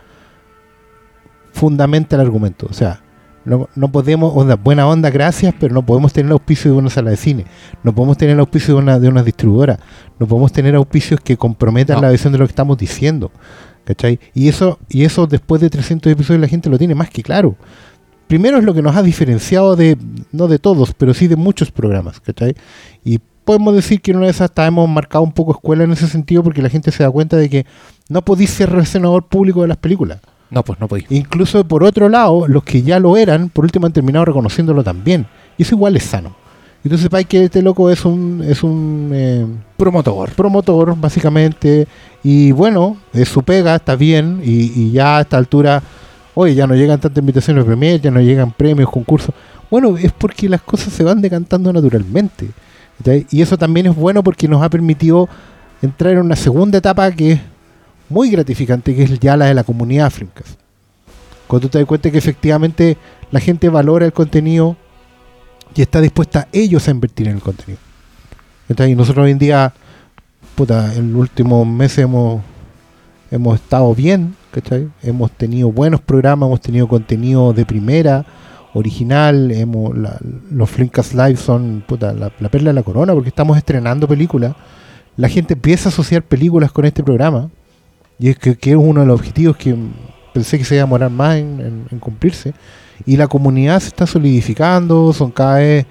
fundamenta el argumento. O sea, no, no podemos, onda, buena onda, gracias, pero no podemos tener el auspicio de una sala de cine, no podemos tener el auspicio de una, de una distribuidora, no podemos tener auspicios que comprometan No. la visión de lo que estamos diciendo. ¿Cachai? Y eso, y eso después de 300 episodios la gente lo tiene más que claro. Primero es lo que nos ha diferenciado de, no de todos, pero sí de muchos programas, ¿cachai? Y podemos decir que en una de esas hasta hemos marcado un poco escuela en ese sentido porque la gente se da cuenta de que no podéis ser resenador público de las películas. No, pues no podía. Incluso por otro lado, los que ya lo eran, por último han terminado reconociéndolo también. Y eso igual es sano. Entonces sepáis que este loco es un, es un eh, Promotor. promotor, básicamente. Y bueno, es su pega, está bien. Y, y ya a esta altura, oye, ya no llegan tantas invitaciones de premier, ya no llegan premios, concursos. Bueno, es porque las cosas se van decantando naturalmente. Y eso también es bueno porque nos ha permitido entrar en una segunda etapa que es muy gratificante, que es ya la de la comunidad Flimcast. Cuando tú te das cuenta que efectivamente la gente valora el contenido y está dispuesta ellos a invertir en el contenido. ¿cachai? Y nosotros hoy en día, puta, en los últimos meses hemos, hemos estado bien, ¿cachai? Hemos tenido buenos programas, hemos tenido contenido de primera, original, hemos, la- los Flimcast Live son puta, la, la perla de la corona porque estamos estrenando películas. La gente empieza a asociar películas con este programa y es que, que es uno de los objetivos que pensé que se iba a demorar más en cumplirse. Y la comunidad se está solidificando, son cada vez,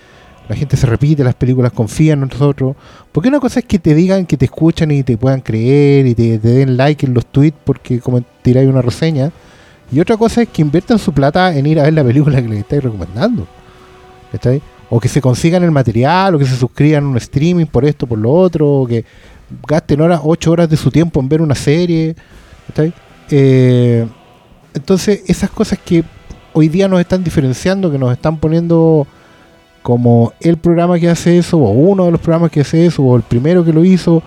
la gente se repite, las películas confían en nosotros. Porque una cosa es que te digan que te escuchan y te puedan creer y te, den like en los tweets porque como tiráis una reseña. Y otra cosa es que inviertan su plata en ir a ver la película que les estáis recomendando. ¿Cachai? O que se consigan el material, o que se suscriban a un streaming por esto, por lo otro, o que gasten horas, 8 horas de su tiempo en ver una serie. ¿cachai? Eh, entonces, esas cosas que hoy día nos están diferenciando, que nos están poniendo como el programa que hace eso, o uno de los programas que hace eso, o el primero que lo hizo,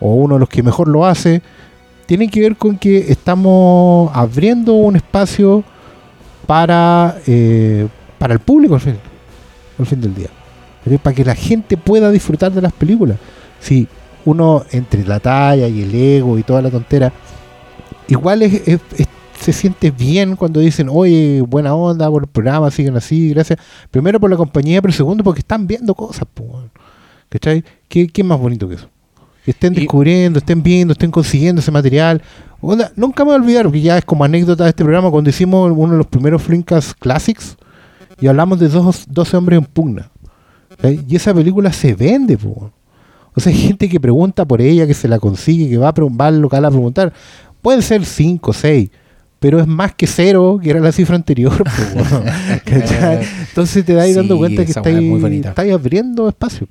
o uno de los que mejor lo hace, tienen que ver con que estamos abriendo un espacio para, eh, para el público al fin, del día. Para que la gente pueda disfrutar de las películas. Si uno entre la talla y el ego y toda la tontera, igual es- se siente bien cuando dicen, oye, buena onda por el programa, siguen así, gracias. Primero por la compañía, pero segundo porque están viendo cosas. po. ¿Cachai? ¿Qué, ¿Qué es más bonito que eso? Que estén descubriendo, estén viendo, estén consiguiendo ese material. Onda, nunca me voy a olvidar, porque ya es como anécdota de este programa, cuando hicimos uno de los primeros Flinkas Classics y hablamos de dos, 12 hombres en pugna. ¿cachai? Y esa película se vende, po. O sea, hay gente que pregunta por ella, que se la consigue, que va, a va al local a preguntar. Pueden ser 5, 6, pero es más que cero, que era la cifra anterior. *laughs* ¿Cachai? *laughs* Entonces te das Sí, dando cuenta que es estáis abriendo espacio.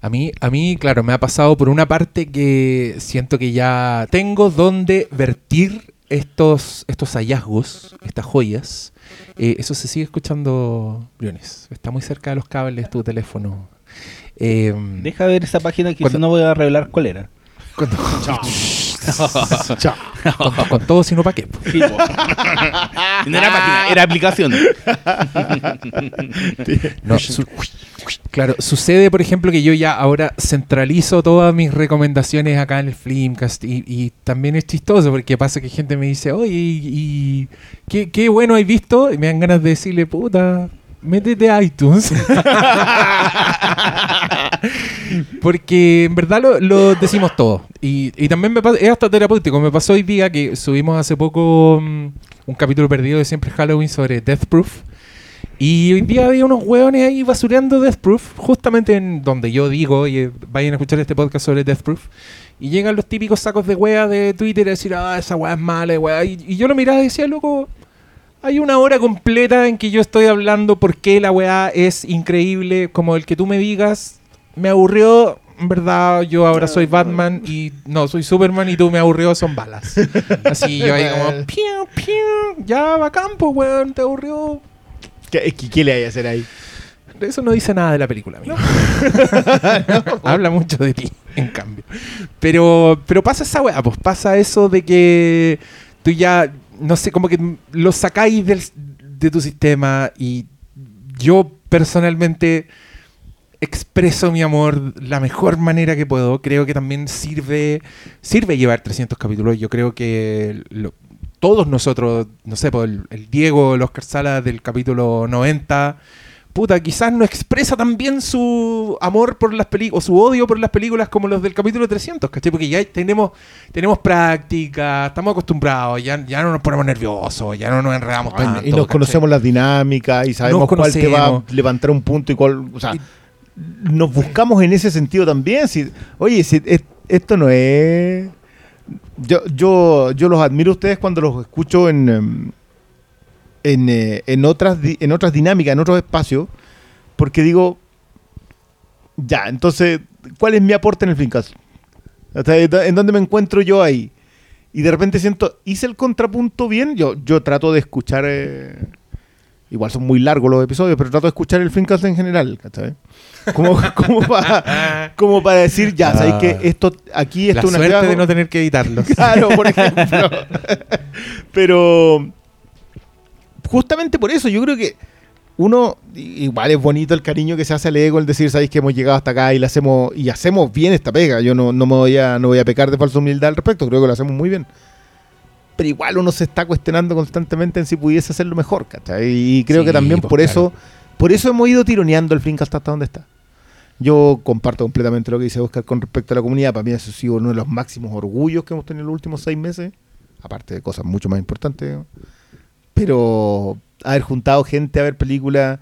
A mí, a mí, claro, me ha pasado por una parte que siento que ya tengo donde vertir estos, estos hallazgos, estas joyas. Eh, eso se sigue escuchando, Briones. Está muy cerca de los cables tu teléfono. Eh, Deja ver esa página que Cuando- si no voy a revelar cuál era. Cuando- *laughs* con, con todo, sino para qué. *laughs* *laughs* Sí, no era página, era aplicación. No, su- claro, sucede, por ejemplo, que yo ya ahora centralizo todas mis recomendaciones acá en el Flimcast y, y también es chistoso porque pasa que gente me dice, oye, y, y qué, qué bueno hay visto, y me dan ganas de decirle, puta, métete a iTunes. Porque en verdad lo, decimos todo. Y, también me es hasta terapéutico, me pasó hoy día que subimos hace poco mm, un capítulo perdido de Siempre Halloween sobre Death Proof. Y hoy día había unos hueones ahí basureando Death Proof, justamente en donde yo digo, y eh, vayan a escuchar este podcast sobre Death Proof. Y llegan los típicos sacos de wea de Twitter a decir, ah, esa wea es mala, wea. Y, y yo lo miraba y decía, loco, hay una hora completa en que yo estoy hablando por qué la weá es increíble, como el que tú me digas, me aburrió, en verdad yo ahora soy Batman y no, soy Superman y tú me aburrió, son balas. Así yo ahí como, piu, piu, ya va a campo, weón, te aburrió. ¿Qué, qué- qué le hay a hacer ahí? Eso no dice nada de la película, amigo. *laughs* Habla mucho de ti, en cambio. Pero, pero pasa esa weá, pues pasa eso de que tú ya, no sé, como que lo sacáis del- de tu sistema y yo personalmente expreso mi amor la mejor manera que puedo. Creo que también sirve, sirve llevar 300 capítulos. Yo creo que lo- todos nosotros, no sé, pues el, el Diego, el Oscar Sala del capítulo 90, puta, quizás no expresa también su amor por las películas, o su odio por las películas como los del capítulo 300, ¿cachai? Porque ya tenemos, tenemos práctica, estamos acostumbrados, ya, ya no nos ponemos nerviosos, ya no nos enredamos tanto. y nos ¿cachai? conocemos las dinámicas y sabemos cuál te va a levantar un punto y cuál. O sea, Y- nos buscamos en ese sentido también. Si, oye, si es- esto no es. Yo, yo, yo los admiro a ustedes cuando los escucho en. em, En, eh, en, otras, en otras dinámicas, en otros espacios, porque digo, ya, entonces, ¿cuál es mi aporte en el sea, ¿En dónde me encuentro yo ahí? Y de repente siento, hice el contrapunto bien. Yo, yo trato de escuchar. eh, igual son muy largos los episodios, pero trato de escuchar el Fincast en general. ¿cachai? Como, *laughs* como, para, como decir, ya, ¿sabéis que esto aquí La esto es una suerte de no tener que editarlos. *laughs* Claro, por ejemplo. *laughs* Pero justamente por eso yo creo que uno igual es bonito el cariño que se hace al ego el decir, sabéis que hemos llegado hasta acá y le hacemos y hacemos bien esta pega. Yo no, no me voy a no voy a pecar de falsa humildad al respecto, creo que lo hacemos muy bien. Pero igual uno se está cuestionando constantemente en si pudiese hacerlo mejor, ¿cachai? Y creo Sí, que también pues, por claro. eso por eso hemos ido tironeando el Flinkast hasta donde está. Yo comparto completamente lo que dice Oscar con respecto a la comunidad. Para mí eso ha sido uno de los máximos orgullos que hemos tenido en los últimos seis meses. Aparte de cosas mucho más importantes. Pero haber juntado gente a ver películas,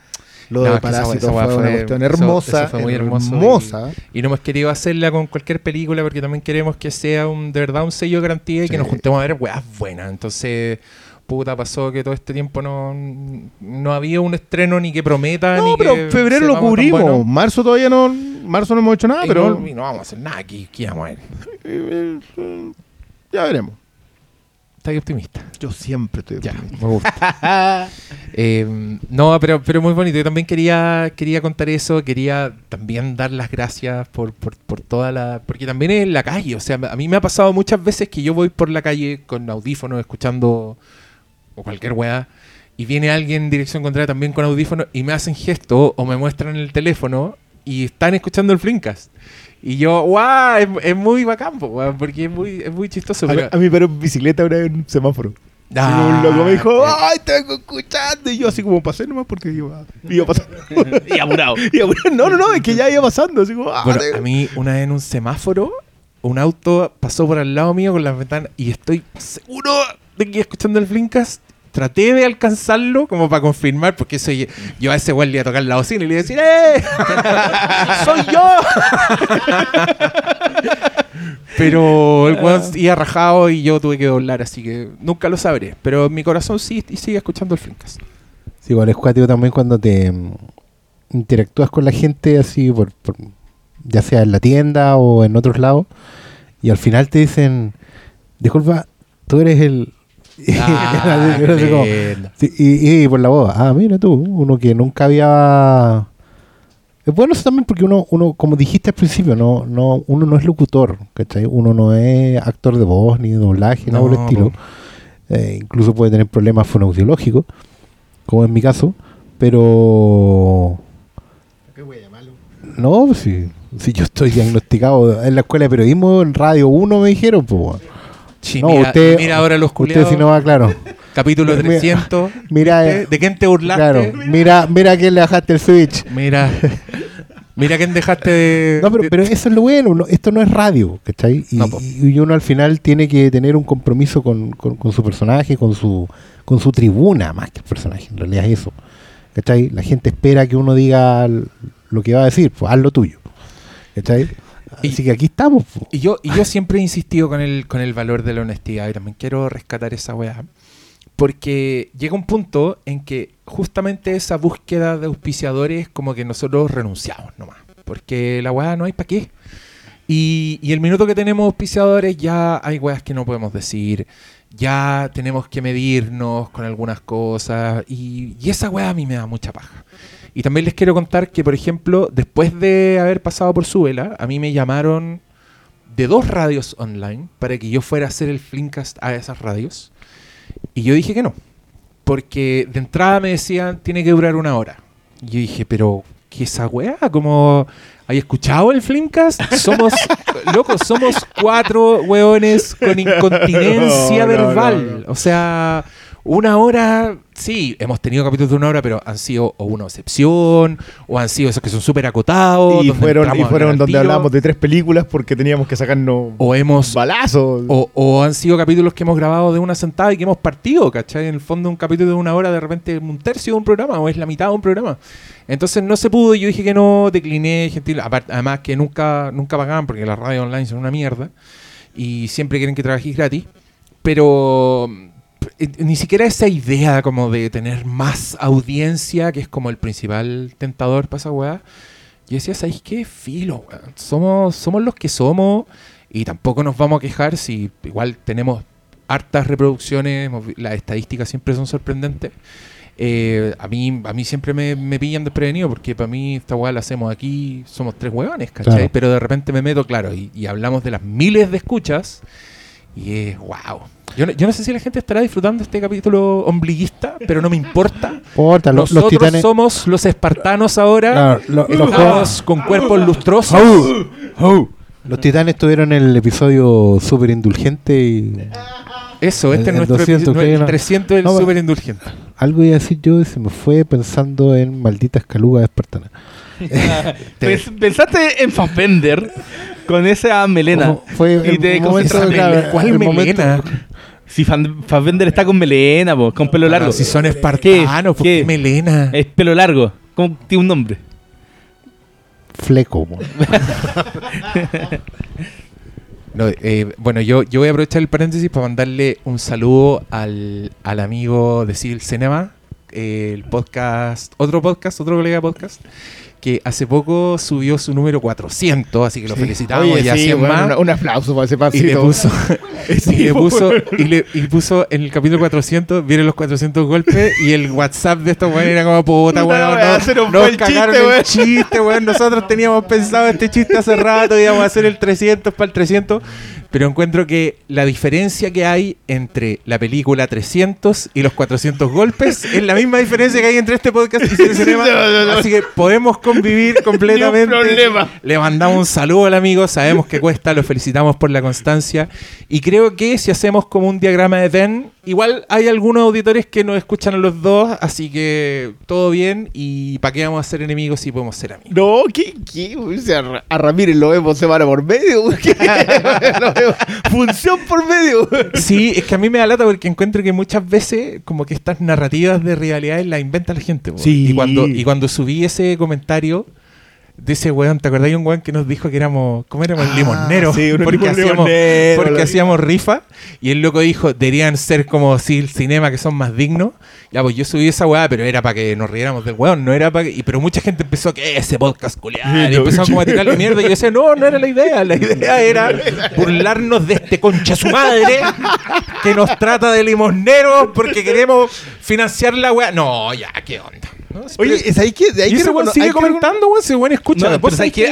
lo No, de Parásito fue, weá una fue- cuestión eso- hermosa. eso fue muy hermoso hermosa. Y no hemos querido hacerla con cualquier película porque también queremos que sea un, de verdad un sello de garantía y Sí. que nos juntemos a ver weas buenas. Entonces, puta, pasó que todo este tiempo no, no había un estreno ni que prometa. No, ni pero que febrero lo cubrimos. bueno. Marzo todavía no. Marzo no hemos hecho nada, Y pero. no, y no vamos a hacer nada aquí. ¿Qué vamos a ver? *laughs* ya veremos. Estás optimista. Yo siempre estoy. Ya, optimista. me gusta. *laughs* Eh, no, pero, pero muy bonito. Yo también quería, quería contar eso. Quería también dar las gracias por, por, por toda la. Porque también es en la calle. O sea, a mí me ha pasado muchas veces que yo voy por la calle con audífonos escuchando o cualquier weá. Y viene alguien en dirección contraria también con audífonos y me hacen gesto o me muestran el teléfono y están escuchando el Flinkcast. Y yo, guau, es, es muy bacán, po, porque es muy, es muy chistoso. A, mí- pero- a mí, pero en bicicleta una vez en un semáforo. Ah, y un loco me dijo. ¡ay, te vengo escuchando! Y yo así como pasé nomás porque iba, iba pasando. *laughs* Y apurado. *laughs* Y ahora, no, no, no, es que ya iba pasando. Así como, ¡ah! Bueno, a mí una vez en un semáforo, un auto pasó por al lado mío con las ventanas y estoy seguro de que iba escuchando el Flinkcast. Traté de alcanzarlo como para confirmar, porque eso yo, a ese güey le iba a tocar la bocina y le iba a decir ¡Eh! *laughs* ¡Soy yo! *laughs* Pero el weón iba rajado y yo tuve que doblar, así que nunca lo sabré. Pero en mi corazón sí y sigue escuchando el Flinkcast. Sí, igual es cuático también cuando te mm, interactúas con la gente así, por, por- ya sea en la tienda o en otros lados, y al final te dicen, disculpa, tú eres el... Ah, *laughs* y, y por la voz, ah, mira tú, uno que nunca había... Es bueno eso también porque uno, uno como dijiste al principio, no, no, uno no es locutor, ¿cachai? Uno no es actor de voz ni de doblaje, nada por el estilo. Eh, incluso puede tener problemas fonoaudiológicos, como en mi caso, pero... No, pues si, si yo estoy diagnosticado en la escuela de periodismo, en Radio 1 me dijeron, pues bueno. Sí, No, mira, usted- mira ahora los Usted culiados. si no va claro. Capítulo Mira, 300. mira, eh, ¿De quién te burlaste? Claro, mira, mira que le bajaste el switch. Mira. Mira quién dejaste de. No, pero, pero eso es lo bueno, no- esto no es radio, ¿cachai? Y, No, y uno al final tiene que tener un compromiso con, con- con su personaje, con su, con su tribuna, más que el personaje, en realidad es eso. ¿Cachai? La gente espera que uno diga lo que va a decir, pues haz lo tuyo. ¿Cachai? Y- Así que aquí estamos. po. Y yo, y yo siempre he insistido con el, con el valor de la honestidad y también quiero rescatar esa weá. Porque llega un punto en que justamente esa búsqueda de auspiciadores como que nosotros renunciamos nomás. Porque la weá no hay para qué. Y, y el minuto que tenemos auspiciadores ya hay weas que no podemos decir. Ya tenemos que medirnos con algunas cosas. Y, y esa wea a mí me da mucha paja. Y también les quiero contar que, por ejemplo, después de haber pasado por su vela, a mí me llamaron de dos radios online para que yo fuera a hacer el Flinkcast a esas radios. Y yo dije que no. Porque de entrada me decían, tiene que durar una hora. Y yo dije, pero, ¿qué esa weá? Como, ¿hay escuchado el Flimcast? Somos, *laughs* locos, somos cuatro weones con incontinencia no, verbal. no, no. O sea, una hora, sí, hemos tenido capítulos de una hora, pero han sido o una excepción, o han sido esos que son súper acotados. Y fueron, y fueron donde hablábamos de tres películas porque teníamos que sacarnos O hemos balazos. o, o han sido capítulos que hemos grabado de una sentada y que hemos partido, ¿cachai? En el fondo un capítulo de una hora de repente es un tercio de un programa o es la mitad de un programa. Entonces no se pudo y yo dije que no, decliné, gentil. Además que nunca, nunca pagaban porque las radios online son una mierda y siempre quieren que trabajes gratis. Pero eh, ni siquiera esa idea como de tener más audiencia, que es como el principal tentador para esa weá. Yo decía, ¿sabéis qué? Filo, weón. Somos, somos los que somos y tampoco nos vamos a quejar si igual tenemos hartas reproducciones, las estadísticas siempre son sorprendentes. Eh, a, mí, a mí siempre me, me pillan desprevenido porque para mí esta weá la hacemos aquí, somos tres hueones, ¿cachai? Claro. Pero de repente me meto, claro, y, y hablamos de las miles de escuchas y es wow. Yo no, yo no sé si la gente estará disfrutando este capítulo ombliguista, pero no me importa. Importa, los, los Nosotros titanes. somos los espartanos ahora. Claro, lo- los, Estamos con cuerpos lustrosos. los titanes tuvieron el episodio súper indulgente y Eso, este El- es el nuestro 200, episodio- ¿qué el era? 300 del No, súper indulgente. algo iba a decir yo y se me fue pensando en malditas calugas espartanas. *laughs* Pens- Pensaste en Fassbender con esa melena. Como Fue Y el te momento, confesas- claro, ¿Cuál el momento- melena? Si Fan- Fassbender está con melena, po, con pelo largo. Ah, si son espartanos, ¿por qué ¿Qué? melena? Es pelo largo. ¿Cómo tiene un nombre? Fleco. *laughs* No, eh, bueno, yo, yo voy a aprovechar el paréntesis para mandarle un saludo al, al amigo de Civil Cinema, eh, el podcast, otro podcast, otro colega de podcast, que hace poco subió su número 400, así que lo felicitamos Oye, y a sí, 100 bueno, más. un aplauso para ese y pasito. *laughs* le puso y le puso y le y puso en el capítulo 400 vienen los 400 golpes y el WhatsApp de estos weones era como puta weón no, nos cagaron chiste, el chiste weón nosotros teníamos pensado este chiste hace rato íbamos a hacer el 300 para el 300 pero encuentro que la diferencia que hay entre la película 300 y los 400 golpes es la misma diferencia que hay entre este podcast y *laughs* Cine Cinema. No, no. Así que podemos convivir completamente. *laughs* Ni un problema. Le mandamos un saludo al amigo, sabemos que cuesta, lo felicitamos por la constancia. Y creo que si hacemos como un diagrama de Venn, igual hay algunos auditores que nos escuchan a los dos, así que todo bien. ¿Y para qué vamos a ser enemigos si podemos ser amigos? No, ¿qué? qué? O sea, a Ra- a Ramírez lo vemos semana por medio. *laughs* Función por medio. Sí, es que a mí me da lata porque encuentro que muchas veces como que estas narrativas de rivalidades las inventa la gente. Sí. Y cuando, y cuando subí ese comentario ese weón, ¿te acordás de un weón que nos dijo que éramos, ¿cómo éramos? Ah, limoneros. sí, porque limon- hacíamos, limoneros, porque hacíamos rifa. Y el loco dijo, deberían ser como si el cinema que son más dignos. Ya, pues yo subí esa weá, pero era para que nos riéramos del weón, no era para que... y- pero mucha gente empezó que ese podcast culiado. Y no, empezó como a tirarle mierda. Y yo decía, no, no era la idea. La idea era burlarnos de este concha su madre que nos trata de limosneros porque queremos financiar la weá. No, ya, qué onda. ¿No? Oye, ¿es ahí que hay y que ese weón recono- sigue comentando, weón. Ese weón escucha.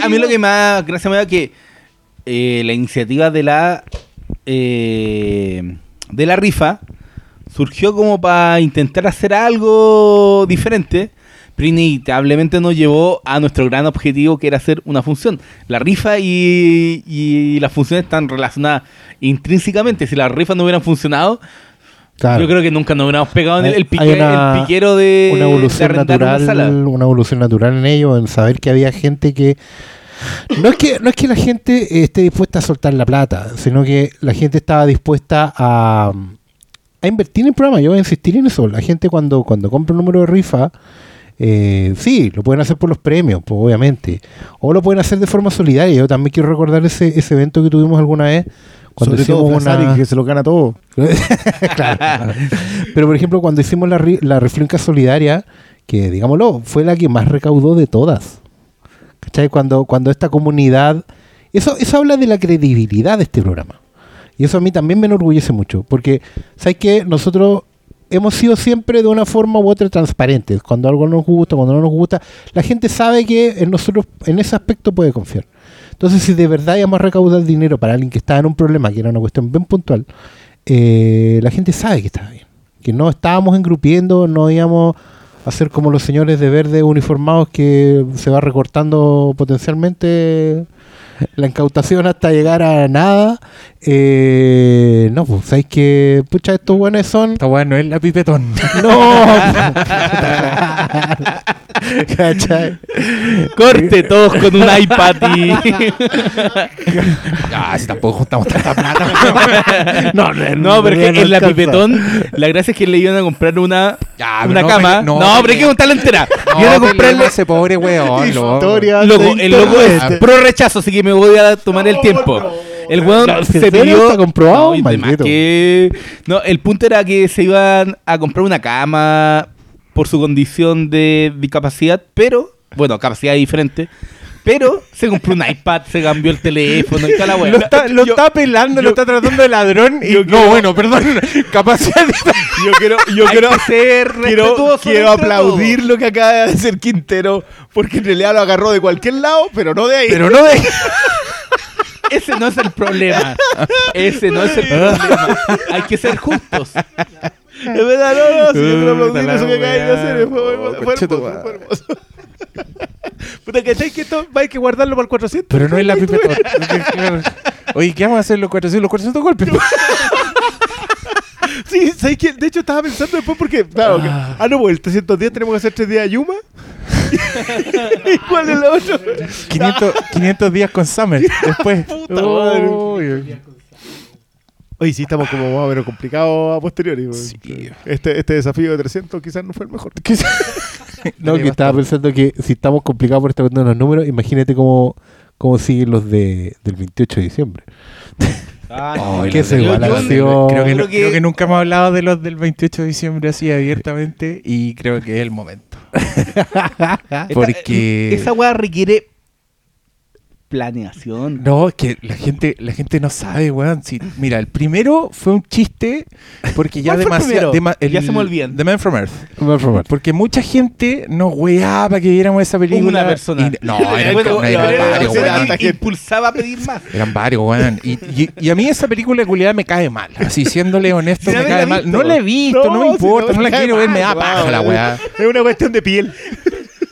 A mí lo que más gracia me da que eh, la iniciativa de la eh, de la rifa surgió como para intentar hacer algo diferente, pero inevitablemente nos llevó a nuestro gran objetivo que era hacer una función. La rifa y, y las funciones están relacionadas intrínsecamente. Si las rifas no hubieran funcionado, Claro. yo creo que nunca nos hubiéramos pegado en el, Hay- el pique- una- el piquero de, una de evolución una natural, sala. una evolución natural en ello, en saber que había gente que no es que no es que la gente eh, esté dispuesta a soltar la plata, sino que la gente estaba dispuesta a, a invertir en el programa. Yo voy a insistir en eso. La gente cuando cuando compra un número de rifa eh, sí, lo pueden hacer por los premios, pues, obviamente. O lo pueden hacer de forma solidaria. Yo también quiero recordar ese, ese evento que tuvimos alguna vez. Cuando Sobre todo hicimos una... Que se lo gana todo. *laughs* Claro. Pero por ejemplo, cuando hicimos la, la Solidaria, que digámoslo, fue la que más recaudó de todas. ¿Cachai? Cuando, cuando esta comunidad, Eso, eso habla de la credibilidad de este programa. Y eso a mí también me enorgullece mucho, porque, ¿sabes qué? Nosotros hemos sido siempre de una forma u otra transparentes. Cuando algo nos gusta, cuando no nos gusta, la gente sabe que en nosotros en ese aspecto puede confiar. Entonces, si de verdad íbamos a recaudar dinero para alguien que estaba en un problema, que era una cuestión bien puntual, eh, la gente sabe que estaba bien. Que no estábamos engrupiendo, no íbamos a ser como los señores de verde uniformados que se va recortando potencialmente la incautación hasta llegar a nada. Eh, no, pues, ¿sabéis que, pucha, estos buenos son... Esta weá no es la pipetón. No. *laughs* *laughs* ¿Cachai? Corte todos con un iPad y. *laughs* Ah, si tampoco juntamos tanta plata. no, No, pero es que no en la alcanza. pipetón, la gracia es que le iban a comprar una, Ya, pero una no, cama. pero- No, no, pero hay que contarla entera. No, Iban a comprarle ese pobre weón. *laughs* loco. Historia de Loco, el loco es pro rechazo, así que me voy a tomar el tiempo. El weón No, ¿en se serio pidió. está comprobado? No, que- no, el punto era que se iban a comprar una cama por su condición de discapacidad, pero. Bueno, capacidad diferente. Pero se compró un iPad, se cambió el teléfono y toda la weá. Lo está, lo está pelando, lo está tratando de ladrón y no, bueno, perdón, *laughs* capacidad de... Yo quiero, yo Hay quiero, que ser *laughs* quiero, respetuoso quiero aplaudir lo que acaba de hacer Quintero, porque en realidad lo agarró de cualquier lado, pero no de ahí. Pero no de... *laughs* Ese no es el problema. Ese no es el problema. Hay que ser justos. Es verdad, no, no, sí, yo quiero aplaudir eso que acabas de hacer. Fue, fue- fue hermoso, fue hermoso. Puta, ¿cachai? Que esto va a que guardarlo para el 400. Pero no es la pipetón. Claro. Oye, ¿qué vamos a hacer los 400? Los 400 golpes. Sí, ¿sabes qué? De hecho, estaba pensando después porque, claro, que- ah, no, pues el 300 días tenemos que hacer 3 días de Yuma. *laughs* ¿Y cuál es el otro? 500, 500 días con Summer. Después. *laughs* madre. Uy. Oye, sí, estamos como más o menos complicados a posteriori. Sí. Este, este desafío de 300 quizás no fue el mejor. ¿Qué se- *laughs* No, que estaba pensando que si estamos complicados por esta cuestión de los números, imagínate cómo, cómo siguen los de, del 28 de diciembre. Ay, que los se creo, que, Creo creo que nunca hemos hablado de los del 28 de diciembre así abiertamente y creo que es el momento. *laughs* Porque Esa weá requiere planeación. no, es que la gente la gente no sabe, weón. Si- mira, el primero fue un chiste porque ya ¿Cuál fue el demasiado? Ya se me olvidan. The Man from Earth. Por favor. Porque mucha gente nos weaba para que viéramos esa película. Una persona. Y- no, eran, Bueno, no, eran varios, weón. impulsaba a pedir más. Eran varios, weón. Y, y- y a mí esa película de culiada me cae mal. Así, siéndole honesto, *laughs* me cae mal. No la he visto, no, me si importa, no, la quiero ver, me da paja weón. la weá. Es una cuestión de piel.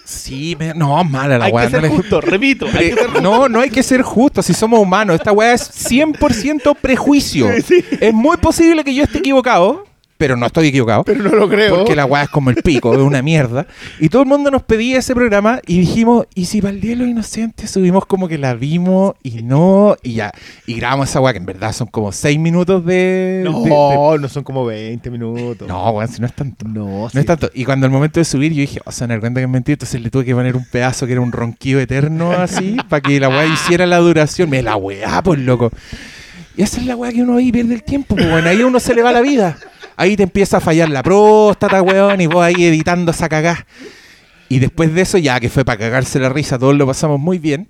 Sí, me- no, mala la Hay weá. que ser no, le- justo, repito. Hay que ser justo. no, no hay que ser justo, si somos humanos. Esta weá es 100% prejuicio. *laughs* Es muy posible que yo esté equivocado, pero no estoy equivocado. Pero no lo creo. Porque la weá es como el pico, es una mierda. Y todo el mundo nos pedía ese programa y dijimos, ¿y si para el Día de los Inocentes subimos como que la vimos y no? Y ya, y grabamos esa weá que en verdad son como 6 minutos de... de- de- No, no son como 20 minutos. no, weón, si no es tanto. no, No es tanto. Y cuando al momento de subir, yo dije, o sea, me cuenta que es mentira. Entonces le tuve que poner un pedazo que era un ronquido eterno así, *laughs* para que la weá hiciera la duración. Me la weá, pues loco. Y esa es la weá que uno ahí pierde el tiempo, pues bueno, ahí a uno se le va la vida. Ahí te empieza a fallar la próstata, weón, y vos ahí editando esa cagá. Y después de eso, ya que fue para cagarse la risa, todos lo pasamos muy bien.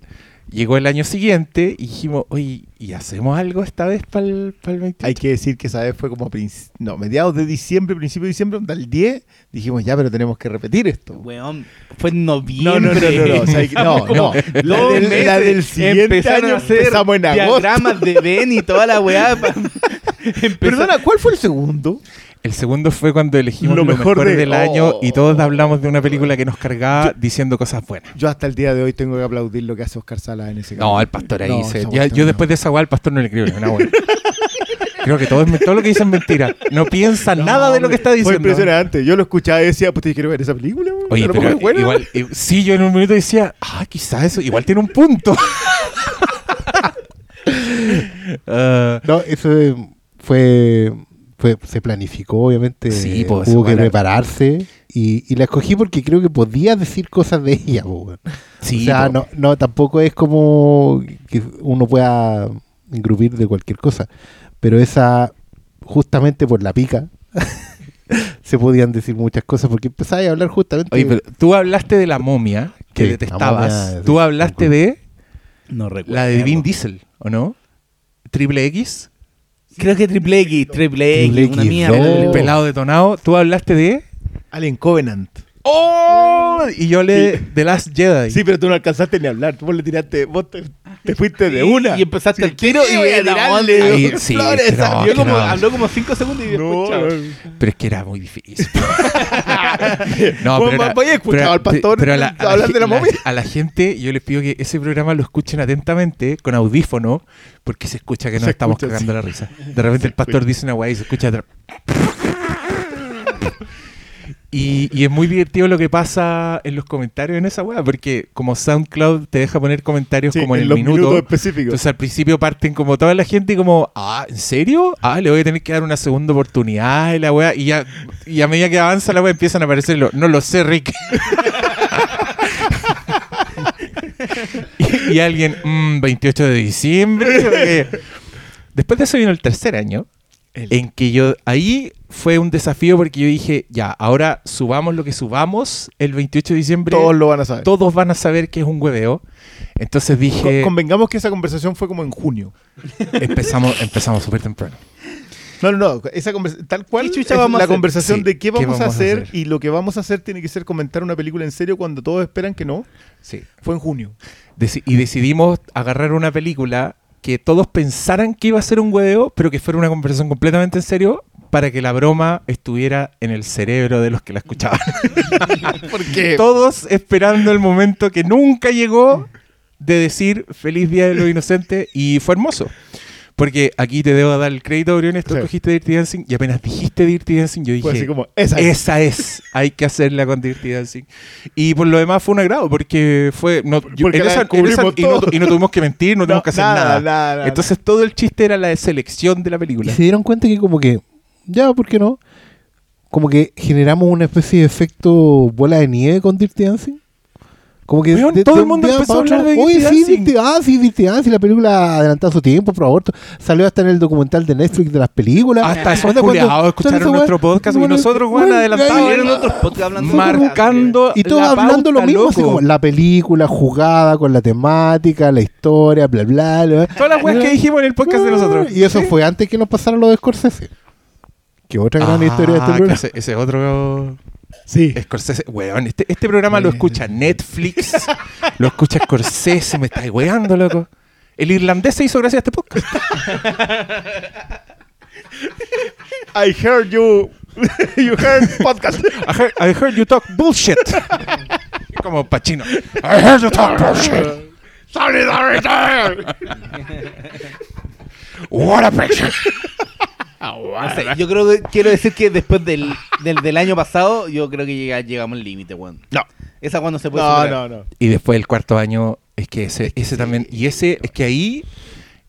Llegó el año siguiente y dijimos, oye, ¿y hacemos algo esta vez para el, 28? Hay que decir que esa vez fue como no, mediados de diciembre, principio de diciembre, el 10, dijimos ya, pero tenemos que repetir esto. Weón, fue en No, noviembre. no, no, no, no, o sea, no, no. La del, la del siguiente empezaron año a hacer empezamos en agosto. diagramas de Ben y toda la weá. *laughs* Perdona, ¿cuál fue el segundo? El segundo fue cuando elegimos Lo lo, mejor mejor, de- del año Oh. y todos hablamos de una película que nos cargaba diciendo cosas buenas. Yo hasta el día de hoy tengo que aplaudir lo que hace Oscar Sala en ese No, caso. al pastor ahí No, esa ya- yo no. después de esa weá al pastor no le creo ni una weá. Creo que todo, es, todo lo que dice es mentira. No piensa nada de lo que está Fue diciendo. impresionante. Yo lo escuchaba y decía, pues te quiero ver esa película. Oye, pero es buena. igual, eh, sí, yo en un minuto decía, ah, quizás eso, igual tiene un punto. *laughs* No, eso eh, fue, fue se planificó, obviamente. Sí, pues, hubo que prepararse. Y, y la escogí porque creo que podía decir cosas de ella, sí, o sea, no, no, tampoco es como que uno pueda engrupir de cualquier cosa. Pero esa, justamente por la pica, *laughs* se podían decir muchas cosas porque empezaba a hablar justamente. Oye, pero tú hablaste de la momia que Sí, detestabas. momia, tú hablaste de. No recuerdo. La de Vin Diesel, ¿o no? Triple X, Creo que Triple X, Triple X, una mierda. el pelado detonado. Tú hablaste de. Alien Covenant. ¡Oh! Y yo le The Last Jedi. Sí, pero tú no alcanzaste ni a hablar. Tú vos le tiraste, vos te, te fuiste de una. Y empezaste el tiro y voy a tirarle sí, flores. Yo que como, no. habló como 5 segundos y después No, chao. Pero es que era muy difícil. *laughs* *laughs* no, pero habías escuchado pero- al pastor pero a la, a de la momia. a la gente yo les pido que ese programa lo escuchen atentamente con audífono porque se escucha que nos Se estamos escucha, cagando la risa. De repente el pastor dice una weá y se escucha atrás. *laughs* Y, y es muy divertido lo que pasa en los comentarios en esa weá, porque como SoundCloud te deja poner comentarios Sí, como en, el los minuto. minutos específicos. Entonces al principio parten como toda la gente y como, ah, ¿en serio? Ah, le voy a tener que dar una segunda oportunidad y la weá. Y ya, y a medida que avanza la weá empiezan a aparecer los, no lo sé, Rick. *laughs* y, y alguien, "Mm, 28 de diciembre. Después de eso vino el tercer año, en que yo, ahí fue un desafío porque yo dije, ya, ahora subamos lo que subamos el 28 de diciembre. Todos lo van a saber. todos van a saber que es un hueveo. Entonces dije, Con- convengamos que esa conversación fue como en junio. *laughs* empezamos empezamos súper temprano. No, no, no. Esa conversa- tal cual ¿Qué chucha es la hacer? conversación Sí, de qué ¿qué vamos, a, hacer, hacer? y lo que vamos a hacer tiene que ser comentar una película en serio cuando todos esperan que no. Sí. Fue en junio. Deci- y decidimos agarrar una película que todos pensaran que iba a ser un hueveo, pero que fuera una conversación completamente en serio para que la broma estuviera en el cerebro de los que la escuchaban. *laughs* Porque todos esperando el momento que nunca llegó de decir feliz día de los inocentes y fue hermoso. Porque aquí te debo dar el crédito, Briones, tú Sí. escogiste Dirty Dancing y apenas dijiste Dirty Dancing yo dije, así como, esa es. esa es, hay que hacerla con Dirty Dancing. Y por lo demás fue un agrado, porque fue. No, yo- Porque en la esa- en descubrimos esa- y, no, y no tuvimos que mentir, no, tuvimos que hacer nada. nada, nada. Entonces todo el chiste era la selección de la Y película. se dieron cuenta que como que, ya, ¿por qué no? Como que generamos una especie de efecto bola de nieve con Dirty Dancing. Como que Weón, todo el mundo empezó a hablar de Oye, sí, Dancing". Dirty, ah, sí, Dirty Dancing, la película adelantado su tiempo, por favor. Salió hasta en el documental de Netflix de las películas. Hasta esos cuando- culiados escucharon nuestro podcast y nosotros, weón, adelantados. Marcando y todos la hablando lo mismo, así loco. como la película jugada con la temática, la historia, bla, bla, bla. Todas las weas que dijimos en el podcast de nosotros. Y eso fue antes que nos pasara lo de Scorsese. Que otra gran Ah, historia de este que ese, ese otro Sí. Scorsese, weón, este, este programa lo escucha Netflix, lo escucha Scorsese, me estáis weando, loco. El irlandés se hizo gracias a este podcast. I heard you. *laughs* you heard podcast. I heard, I heard you talk bullshit. Como Pachino. I heard you talk bullshit. Solidarity. What a picture. Sé, yo creo que quiero decir que después del, del, del año pasado, yo creo que llega- llegamos al límite, weón. No. Esa cuando se puede No, superar. no, no. Y después el cuarto año, es que ese, ese también, y ese, es que ahí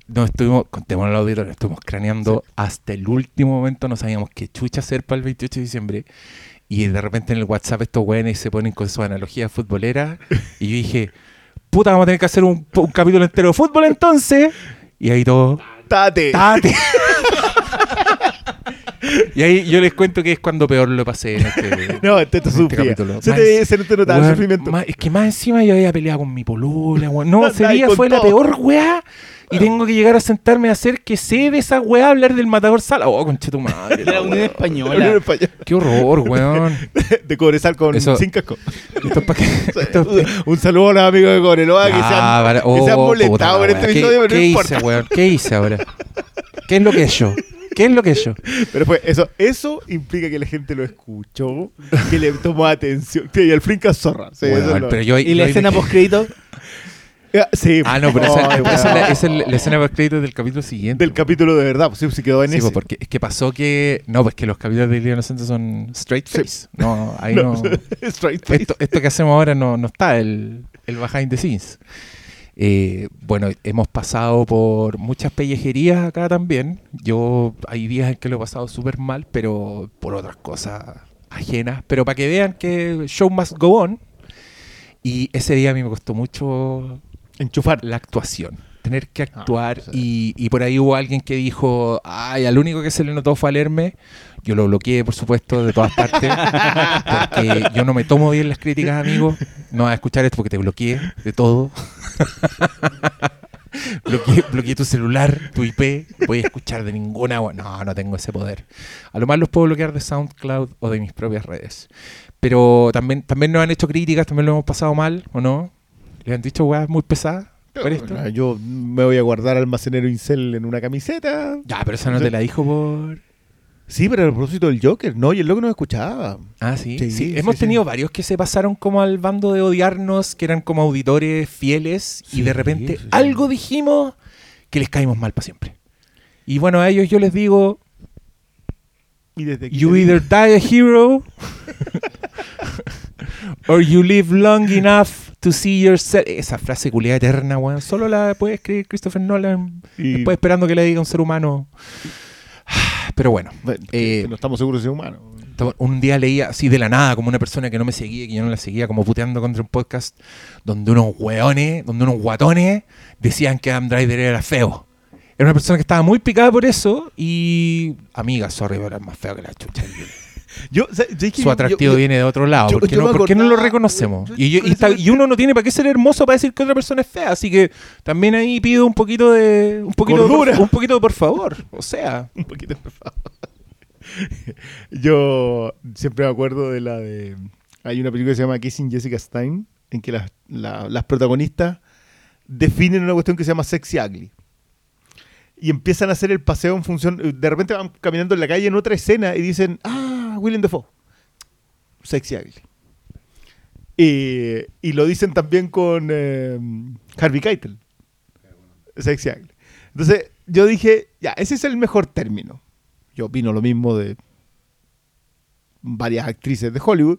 nos estuvimos, contémoslo al auditorio, estuvimos craneando hasta el último momento, no sabíamos qué chucha hacer para el 28 de diciembre. Y de repente en el WhatsApp estos güeyes se ponen con su analogía futbolera. *laughs* Y yo dije, puta, vamos a tener que hacer un, un capítulo entero de fútbol entonces. Y ahí todo, Tate. ¡Tate! *laughs* y ahí yo les cuento que es cuando peor lo pasé en este, *laughs* No, te, te en este capítulo. Se te, se te notaba el sufrimiento. más- es que más encima yo había peleado con mi polula, weón. No, *laughs* ese día fue la todo. peor weá. Y tengo que llegar a sentarme a hacer que sé de esa weá hablar del matador sala. Oh, conche tu madre. La la Unión weá. Española. Unión Española. Qué horror, weón. *laughs* De Cobresal con Eso- sin casco. Esto es pa' que- esto es Un saludo a los amigos de Cobreloa que se Ah, han, vale. que se han Oh, molestado la este weá. episodio, ¿Qué, no qué importa. hice, weón? ¿Qué hice ahora? ¿Qué es lo que he hecho? ¿Qué es lo que he hecho? Pero fue eso, eso implica que la gente lo escuchó, que le tomó atención. Sí, y el Flinka zorra. Sí, eso Weón, es lo- pero yo, Y la yo escena me- post crédito *laughs* Ah, Sí, Ah, no, pero esa, es la, weón. esa es la- la escena post créditos del capítulo siguiente. del capítulo de verdad, pues sí, sí quedó en Sí, ese. pues, porque es que pasó que. No, pues que los capítulos de Día Inocente son straight face. No, ahí *laughs* no. *laughs* Straight face. esto, esto que hacemos ahora no, no está, el, el behind the scenes. Eh, bueno, hemos pasado por muchas pellejerías acá también. Yo hay días en que lo he pasado súper mal, pero por otras cosas ajenas. Pero para que vean que show must go on. Y ese día a mí me costó mucho Enchufar. la actuación. Tener que actuar sí. y, y por ahí hubo alguien que dijo, ay, al único que se le notó fue al Hermes. Yo lo bloqueé, por supuesto, de todas partes, *laughs* porque yo no me tomo bien las críticas, amigos. no vas a escuchar esto porque te bloqueé de todo. *laughs* bloqueé, bloqueé tu celular, tu IP. Voy a escuchar de ninguna. No, no tengo ese poder. A lo más los puedo bloquear de SoundCloud o de mis propias redes. Pero también, también nos han hecho críticas, también lo hemos pasado mal, ¿o no? ¿Les han dicho weas muy pesadas por esto? Yo me voy a guardar almacenero Incel en una camiseta. Ya, pero esa no te la dijo por. Sí, pero a propósito del Joker, no, y el loco no escuchaba. Ah, sí. Sí, hemos sí. tenido varios que se pasaron como al bando de odiarnos, que eran como auditores fieles, y de repente algo dijimos que les caímos mal para siempre. Y bueno, a ellos yo les digo: Y desde que You either die a hero, *laughs* or you live long enough to see yourself. Esa frase culiada eterna, weón. Solo la puede escribir Christopher Nolan, y- después esperando que le diga un ser humano. Pero bueno, eh, no estamos seguros de ser humano. Un día leía así de la nada, como una persona que no me seguía, que yo no la seguía, como puteando contra un podcast donde unos hueones, donde unos guatones decían que Adam Driver era feo. Era una persona que estaba muy picada por eso y. Amiga, sorry, pero es más feo que la chucha. Su atractivo yo- viene de otro lado. ¿Por qué, no, me por qué no lo reconocemos? Y, está- uno no tiene para qué ser hermoso para decir que otra persona es fea. Así que también ahí pido un poquito de. Un poquito, de un poquito de por favor. O sea. *laughs* Un poquito, por favor. *laughs* Yo siempre me acuerdo de la de. Hay una película que se llama Kissing Jessica Stein, en que las, la- las protagonistas definen una cuestión que se llama sexy ugly. Y empiezan a hacer el paseo en función. De repente van caminando en la calle en otra escena y dicen: Ah, Willem Dafoe. Sexy ugly. Y, y lo dicen también con eh, Harvey Keitel. Sexy ugly. Entonces yo dije: Ya, ese es el mejor término. Yo opino lo mismo de varias actrices de Hollywood.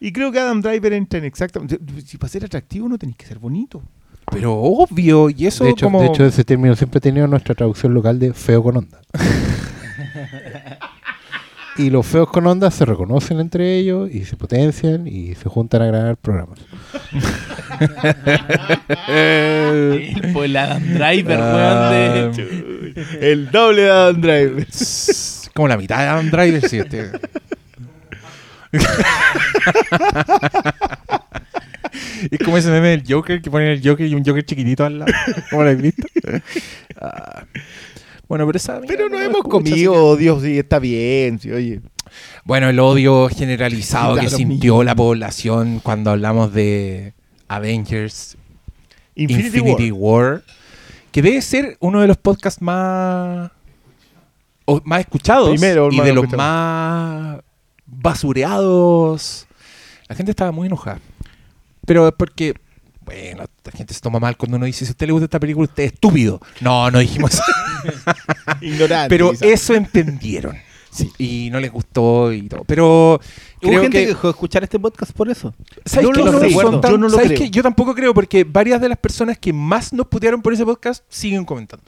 Y creo que Adam Driver entra en exactamente. Si para ser atractivo no tenéis que ser bonito. Pero obvio. Y eso de, hecho, como. de hecho, ese término siempre ha tenido nuestra traducción local de feo con onda. *laughs* y los feos con onda se reconocen entre ellos y se potencian y se juntan a grabar programas. El por el Adam Driver, Ah, weón, de... El doble de Adam Driver. como la mitad de Adam Driver, sí, este. *laughs* es como ese meme del Joker que ponen el Joker y un Joker chiquitito al lado. ¿Cómo lo habéis visto? Ah. Bueno, pero esa Pero no no hemos escucha, comido odio, sí, está bien, sí, oye. Bueno, el odio generalizado que sintió la población cuando hablamos de Avengers Infinity, Infinity, War. War. que debe ser uno de los podcasts más o más escuchados Primero, y más de los escuchado. más basureados. La gente estaba muy enojada. Pero es porque, bueno, la gente se toma mal cuando uno dice, si a usted le gusta esta película, usted es estúpido. No, no dijimos eso. *laughs* Ignorante. Pero eso entendieron. Y no les gustó y todo. Pero Hubo creo gente que que... dejó de escuchar este podcast por eso. ¿Sabes no lo son recuerdo, tan- yo no lo ¿sabes creo. qué? Yo tampoco creo porque varias de las personas que más nos putearon por ese podcast siguen comentando.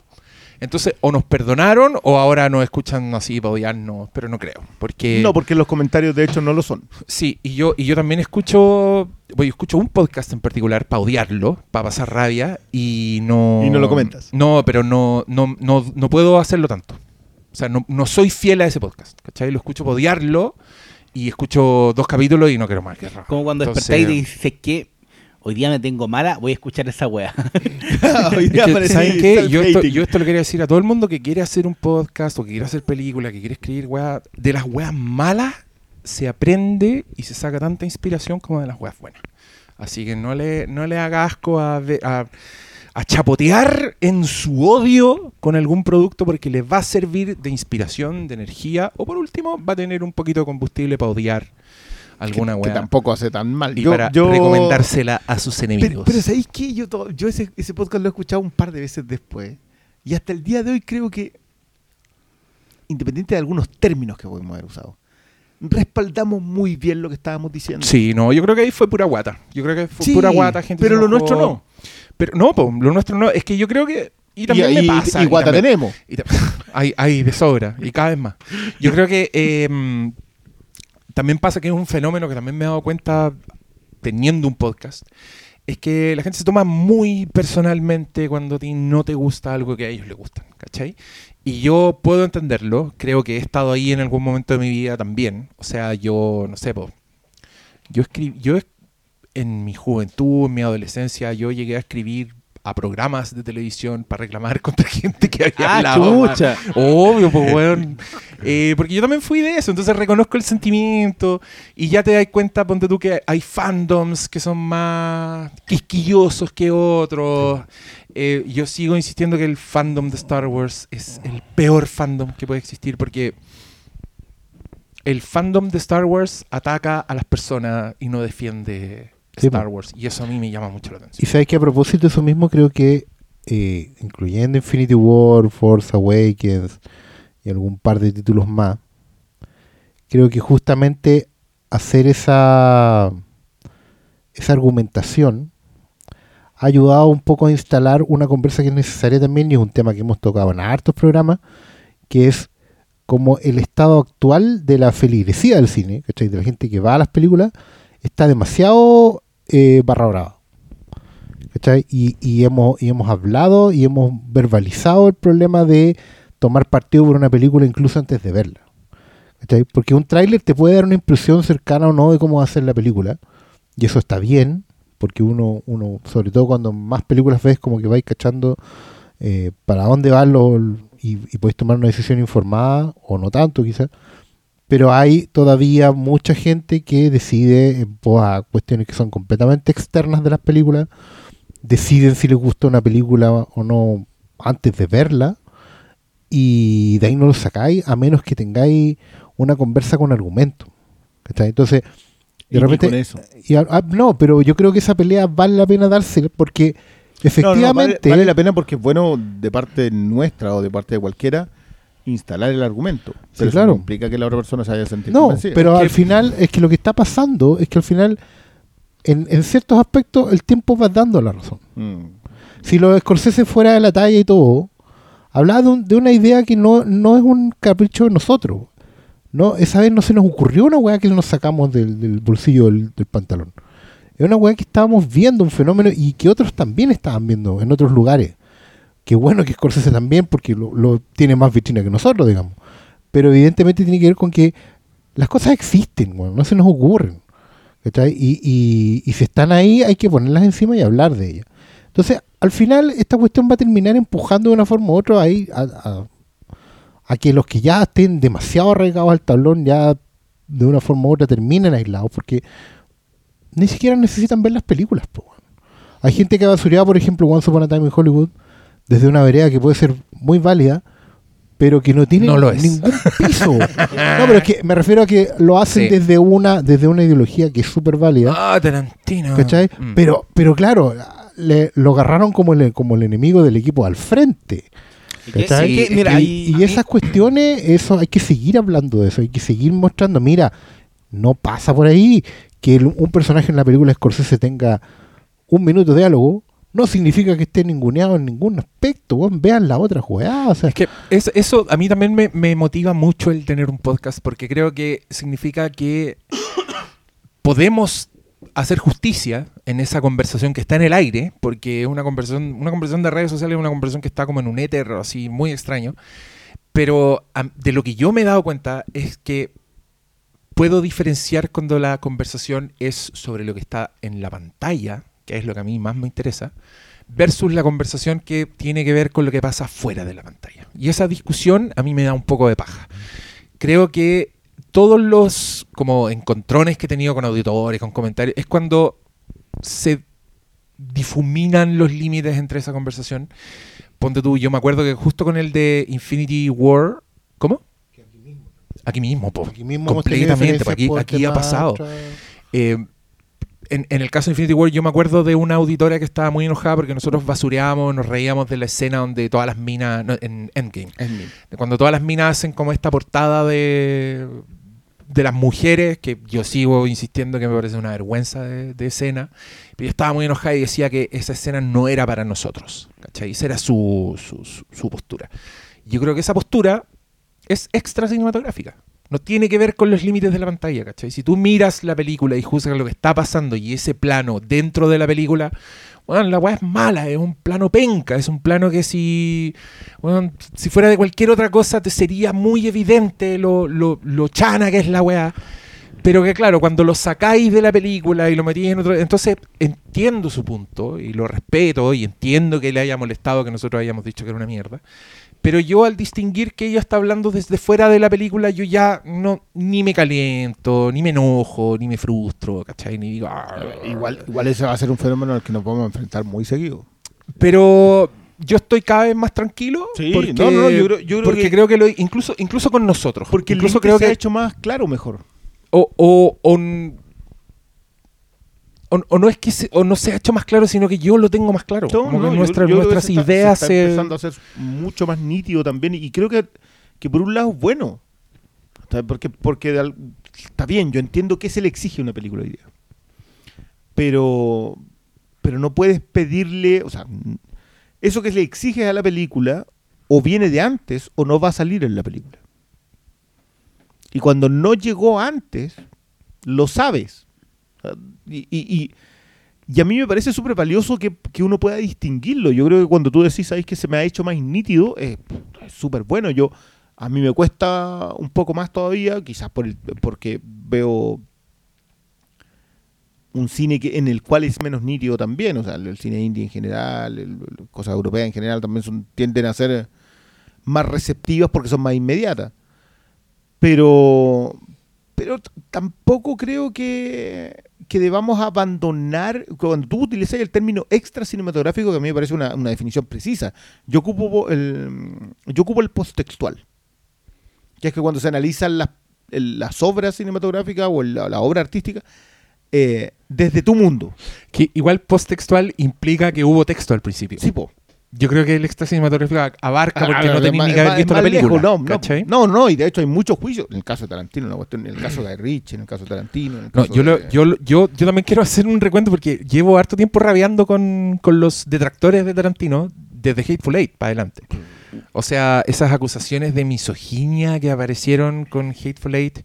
Entonces, o nos perdonaron o ahora nos escuchan así para odiarnos, pero no creo. Porque No, porque los comentarios de hecho no lo son. sí, y yo, y yo también escucho, bueno, yo escucho un podcast en particular para odiarlo, para pasar rabia, y no. Y no lo comentas. No, pero no, no, no, no puedo hacerlo tanto. O sea, no, no soy fiel a ese podcast. ¿Cachai? Lo escucho para odiarlo y escucho dos capítulos y no quiero más. Como cuando Entonces- despertáis y dices que hoy día me tengo mala, voy a escuchar esa wea. *laughs* *laughs* Hoy Es día que, aparecí ¿Saben qué? Yo esto, yo esto lo quería decir a todo el mundo que quiere hacer un podcast o que quiere hacer película, que quiere escribir weas. De las weas malas se aprende y se saca tanta inspiración como de las weas buenas. Así que no le, no le haga asco a, a, a chapotear en su odio con algún producto porque le va a servir de inspiración, de energía o por último va a tener un poquito de combustible para odiar alguna que wea tampoco hace tan mal. y yo, para yo- recomendársela a sus enemigos. Pero, pero ¿sabéis qué? Yo, to- yo ese, ese podcast lo he escuchado un par de veces después. Y hasta el día de hoy creo que, independiente de algunos términos que podemos haber usado, respaldamos muy bien lo que estábamos diciendo. Sí, no, yo creo que ahí fue pura guata. Yo creo que fue Sí, pura guata, gente. pero lo enojó. nuestro no. Pero no, po, lo nuestro no. Es que yo creo que. Y también y, me y- pasa. y guata también- tenemos. y ta- *laughs* hay, hay de sobra, y cada vez más. Yo creo que eh, también pasa que es un fenómeno que también me he dado cuenta teniendo un podcast. Es que la gente se toma muy personalmente cuando a ti no te gusta algo que a ellos les gustan, ¿cachai? Y yo puedo entenderlo, creo que he estado ahí en algún momento de mi vida también. O sea, yo, no sé, po, yo escribí, yo en mi juventud, en mi adolescencia, yo llegué a escribir a programas de televisión para reclamar *laughs* contra gente que había Ah, hablado chucha. Obvio, pues, *laughs* weón. Eh, porque yo también fui de eso, entonces reconozco el sentimiento y ya te das cuenta, ponte tú, que hay fandoms que son más quisquillosos que otros. Eh, yo sigo insistiendo que el fandom de Star Wars es el peor fandom que puede existir porque el fandom de Star Wars ataca a las personas y no defiende Sí, Star. Wars. Y eso a mí me llama mucho la Y atención. sabes que a propósito de eso mismo, creo que, eh, incluyendo Infinity War, Force Awakens y algún par de títulos más, creo que justamente hacer esa, esa argumentación ha ayudado un poco a instalar una conversa que es necesaria también y es un tema que hemos tocado en hartos programas, que es como el estado actual de la feligresía del cine, ¿cachai? de la gente que va a las películas, está demasiado eh, barra brava. ¿cachai? Y, hemos, y hemos hablado y hemos verbalizado el problema de tomar partido por una película incluso antes de verla. ¿cachai? Porque un tráiler te puede dar una impresión cercana o no de cómo va a ser la película. Y eso está bien, porque uno, uno sobre todo cuando más películas ves, como que vais cachando eh, para dónde van y, y podéis tomar una decisión informada, o no tanto quizás. Pero hay todavía mucha gente que decide en pos a cuestiones que son completamente externas de las películas, deciden si les gusta una película o no antes de verla, y de ahí no lo sacáis a menos que tengáis una conversa con argumento. ¿cachai? Entonces, de repente, con eso. y ah, no, pero yo creo que esa pelea vale la pena dársela porque No, no, efectivamente vale, vale la pena porque es bueno de parte nuestra o de parte de cualquiera instalar el argumento. Pero eso claro. no implica que la otra persona se haya sentido No, convencida. pero al final es que lo que está pasando es que al final, en, en ciertos aspectos, el tiempo va dando la razón. Mm. Si los Scorsese fuera de la talla y todo, hablaba de, un- de una idea que no, no es un capricho de nosotros. No, esa vez no se nos ocurrió una weá que nos sacamos del, del bolsillo del, del pantalón. Es una weá que estábamos viendo un fenómeno y que otros también estaban viendo en otros lugares. Qué bueno que Scorsese también, porque lo, tiene más vitrina que nosotros, digamos. Pero evidentemente tiene que ver con que las cosas existen, no se nos ocurren. Y, y, si están ahí, hay que ponerlas encima y hablar de ellas. Entonces, al final, esta cuestión va a terminar empujando de una forma u otra ahí a, que los que ya estén demasiado arraigados al tablón ya de una forma u otra terminen aislados, porque ni siquiera necesitan ver las películas. po. Hay gente que ha basureado, por ejemplo, Once Upon a Time in Hollywood, desde una vereda que puede ser muy válida, pero que no tiene No lo es. ningún piso. *laughs* no, pero es que me refiero a que lo hacen Sí. desde una desde una ideología que es súper válida. Ah, Tarantino. ¿Cachai? Mm. Pero, pero claro, le- lo agarraron como el, como el enemigo del equipo al frente. ¿cachai? Sí, mira, y, esas cuestiones, eso hay que seguir hablando de eso, hay que seguir mostrando, mira, no pasa por ahí que el- un personaje en la película Scorsese tenga un minuto de diálogo, no significa que esté ninguneado en ningún aspecto, weón, vean la otra jugada, o sea, Es que es- eso a mí también me, motiva mucho el tener un podcast porque creo que significa que podemos hacer justicia en esa conversación que está en el aire, porque es una conversación, una conversación de redes sociales es una conversación que está como en un éter así muy extraño. Pero de lo que yo me he dado cuenta es que puedo diferenciar cuando la conversación es sobre lo que está en la pantalla, que es lo que a mí más me interesa, versus la conversación que tiene que ver con lo que pasa fuera de la pantalla. Y esa discusión a mí me da un poco de paja. Creo que todos los como encontrones que he tenido con auditores, con comentarios, es cuando se difuminan los límites entre esa conversación. Ponte tú, yo me acuerdo que justo con el de Infinity War, ¿cómo? Aquí mismo, po. aquí mismo completamente, aquí, aquí ha pasado. Eh, en, en el caso de Infinity War, yo me acuerdo de una auditora que estaba muy enojada porque nosotros basureábamos, nos reíamos de la escena donde todas las minas, no, en Endgame, de cuando todas las minas hacen como esta portada de, de las mujeres, que yo sigo insistiendo que me parece una vergüenza de, de escena, pero yo estaba muy enojada y decía que esa escena no era para nosotros, ¿cachai? Esa era su, su- su postura. Yo creo que esa postura es extra cinematográfica. No tiene que ver con los límites de la pantalla, ¿cachai? Si tú miras la película y juzgas lo que está pasando y ese plano dentro de la película, bueno, la weá es mala, es un plano penca, es un plano que si, bueno, si fuera de cualquier otra cosa te sería muy evidente lo, lo, lo chana que es la weá. pero que claro, cuando lo sacáis de la película y lo metís en otro... Entonces entiendo su punto y lo respeto y entiendo que le haya molestado que nosotros hayamos dicho que era una mierda. Pero yo al distinguir que ella está hablando desde fuera de la película, yo ya no ni me caliento, ni me enojo, ni me frustro, ¿cachai? Ni digo... "Ah". Igual, igual ese va a ser un fenómeno al que nos vamos a enfrentar muy seguido. Pero yo estoy cada vez más tranquilo Sí, porque, no, no, yo creo- yo creo porque que- creo que lo, incluso incluso con nosotros Porque incluso creo se que ha hecho más claro mejor. o, o, o o- o no es que se, o no se ha hecho más claro sino que yo lo tengo más claro No, como no, que yo- nuestra- yo creo que nuestras se está- ideas se se, está empezando a ser mucho más nítido también y creo que, que por un lado es bueno. Porque, porque de está bien, yo entiendo que se le exige a una película hoy día. Pero, pero no puedes pedirle, o sea, eso que le exiges a la película o viene de antes o no va a salir en la película. Y cuando no llegó antes, lo sabes. Y, y- y- a mí me parece súper valioso que, que uno pueda distinguirlo. Yo creo que cuando tú decís, ¿sabes que se me ha hecho más nítido? Es súper bueno. Yo, a mí me cuesta un poco más todavía, quizás por el, porque veo un cine que, en el cual es menos nítido también. O sea, el, cine indie en general, el- cosas europeas en general también son, tienden a ser más receptivas porque son más inmediatas. Pero, pero tampoco creo que, que debamos abandonar, cuando tú utilizas el término extra cinematográfico, que a mí me parece una, una definición precisa, yo ocupo el, yo ocupo el posttextual, que es que cuando se analizan las, las obras cinematográficas o la, la obra artística, eh, desde tu mundo. que igual posttextual implica que hubo texto al principio Sí, po. Yo creo que el extra cinematográfico abarca porque Ah, no más- ni que haber visto la película lejos, no, no, no, no, y de hecho hay muchos juicios, en el caso de Tarantino, una cuestión, en el caso de Rich, en el caso de Tarantino, en el No, caso yo, lo- de- yo, lo- yo, yo también quiero hacer un recuento porque llevo harto tiempo rabiando con, con los detractores de Tarantino desde Hateful Eight para adelante. O sea, esas acusaciones de misoginia que aparecieron con Hateful Eight,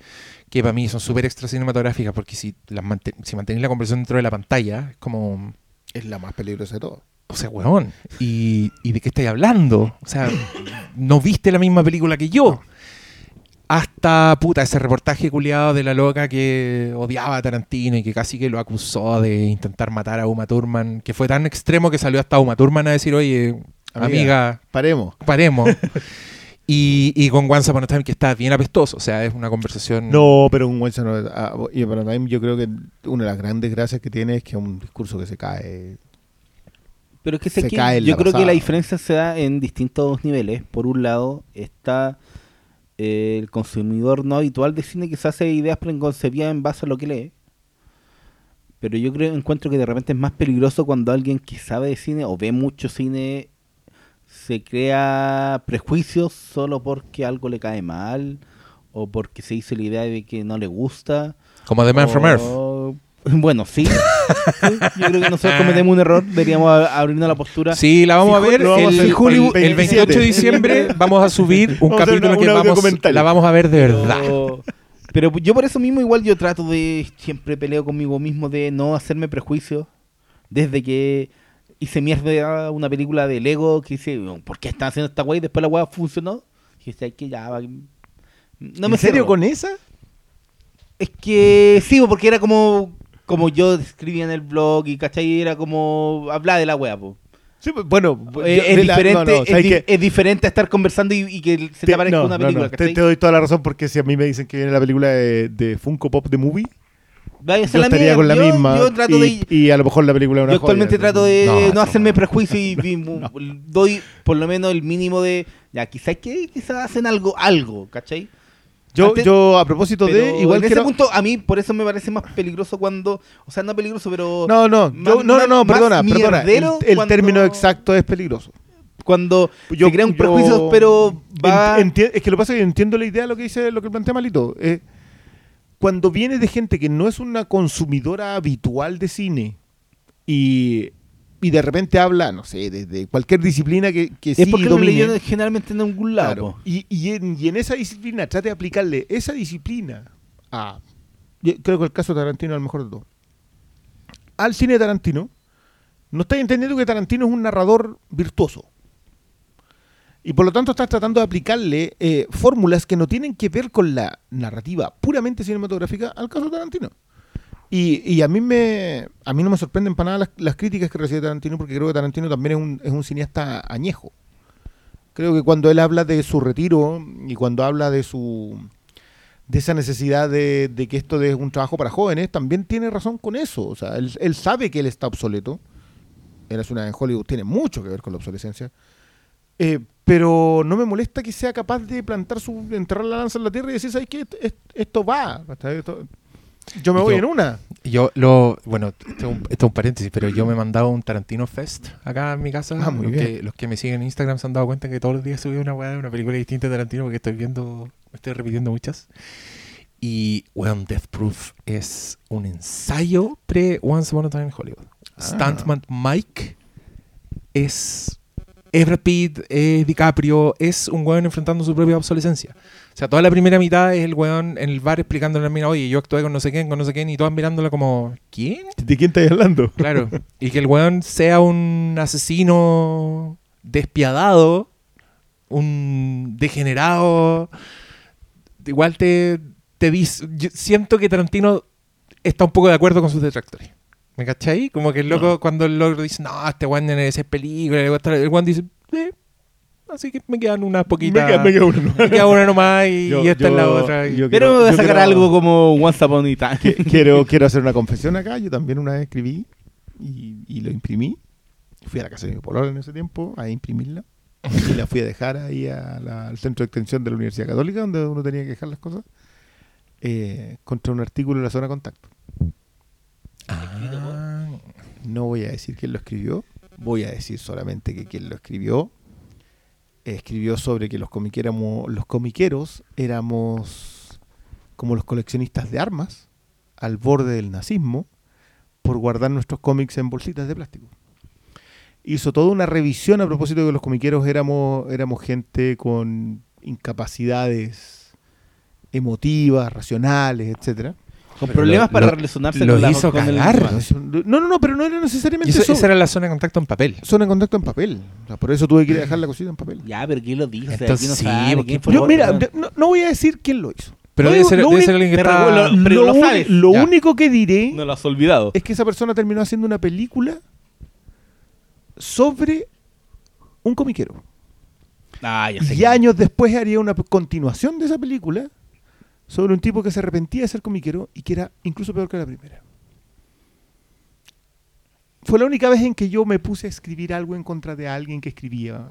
que para mí son súper extra cinematográficas porque si, las mante- si mantenéis la conversación dentro de la pantalla, es como... es la más peligrosa de todo. O sea, weón, ¿y, y de qué estáis hablando? O sea, no viste la misma película que yo. Hasta, puta, ese reportaje culiado de la loca que odiaba a Tarantino y que casi que lo acusó de intentar matar a Uma Thurman, que fue tan extremo que salió hasta Uma Thurman a decir, oye, Amiga. amiga, Paremos. paremos. y, y con Once Upon a Time que está bien apestoso, o sea, es una conversación... No, pero un Once Upon a- mí yo creo que una de las grandes gracias que tiene es que es un discurso que se cae. Pero es que, Se sé que cae en yo la creo que la diferencia se da en distintos niveles. Por un lado está eh, el consumidor no habitual de cine que se hace ideas preconcebidas en base a lo que lee. Pero yo creo encuentro que de repente es más peligroso cuando alguien que sabe de cine o ve mucho cine se crea prejuicios solo porque algo le cae mal o porque se hizo la idea de que no le gusta. Como The Man from Earth. *laughs* Bueno, sí. Sí, *laughs* Yo creo que nosotros cometemos un error. Deberíamos abrirnos la postura. Sí, la vamos Si a ver vamos el, hacer el- Hollywood el 28 de 27. diciembre. Vamos a subir un *laughs* Vamos capítulo una- que un audio vamos, la vamos a ver de verdad. Pero, pero yo por eso mismo igual yo trato de siempre peleo conmigo mismo de no hacerme prejuicios desde que hice mierda una película de Lego que dice ¿por qué están haciendo esta weá? y después la weá funcionó y dije que ya va- no me ¿En serio con esa? es que sí porque era como como yo escribía en el blog y ¿cachai? era como hablar de la weá po. Sí, pues, bueno, Eh, yo- es, la- diferente, no, no, es, ¿sabes di- qué? es diferente a estar conversando y, y que se te, Te- aparezca no, una película te, te doy toda la razón porque si a mí me dicen que viene la película de, de Funko Pop The Movie, yo estaría mía. con la Yo- misma. yo trato y, de y a lo mejor la película es una Yo actualmente joya, trato de No, hacerme prejuicio y, *laughs* y doy por lo menos el mínimo de ya quizás que quizás hacen algo algo ¿cachai? Yo, Antes- yo a propósito de, igual en ese punto a mí por eso me parece más peligroso cuando o sea no peligroso pero No, no, más- yo- no, no, no, perdona, perdona. El, mierdero el cuando- término exacto es peligroso. cuando Yo- se crean yo- prejuicios pero va es que lo que pasa es que entiendo la idea de lo que dice, lo que plantea Malito. Eh, cuando viene de gente que no es una consumidora habitual de cine y, y de repente habla, no sé, desde cualquier disciplina que, que es sí porque lo domine. leí generalmente en algún lado Claro. Y, y en, y en esa disciplina trate de aplicarle esa disciplina a. yo creo que el caso de Tarantino es el mejor de todo. Al cine de Tarantino, no estáis entendiendo que Tarantino es un narrador virtuoso. Y por lo tanto estás tratando de aplicarle eh, fórmulas que no tienen que ver con la narrativa puramente cinematográfica al caso de Tarantino. Y, a mí me a mí no me sorprenden para nada las, críticas que recibe Tarantino porque creo que Tarantino también es un, es un cineasta añejo. Creo que cuando él habla de su retiro y cuando habla de su de esa necesidad de, que esto es un trabajo para jóvenes, también tiene razón con eso. O sea, él, él sabe que él está obsoleto. Eras una en Hollywood tiene mucho que ver con la obsolescencia. Eh, pero no me molesta que sea capaz de plantar su, enterrar la lanza en la tierra y decir, ¿sabes qué? Esto, va. Esto- yo me voy Yo- en una. Yo lo, bueno, esto es, un, esto es un paréntesis, pero yo me he mandado un Tarantino Fest acá en mi casa. Ah, muy los, bien. Que, los que me siguen en Instagram se han dado cuenta que todos los días subí una weá de una película distinta de Tarantino porque estoy viendo, estoy repitiendo muchas. Y, weón, Death Proof es un ensayo pre Once Upon a Time in Hollywood. Ah. Stuntman Mike es es Brad Pitt, es DiCaprio, es un weón enfrentando su propia obsolescencia. O sea, toda la primera mitad es el weón en el bar explicándole a la mina, oye, yo actué con no sé quién, con no sé quién, y todas mirándola como, ¿quién? ¿De quién estás hablando? Claro. y que el weón sea un asesino despiadado, un degenerado. Igual te, te dice. yo siento que Tarantino está un poco de acuerdo con sus detractores. ¿Me cachai? Como que el loco, cuando el loco dice, no, este weón esa película, el weón dice, eh, así que me quedan unas Me poquitas. queda, me queda uno. me queda una nomás y, Yo- y esta es la otra. Pero quiero- me voy a sacar quiero- algo como Once Upon a Time. *laughs* Quiero, quiero hacer una confesión acá. Yo también una vez escribí y, y lo imprimí. Fui a la casa de mi pololo en ese tiempo a imprimirla. Y la fui a dejar ahí a la- al centro de extensión de la Universidad Católica, donde uno tenía que dejar las cosas, eh, contra un artículo en la zona de contacto. Ah, No voy a decir quién lo escribió, voy a decir solamente que quien lo escribió escribió sobre que los, los comiqueros éramos como los coleccionistas de armas al borde del nazismo por guardar nuestros cómics en bolsitas de plástico. Hizo toda una revisión a propósito de que los comiqueros éramos, éramos gente con incapacidades emotivas, racionales, etcétera. Con problemas para lo- relacionarse lo con, la, hizo con el cagar. lenguaje. No, no, no, pero no era necesariamente eso- eso. esa era la zona de contacto en papel. Zona de contacto en papel. O sea, por eso tuve que ir a dejar la cosita en papel. Ya, pero ¿quién lo dice? Entonces, no sí, sabe porque- fue Yo, el mira, no, no voy a decir quién lo hizo. Pero debe ser, debe alguien que está... lo- pero lo lo uni- sabes. lo Ya. único que diré No lo has olvidado. es que esa persona terminó haciendo una película sobre un comiquero. Ah, ya sé. Y años después haría una continuación de esa película sobre un tipo que se arrepentía de ser comiquero y que era incluso peor que la primera. Fue la única vez en que yo me puse a escribir algo en contra de alguien que escribía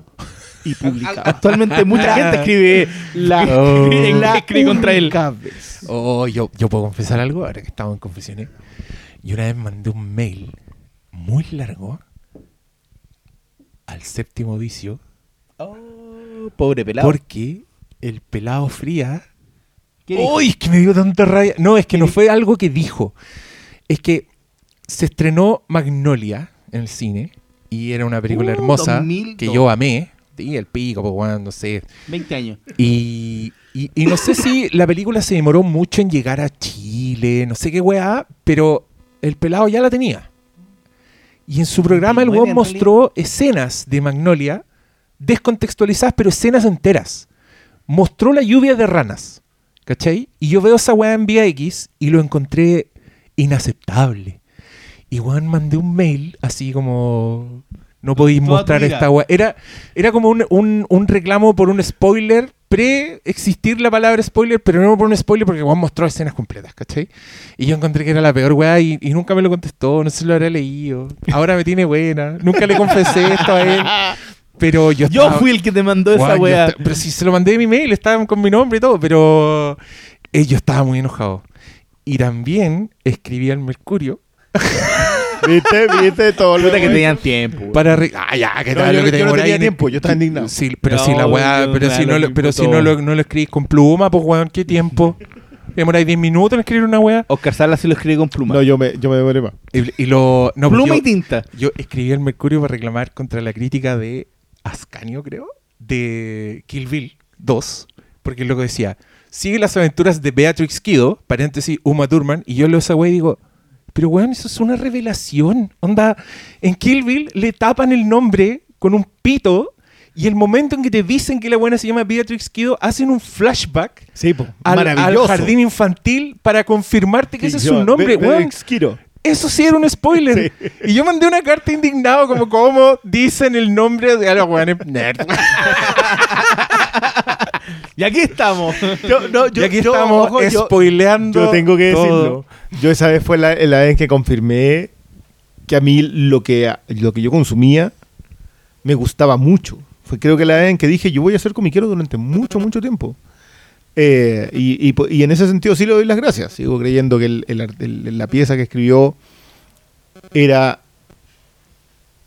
y *laughs* publicaba. Actualmente mucha gente escribe La, *laughs* Oh. la escribe contra él. vez. Oh, yo, yo puedo confesar algo ahora que estamos en confesiones. Yo una vez mandé un mail muy largo al séptimo vicio Oh, pobre pelado. porque el pelado fría. ¡Uy! Es que me dio tanta rabia. No, es que no fue algo que dijo. Es que se estrenó Magnolia en el cine y era una película Uh, hermosa 2002. que yo amé. Y el pico, pues, bueno, no sé. 20 años. Y, y- y no sé si *laughs* la película se demoró mucho en llegar a Chile, no sé qué weá, pero el pelado ya la tenía. Y en su programa el 29 weón mostró escenas de Magnolia descontextualizadas, pero escenas enteras. Mostró la lluvia de ranas, ¿cachai? Y yo veo esa weá en VX y lo encontré inaceptable. Y weón mandé un mail así como... No podéis mostrar esta weá. Era, era como un, un- un reclamo por un spoiler pre-existir la palabra spoiler, pero no por un spoiler porque Juan mostró escenas completas, ¿cachai? Y yo encontré que era la peor weá y, y nunca me lo contestó, no sé si lo habrá leído. Ahora me tiene buena. Nunca le confesé esto a él. *laughs* Pero yo Yo fui el que te mandó esa weá. pero si se lo mandé de mi mail, estaba con mi nombre y todo, pero eh, yo estaba muy enojado. Y también escribí al Mercurio *laughs* ¿Viste? ¿Viste? Todo lo que tenían tiempo. para... re- Ah, ya, que No, tal yo lo que te yo no tenía en- tiempo, yo estaba indignado. Sí, pero No, si la weá, pero si no lo pero si no lo, no lo escribís con pluma, pues weón, ¿qué tiempo? *laughs* Demoráis 10 minutos en escribir una weá. Oscar Sala sí lo escribe con pluma. No, yo me, yo me demoré más. Y, y lo... No, pues pluma yo, y tinta. yo escribí al Mercurio para reclamar contra la crítica de Ascanio, creo, de Kill Bill 2, porque loco decía, sigue las aventuras de Beatrix Kido, paréntesis, Uma Thurman, y yo leo esa weá y digo, pero weón, eso es una revelación. Onda, en Kill Bill le tapan el nombre con un pito Y el momento en que te dicen que la buena se llama Beatrix Kido, hacen un flashback Sí, po. al, jardín infantil para confirmarte que Sí, ese es su nombre. Be-. Beatrix. Eso sí era un spoiler. Y yo mandé una carta indignado como cómo dicen el nombre de a los weones nerd. *laughs* Y aquí estamos. Yo, no, yo, y aquí yo, estamos ojo, yo- spoileando. Yo tengo que todo. decirlo. Yo esa vez fue la, la vez en que confirmé que a mí lo que, lo que yo consumía me gustaba mucho. Fue creo que la vez en que dije yo voy a ser comiquero durante mucho, mucho tiempo. Eh, y, y po- y en ese sentido sí le doy las gracias. Sigo creyendo que el- el art- el- la pieza que escribió era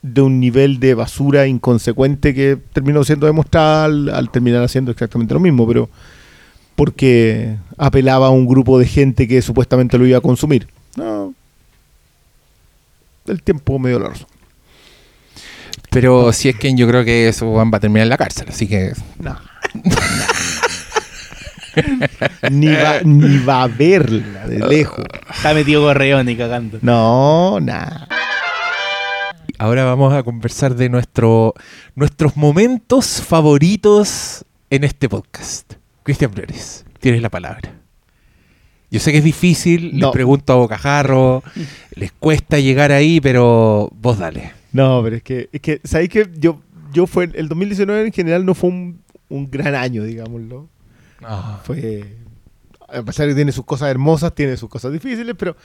de un nivel de basura inconsecuente que terminó siendo demostrada al, al terminar haciendo exactamente lo mismo, pero porque apelaba a un grupo de gente que supuestamente lo iba a consumir. No. El tiempo me dio la razón. Pero si es que yo creo que eso va a terminar en la cárcel, así que *laughs* *laughs* Ni va, ni va a verla de lejos. Está metido correón y cagando. No, nada. ahora vamos a conversar de nuestro, nuestros momentos favoritos en este podcast. Cristian Flores, tienes la palabra. Yo sé que es difícil, les pregunto a bocajarro, *laughs* les cuesta llegar ahí, pero vos dale. No, pero es que, es que ¿sabéis que yo, yo fue, el 2019 en general no fue un, un gran año, digámoslo. Fue, a pesar de que tiene sus cosas hermosas, tiene sus cosas difíciles, pero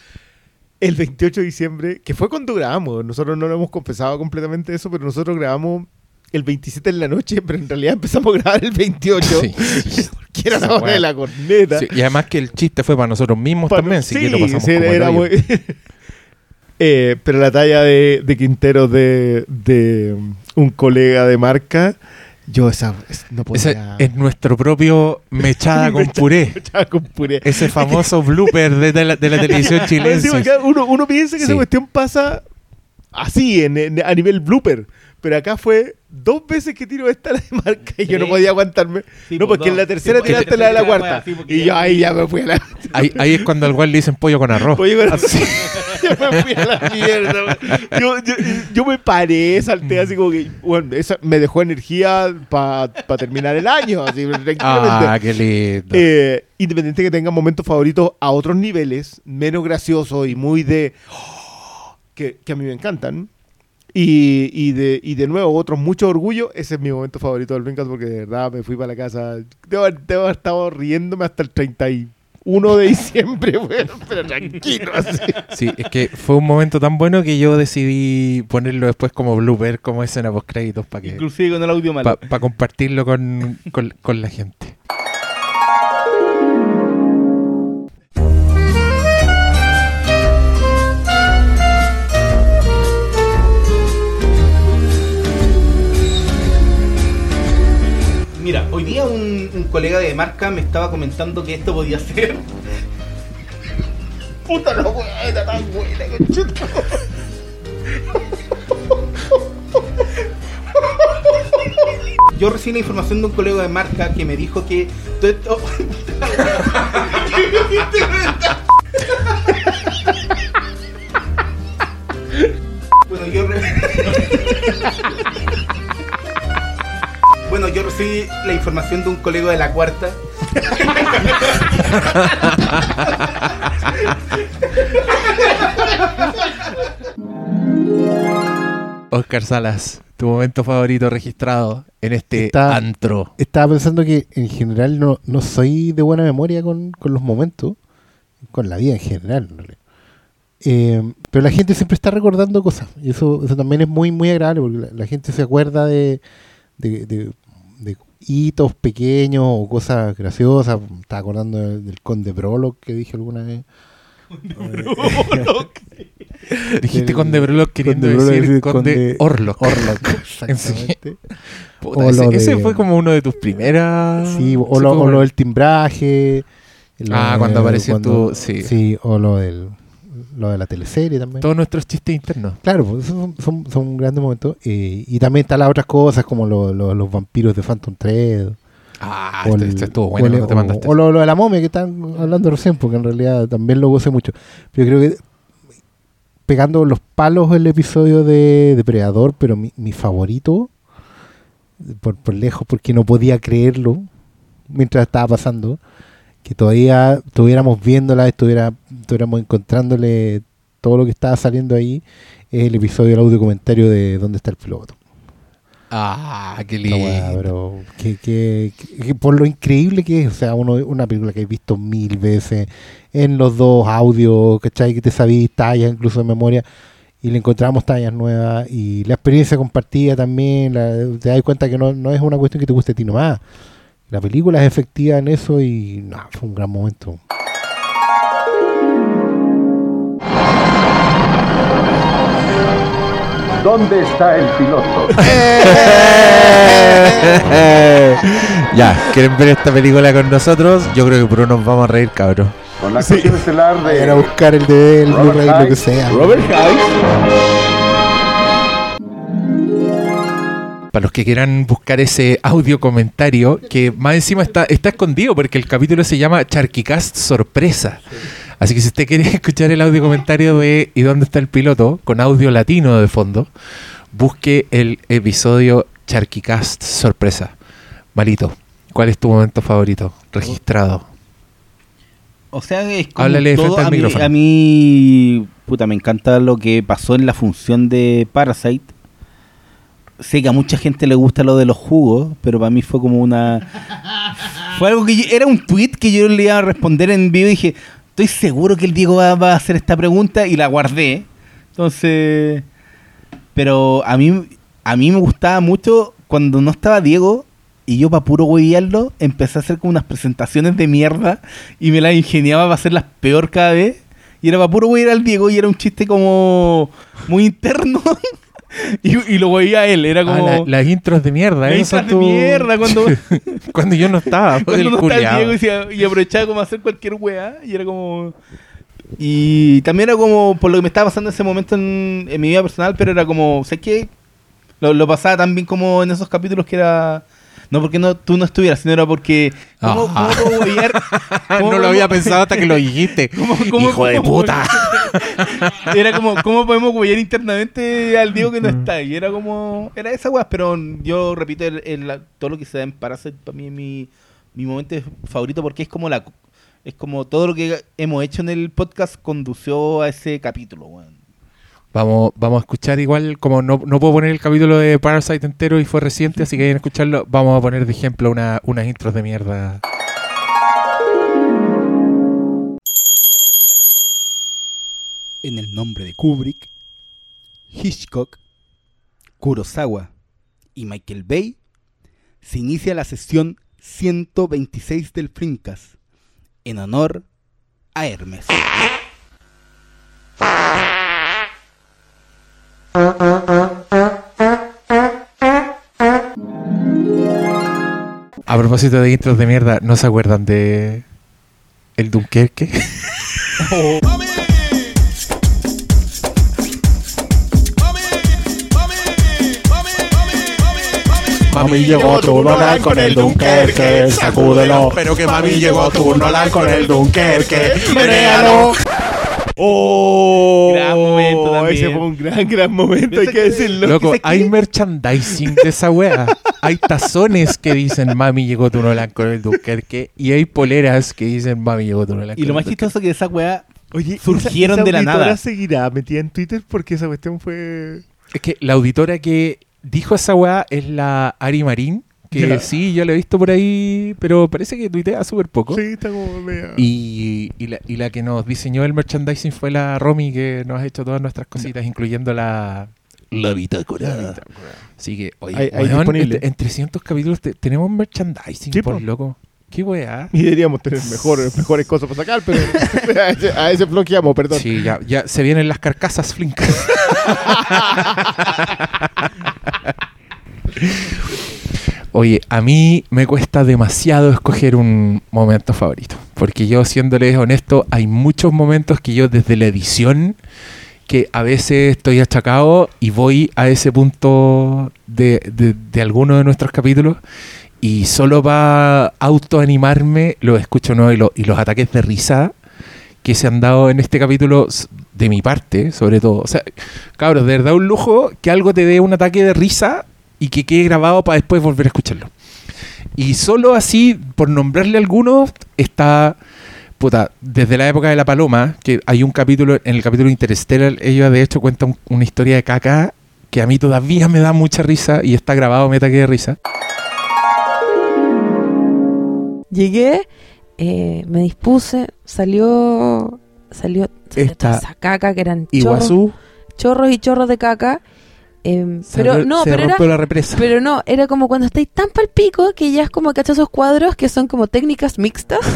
el 28 de diciembre, que fue cuando grabamos, nosotros no lo hemos confesado completamente eso, pero nosotros grabamos el 27 en la noche, pero en realidad empezamos a grabar el 28, Sí. *laughs* que era la hora de la corneta. Sí, y además que el chiste fue para nosotros mismos también, así que lo pasamos sí, como el era hoyo. muy- *laughs* Eh, pero la talla de, de Quintero de, de um, un colega de marca, yo esa es- no Ese podía... es nuestro propio mechada *laughs* con puré. Estaba con puré. Ese famoso blooper de, de la, de la *laughs* televisión chilena. uno, uno piensa que Sí. esa cuestión pasa así, en, en- a nivel blooper. Pero acá fue dos veces que tiro esta *laughs* la de marca y yo no podía aguantarme. Sí, no, pues, porque en la tercera Sí, pues, tiraste la de la cuarta. wea, y yo *laughs* ahí *laughs* ya me fui a la... Ahí, ahí es cuando al cual le dicen pollo con arroz. Oye, pero yo me fui a la mierda. Yo, yo, yo me paré, salté así como que, bueno, esa me dejó energía para terminar el año, así tranquilamente. Ah, qué lindo. Eh, independiente que tengan momentos favoritos a otros niveles, menos graciosos y muy de. "Oh", *gasps* que, que a mí me encantan. Y, y de, y de nuevo, otros mucho orgullo. Ese es mi momento favorito del Vengas porque de verdad me fui para la casa. Debo, haber- debo haber estado riéndome hasta el 31 de diciembre, *laughs* bueno, pero tranquilo. Así. Sí, es que fue un momento tan bueno que yo decidí ponerlo después como blooper, como escena post créditos para que Inclusive con el audio malo. para compartirlo con, con- con la gente. Mira, hoy día un, colega de marca me estaba comentando que esto podía ser. *laughs* Puta la era tan buena, conchito. Yo recibí la información de un colega de marca que me dijo que *laughs* bueno, yo. Bueno, yo recibí la información de un colega de la cuarta. Oscar Salas, tu momento favorito registrado en este Está- antro. Estaba pensando que en general no, no soy de buena memoria con, con los momentos, con la vida en general. en realidad. Eh, pero la gente siempre está recordando cosas. Y eso, eso también es muy, muy agradable porque la, la gente se acuerda de, de, de- de hitos pequeños o cosas graciosas. Estaba acordando del, del Conde Brolo que dije alguna vez. *laughs* Dijiste del- Conde Brolock queriendo Conde decir decir Conde, Conde Orlock. Orlok, *laughs* exactamente. Puta, ese, fue como uno de tus primeras. Sí, o lo, o lo del timbraje. lo Ah, de- cuando apareció cuando- tu- sí. Sí, o lo del lo de la teleserie también. Todos nuestros chistes internos. Claro, pues, son, son, son grandes momentos. Eh, y también están las otras cosas como lo- lo- los vampiros de Phantom Thread. Ah, o este, el- este estuvo o bueno el- cuando te mandaste. o lo, lo de la momia que están hablando recién, porque en realidad también lo gocé mucho. Pero yo creo que pegando los palos el episodio de Depredador, pero mi, mi favorito por, por lejos porque no podía creerlo mientras estaba pasando. Que todavía estuviéramos viéndola, estuviera, estuviéramos encontrándole todo lo que estaba saliendo ahí. Es el episodio del audio comentario de ¿Dónde está el piloto? Ah, qué lindo. pero que, que- que por lo increíble que es, o sea, uno, una película que he visto mil veces en los dos audios, ¿cachai? Que te sabís tallas incluso de memoria y le encontramos tallas nuevas y la experiencia compartida también, la- te das cuenta que no, no es una cuestión que te guste a ti nomás. La película es efectiva en eso y no, fue un gran momento. ¿Dónde está el piloto? *laughs* ya, ¿quieren ver esta película con nosotros? Yo creo que por nos vamos a reír, cabrón. Con la actuación estelar de Vayan a buscar el DVD, el Robert Blu-ray, lo que sea. Robert Hyde. Para los que quieran buscar ese audio comentario, que más encima está, está escondido porque el capítulo se llama Charquicast Sorpresa. Así que si usted quiere *laughs* escuchar el audio comentario de ¿Y dónde está el piloto? con audio latino de fondo, busque el episodio Charquicast Sorpresa. Malito, ¿cuál es tu momento favorito? Registrado. O sea, es como Háblale de todo, frente al a, mí, a mí, puta, me encanta lo que pasó en la función de Parasite. Sé que a mucha gente le gusta lo de los jugos, pero para mí fue como una... Fue algo que era un tweet que yo le iba a responder en vivo y dije, estoy seguro que el Diego va, a hacer esta pregunta y la guardé. Entonces... Pero a mí, a mí me gustaba mucho cuando no estaba Diego y yo para puro huevearlo empecé a hacer como unas presentaciones de mierda y me las ingeniaba para hacerlas peor cada vez. Y era para puro huevear al Diego y era un chiste como muy interno. *laughs* *laughs* y, y lo hueveía a él, era Ah, como... la- las intros de mierda. Las esas son intros de tu- mierda, cuando- *laughs* cuando yo no estaba. cuando el no culiao. Diego y, se- y aprovechaba como hacer cualquier weá y era como y también era como por lo que me estaba pasando en ese momento en, en mi vida personal pero era como sé que lo, lo pasaba también como en esos capítulos que era no porque no tú no estuvieras sino era porque ¿cómo, Ah. cómo puedo? *laughs* ¿Cómo no lo había pensado hasta que lo dijiste. *laughs* ¿Cómo- cómo- Hijo de puta. *laughs* era como cómo podemos huevear internamente al Diego que no Mm. está y era como era esa weá pero yo repito el, el- todo lo que se da en Parasite para mí es mi, mi momento favorito porque es como la es como todo lo que hemos hecho en el podcast condució a ese capítulo weón. Vamos, vamos a escuchar igual, como no, no puedo poner el capítulo de Parasite entero y fue reciente, así que vayan a escucharlo. Vamos a poner de ejemplo una, unas intros de mierda. en el nombre de Kubrick, Hitchcock, Kurosawa y Michael Bay, se inicia la sesión 126 del Flimcast en honor a Hermes. A propósito de intros de mierda, ¿no se acuerdan de el Dunkerque? Mami llegó tu Nolan con el Dunkerque, sacúdelo. Pero que Mami llegó tu Nolan con el Dunkerque, menéalo. ¡Oh! Gran momento también. Ese fue un gran, gran momento, hay que decirlo. Loco, ¿Qué se hay quiere? merchandising de esa wea. Hay tazones que dicen mami llegó tu Nolan con el Dunkerque y hay poleras que dicen mami llegó tu Nolan Y lo más chistoso que esa weá Oye, surgieron esa, de la esa nada. auditora seguirá metida en Twitter porque esa cuestión fue... Es que la auditora que dijo esa weá es la Ari Marín, que sí, yo la he visto por ahí, pero parece que tuitea súper poco. Sí, está como media... Y, y la, y la que nos diseñó el merchandising fue la Romy, que nos ha hecho todas nuestras cositas, incluyendo la... La bitácora. Así que, oye, Hay- hay weón, disponible. en, en 300 capítulos te- tenemos merchandising, Sí, por po. loco. Qué weá. Y deberíamos tener mejores, mejores cosas para sacar, pero *laughs* a ese, a ese bloqueamos, perdón. Sí, ya, ya se vienen las carcasas flincas. *laughs* *laughs* Oye, a mí me cuesta demasiado escoger un momento favorito. Porque yo, siéndoles honesto, hay muchos momentos que yo desde la edición, que a veces estoy achacado y voy a ese punto de, de, de alguno de nuestros capítulos y solo para autoanimarme los escucho ¿no? y, lo- los ataques de risa que se han dado en este capítulo de mi parte, sobre todo. O sea, cabros, de verdad un lujo que algo te dé un ataque de risa y que quede grabado para después volver a escucharlo. Y solo así, por nombrarle algunos, está puta, desde la época de la paloma, que hay un capítulo, en el capítulo Interstellar, ellos de hecho cuentan una historia de caca que a mí todavía me da mucha risa y está grabado, me ataque de risa. Llegué, eh, me dispuse, salió, salió, salió Esta- esa caca que eran chorros, Iguazú chorros y chorros de caca. Em, se, pero re- no, se pero era, rompió la represa. pero no, era como cuando estáis tan pal pico que ya es como cachas esos cuadros que son como técnicas mixtas. *laughs*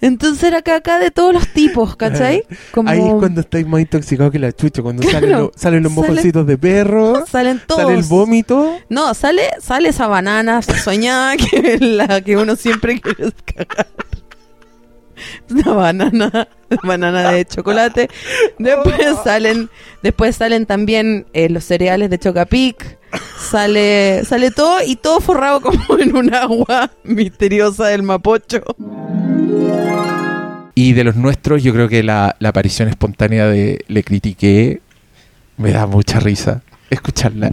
Entonces era caca de todos los tipos, ¿cachai? Como Ahí es cuando estáis más intoxicados que la chucha, cuando salen, los- salen los sale- mojoncitos de perro, *laughs* salen todos. sale el vómito. No, sale, sale esa banana soñada *laughs* que la que uno siempre quiere cagar. *laughs* Una banana, banana de chocolate. Después salen, después salen también eh, los cereales de Chocapic. Sale, sale todo y todo forrado como *laughs* en un agua misteriosa del Mapocho. Y de los nuestros, yo creo que la, la aparición espontánea de Le Critiqué me da mucha risa escucharla.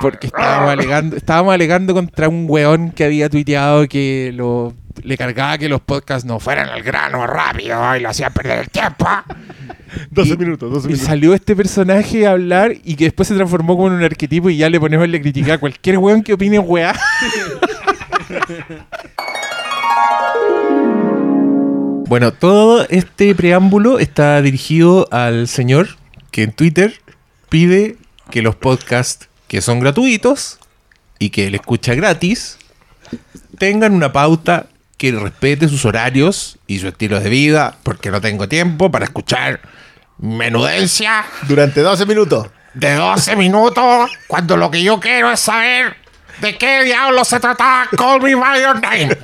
Porque estábamos alegando, estábamos alegando contra un weón que había tuiteado que lo, le cargaba que los podcasts no fueran al grano rápido y lo hacía perder el tiempo. *laughs* 12 Y- minutos, 12 Y minutos. salió este personaje a hablar y que después se transformó como en un arquetipo y ya le ponemos le criticar a cualquier weón que opine weá. *laughs* Bueno, todo este preámbulo está dirigido al señor que en Twitter pide que los podcasts que son gratuitos y que él escucha gratis tengan una pauta que respete sus horarios y su estilo de vida, porque no tengo tiempo para escuchar menudencia Durante 12 minutos. de 12 minutos cuando lo que yo quiero es saber de qué diablo se trata Call Me By Your Name.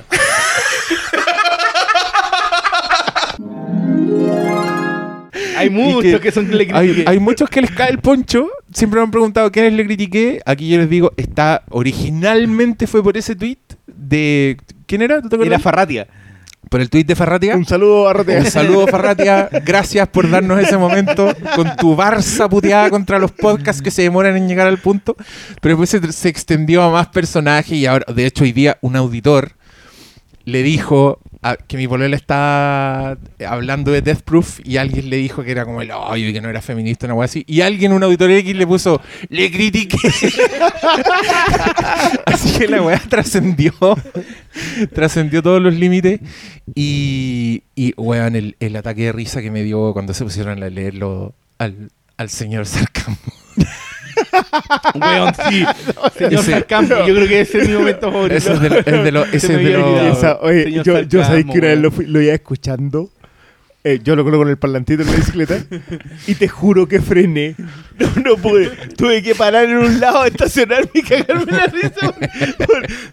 Hay muchos que que, son le Hay, critiqué. hay muchos que les cae el poncho. Siempre me han preguntado quiénes le critiqué. Aquí yo les digo, está originalmente fue por ese tweet de. ¿Quién era? ¿Tú te Era? Farratia. por el tweet de Farratia. Un saludo a Rotea. Un saludo, Farratia. Gracias por darnos ese momento con tu Barça puteada contra los podcasts que se demoran en llegar al punto. Pero después se, se extendió a más personajes y ahora, de hecho, hoy día un auditor le dijo a- que mi polola estaba hablando de Death Proof y alguien le dijo que era como el hoyo y que no era feminista, una cosa así. Y alguien, un auditor X, le puso, le critiqué. *laughs* así que la weá trascendió. *laughs* trascendió todos los límites. Y, y weón, el, el ataque de risa que me dio cuando se pusieron a leerlo al, al señor Sarcamo. *laughs* Weón, sí. *laughs* Señor Ese- yo creo que ese es mi momento favorito. Ese es de lo- es de lo- *laughs* Se ese me es de había lo- olvidado. Esa- oye, Señor yo, yo sabéis que una vez lo, fui- lo iba escuchando. eh, yo lo coloco con el parlantito en la bicicleta. y te juro que frené. No, no pude. Tuve que parar en un lado, estacionarme y cagarme la risa.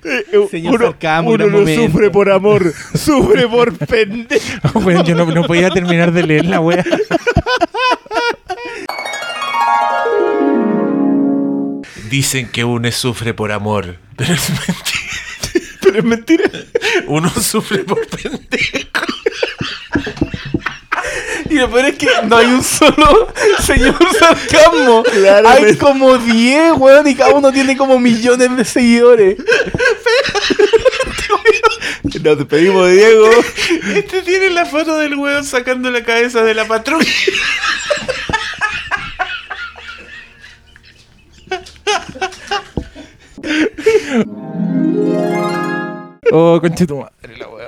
Eh, Señor uno Sarcamo, uno no momento. sufre por amor, sufre por pendejo. *laughs* Weón, yo no, no podía terminar de leer la weá. Dicen que uno sufre por amor, *laughs* pero es mentira. Pero es mentira. Uno sufre por pendejo. Y lo peor es que no hay un solo señor sarcasmo. Claramente. Hay como 10, weón, y cada uno tiene como millones de seguidores. Nos despedimos de Diego. Este tiene la foto del weón sacando la cabeza de la patrulla. Oh, conche tu madre, la weá.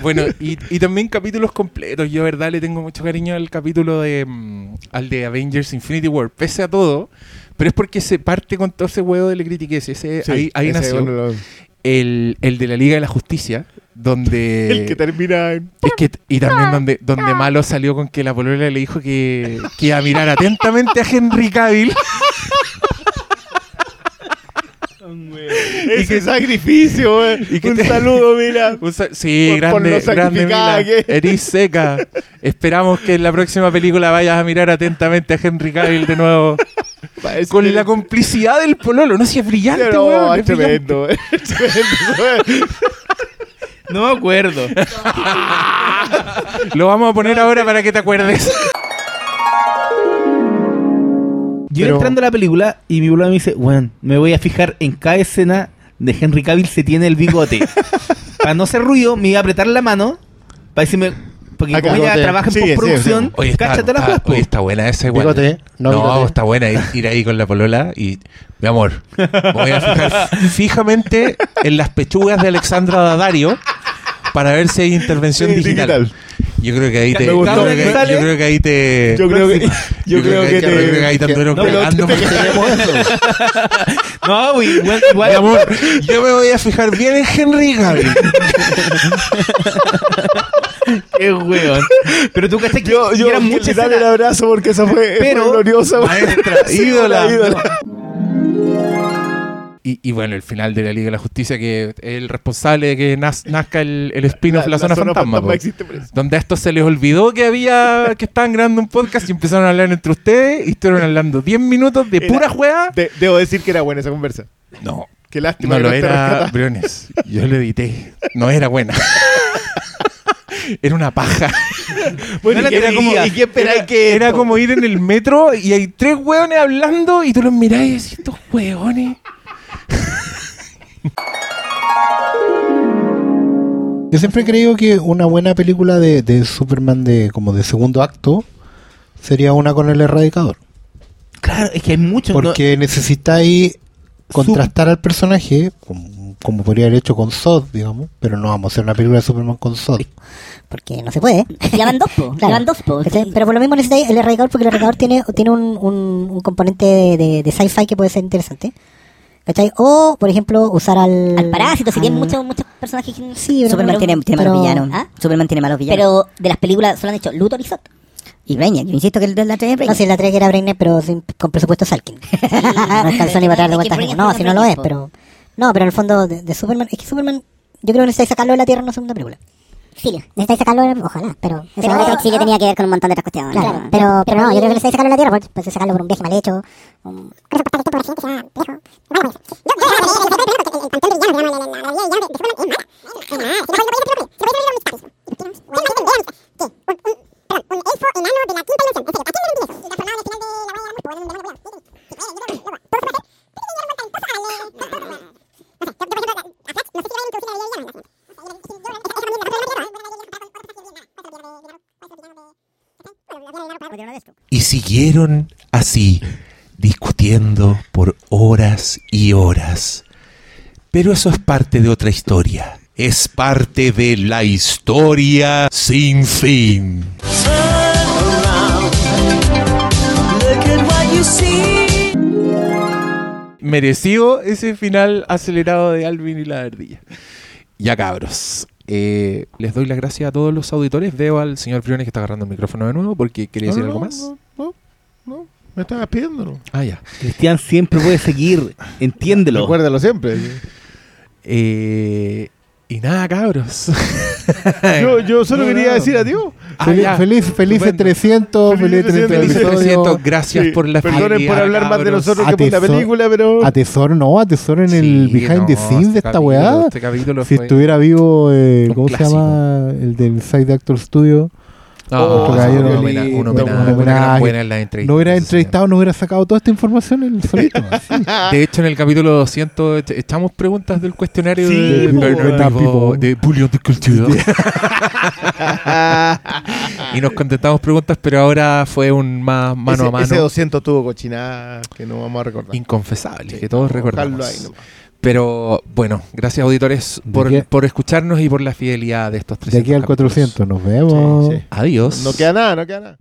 Bueno, y, y también capítulos completos. Yo, de verdad, le tengo mucho cariño al capítulo de. mm, al de Avengers Infinity War, pese a todo. Pero es porque se parte con todo ese huevo de le critiqué. Ese, ahí ahí ese, nació. lo- El, el de la Liga de la Justicia, donde. *laughs* el que termina en. Es que, y también donde, donde Malo salió con que la polola le dijo que, que iba a mirar atentamente a Henry Cavill. *laughs* Ese sacrificio, weón. *laughs* y que Un te- saludo, *laughs* mira. Un sa- sí, Por- grande, grande Mila. que- Eris seca. Esperamos que en la próxima película vayas a mirar atentamente a Henry Cavill de nuevo. Parece Con que- la complicidad del pololo. No, si es brillante, No, weón, es tremendo, *laughs* es tremendo. No me acuerdo. Lo vamos a poner ahora para que te acuerdes. Yo Pero- entrando a la película y mi bolón me dice, bueno, me voy a fijar en cada escena de Henry Cavill se tiene el bigote. *laughs* para no hacer ruido, me iba a apretar la mano para decirme, porque Acá, como ella bigote. trabaja en Sí, sí, postproducción, sí. Oye, está, cáchate las está- oye, buena esa igual. Bigote, no no, bigote. está buena ir, ir ahí con la polola y, mi amor, me voy a fijar *laughs* fijamente en las pechugas de Alexandra Daddario para ver si hay intervención digital. digital. Yo creo que ahí te. Me gustó. yo, creo que, yo creo que ahí te. Yo creo que, yo creo que yo creo que ahí te. te anduvieron no, cagando. te- te- No, güey, igual, igual- amor, yo me voy a fijar bien en Henry Cavill. qué weón. Pero tú cachai que Yo, yo eran muchas darle el abrazo porque esa fue, Pero- fue gloriosa. Maestra, *laughs* Sí, ídola. ídola. Y, y bueno, el final de la Liga de la Justicia, que es el responsable de que naz- nazca el, el spin-off La, Zona Fantasma. po. existe por eso. donde a estos se les olvidó que había que estaban grabando un podcast y empezaron a hablar entre ustedes y estuvieron hablando 10 minutos de Era- pura juega. De- debo decir que era buena esa conversa. No, Qué lástima. no lo era. Briones. Yo lo edité. No era buena. Era una paja. Bueno, No la era como, creía. ¿y qué esperáis Era, que era esto? como ir en el metro y hay tres hueones hablando y tú los mirás y decís, estos hueones. *laughs* Yo siempre he creído que una buena película de, de Superman de como de segundo acto sería una con el erradicador. Claro, es que hay muchos. no- Porque necesitáis contrastar al personaje, como, como podría haber hecho con Zod, digamos, pero no vamos a hacer una película de Superman con Zod. Porque no se puede. *laughs* Llevan dos, po. Claro. Llevan dos. Pero por lo mismo necesitáis el erradicador porque el erradicador tiene, tiene un, un, un componente de, de, de sci-fi que puede ser interesante. ¿Cachai? O, por ejemplo, usar al... Al parásito, si al- tienen muchos, muchos personajes. Sí, pero- Superman pero- tiene, tiene pero- malos villanos. ¿Ah? Superman tiene malos villanos. Pero de las películas solo han hecho Luthor y Zod. Y Brainiac. Yo insisto que el de la 3 es No, Brainiac. si la 3 era Brainiac, pero sin- con presupuesto Salkin. *laughs* no alcanzó ni para dar de Es que vueltas. No, si no lo es, pero... No, pero en el fondo de, de Superman... Es que Superman... Yo creo que necesitáis sacarlo de la Tierra en una segunda película. Necesitáis sacarlo, ojalá, pero... Pero tenía que ver con un montón de otras cuestiones. Claro, pero, pero no, yo creo que necesitáis sacarlo de la Tierra, porque puede sacarlo por un viaje mal hecho. un- Y siguieron así, discutiendo por horas y horas. Pero eso es parte de otra historia. Es parte de la historia sin fin. merecido ese final acelerado de Alvin y la ardilla. Ya cabros. Eh, les doy las gracias a todos los auditores. Veo al señor Briones que está agarrando el micrófono de nuevo porque quería decir No, algo más. No, no, no. Me estabas pidiendo, ¿no? Ah, ya. Cristian siempre puede seguir. Entiéndelo. Recuérdalo siempre. Eh, y nada, cabros. *laughs* Yo, yo solo No, quería no. decir adiós. Ah, feliz, feliz, feliz Estupendo. 300, Feliz feliz 300 300, episodio. 300, gracias Sí, por la Perdonen por hablar más de nosotros que por la película, pero. Atesoren, no, atesoren el Sí, behind the no, scenes este de esta capítulo- weá. Este capítulo Si fue- estuviera vivo, eh, ¿cómo se llama? El del Side Actor Studio. No, Oh, sí, una buena en la entrevista. No hubiera entrevistado, no hubiera sacado toda esta información el solito. *laughs* así. De hecho, en el capítulo 200 echa- echamos preguntas del cuestionario Sí, de, de Bullion de Culture. *laughs* y nos contestamos preguntas, pero ahora fue un más mano ese, a mano ese 200 tuvo cochinada que no vamos a recordar. inconfesable, Sí, que todos recordamos. ahí nomás. Pero bueno, gracias auditores por, por escucharnos y por la fidelidad de estos De aquí 300 al capítulos. 400, nos vemos. Sí, sí. Adiós. No queda nada, no queda nada.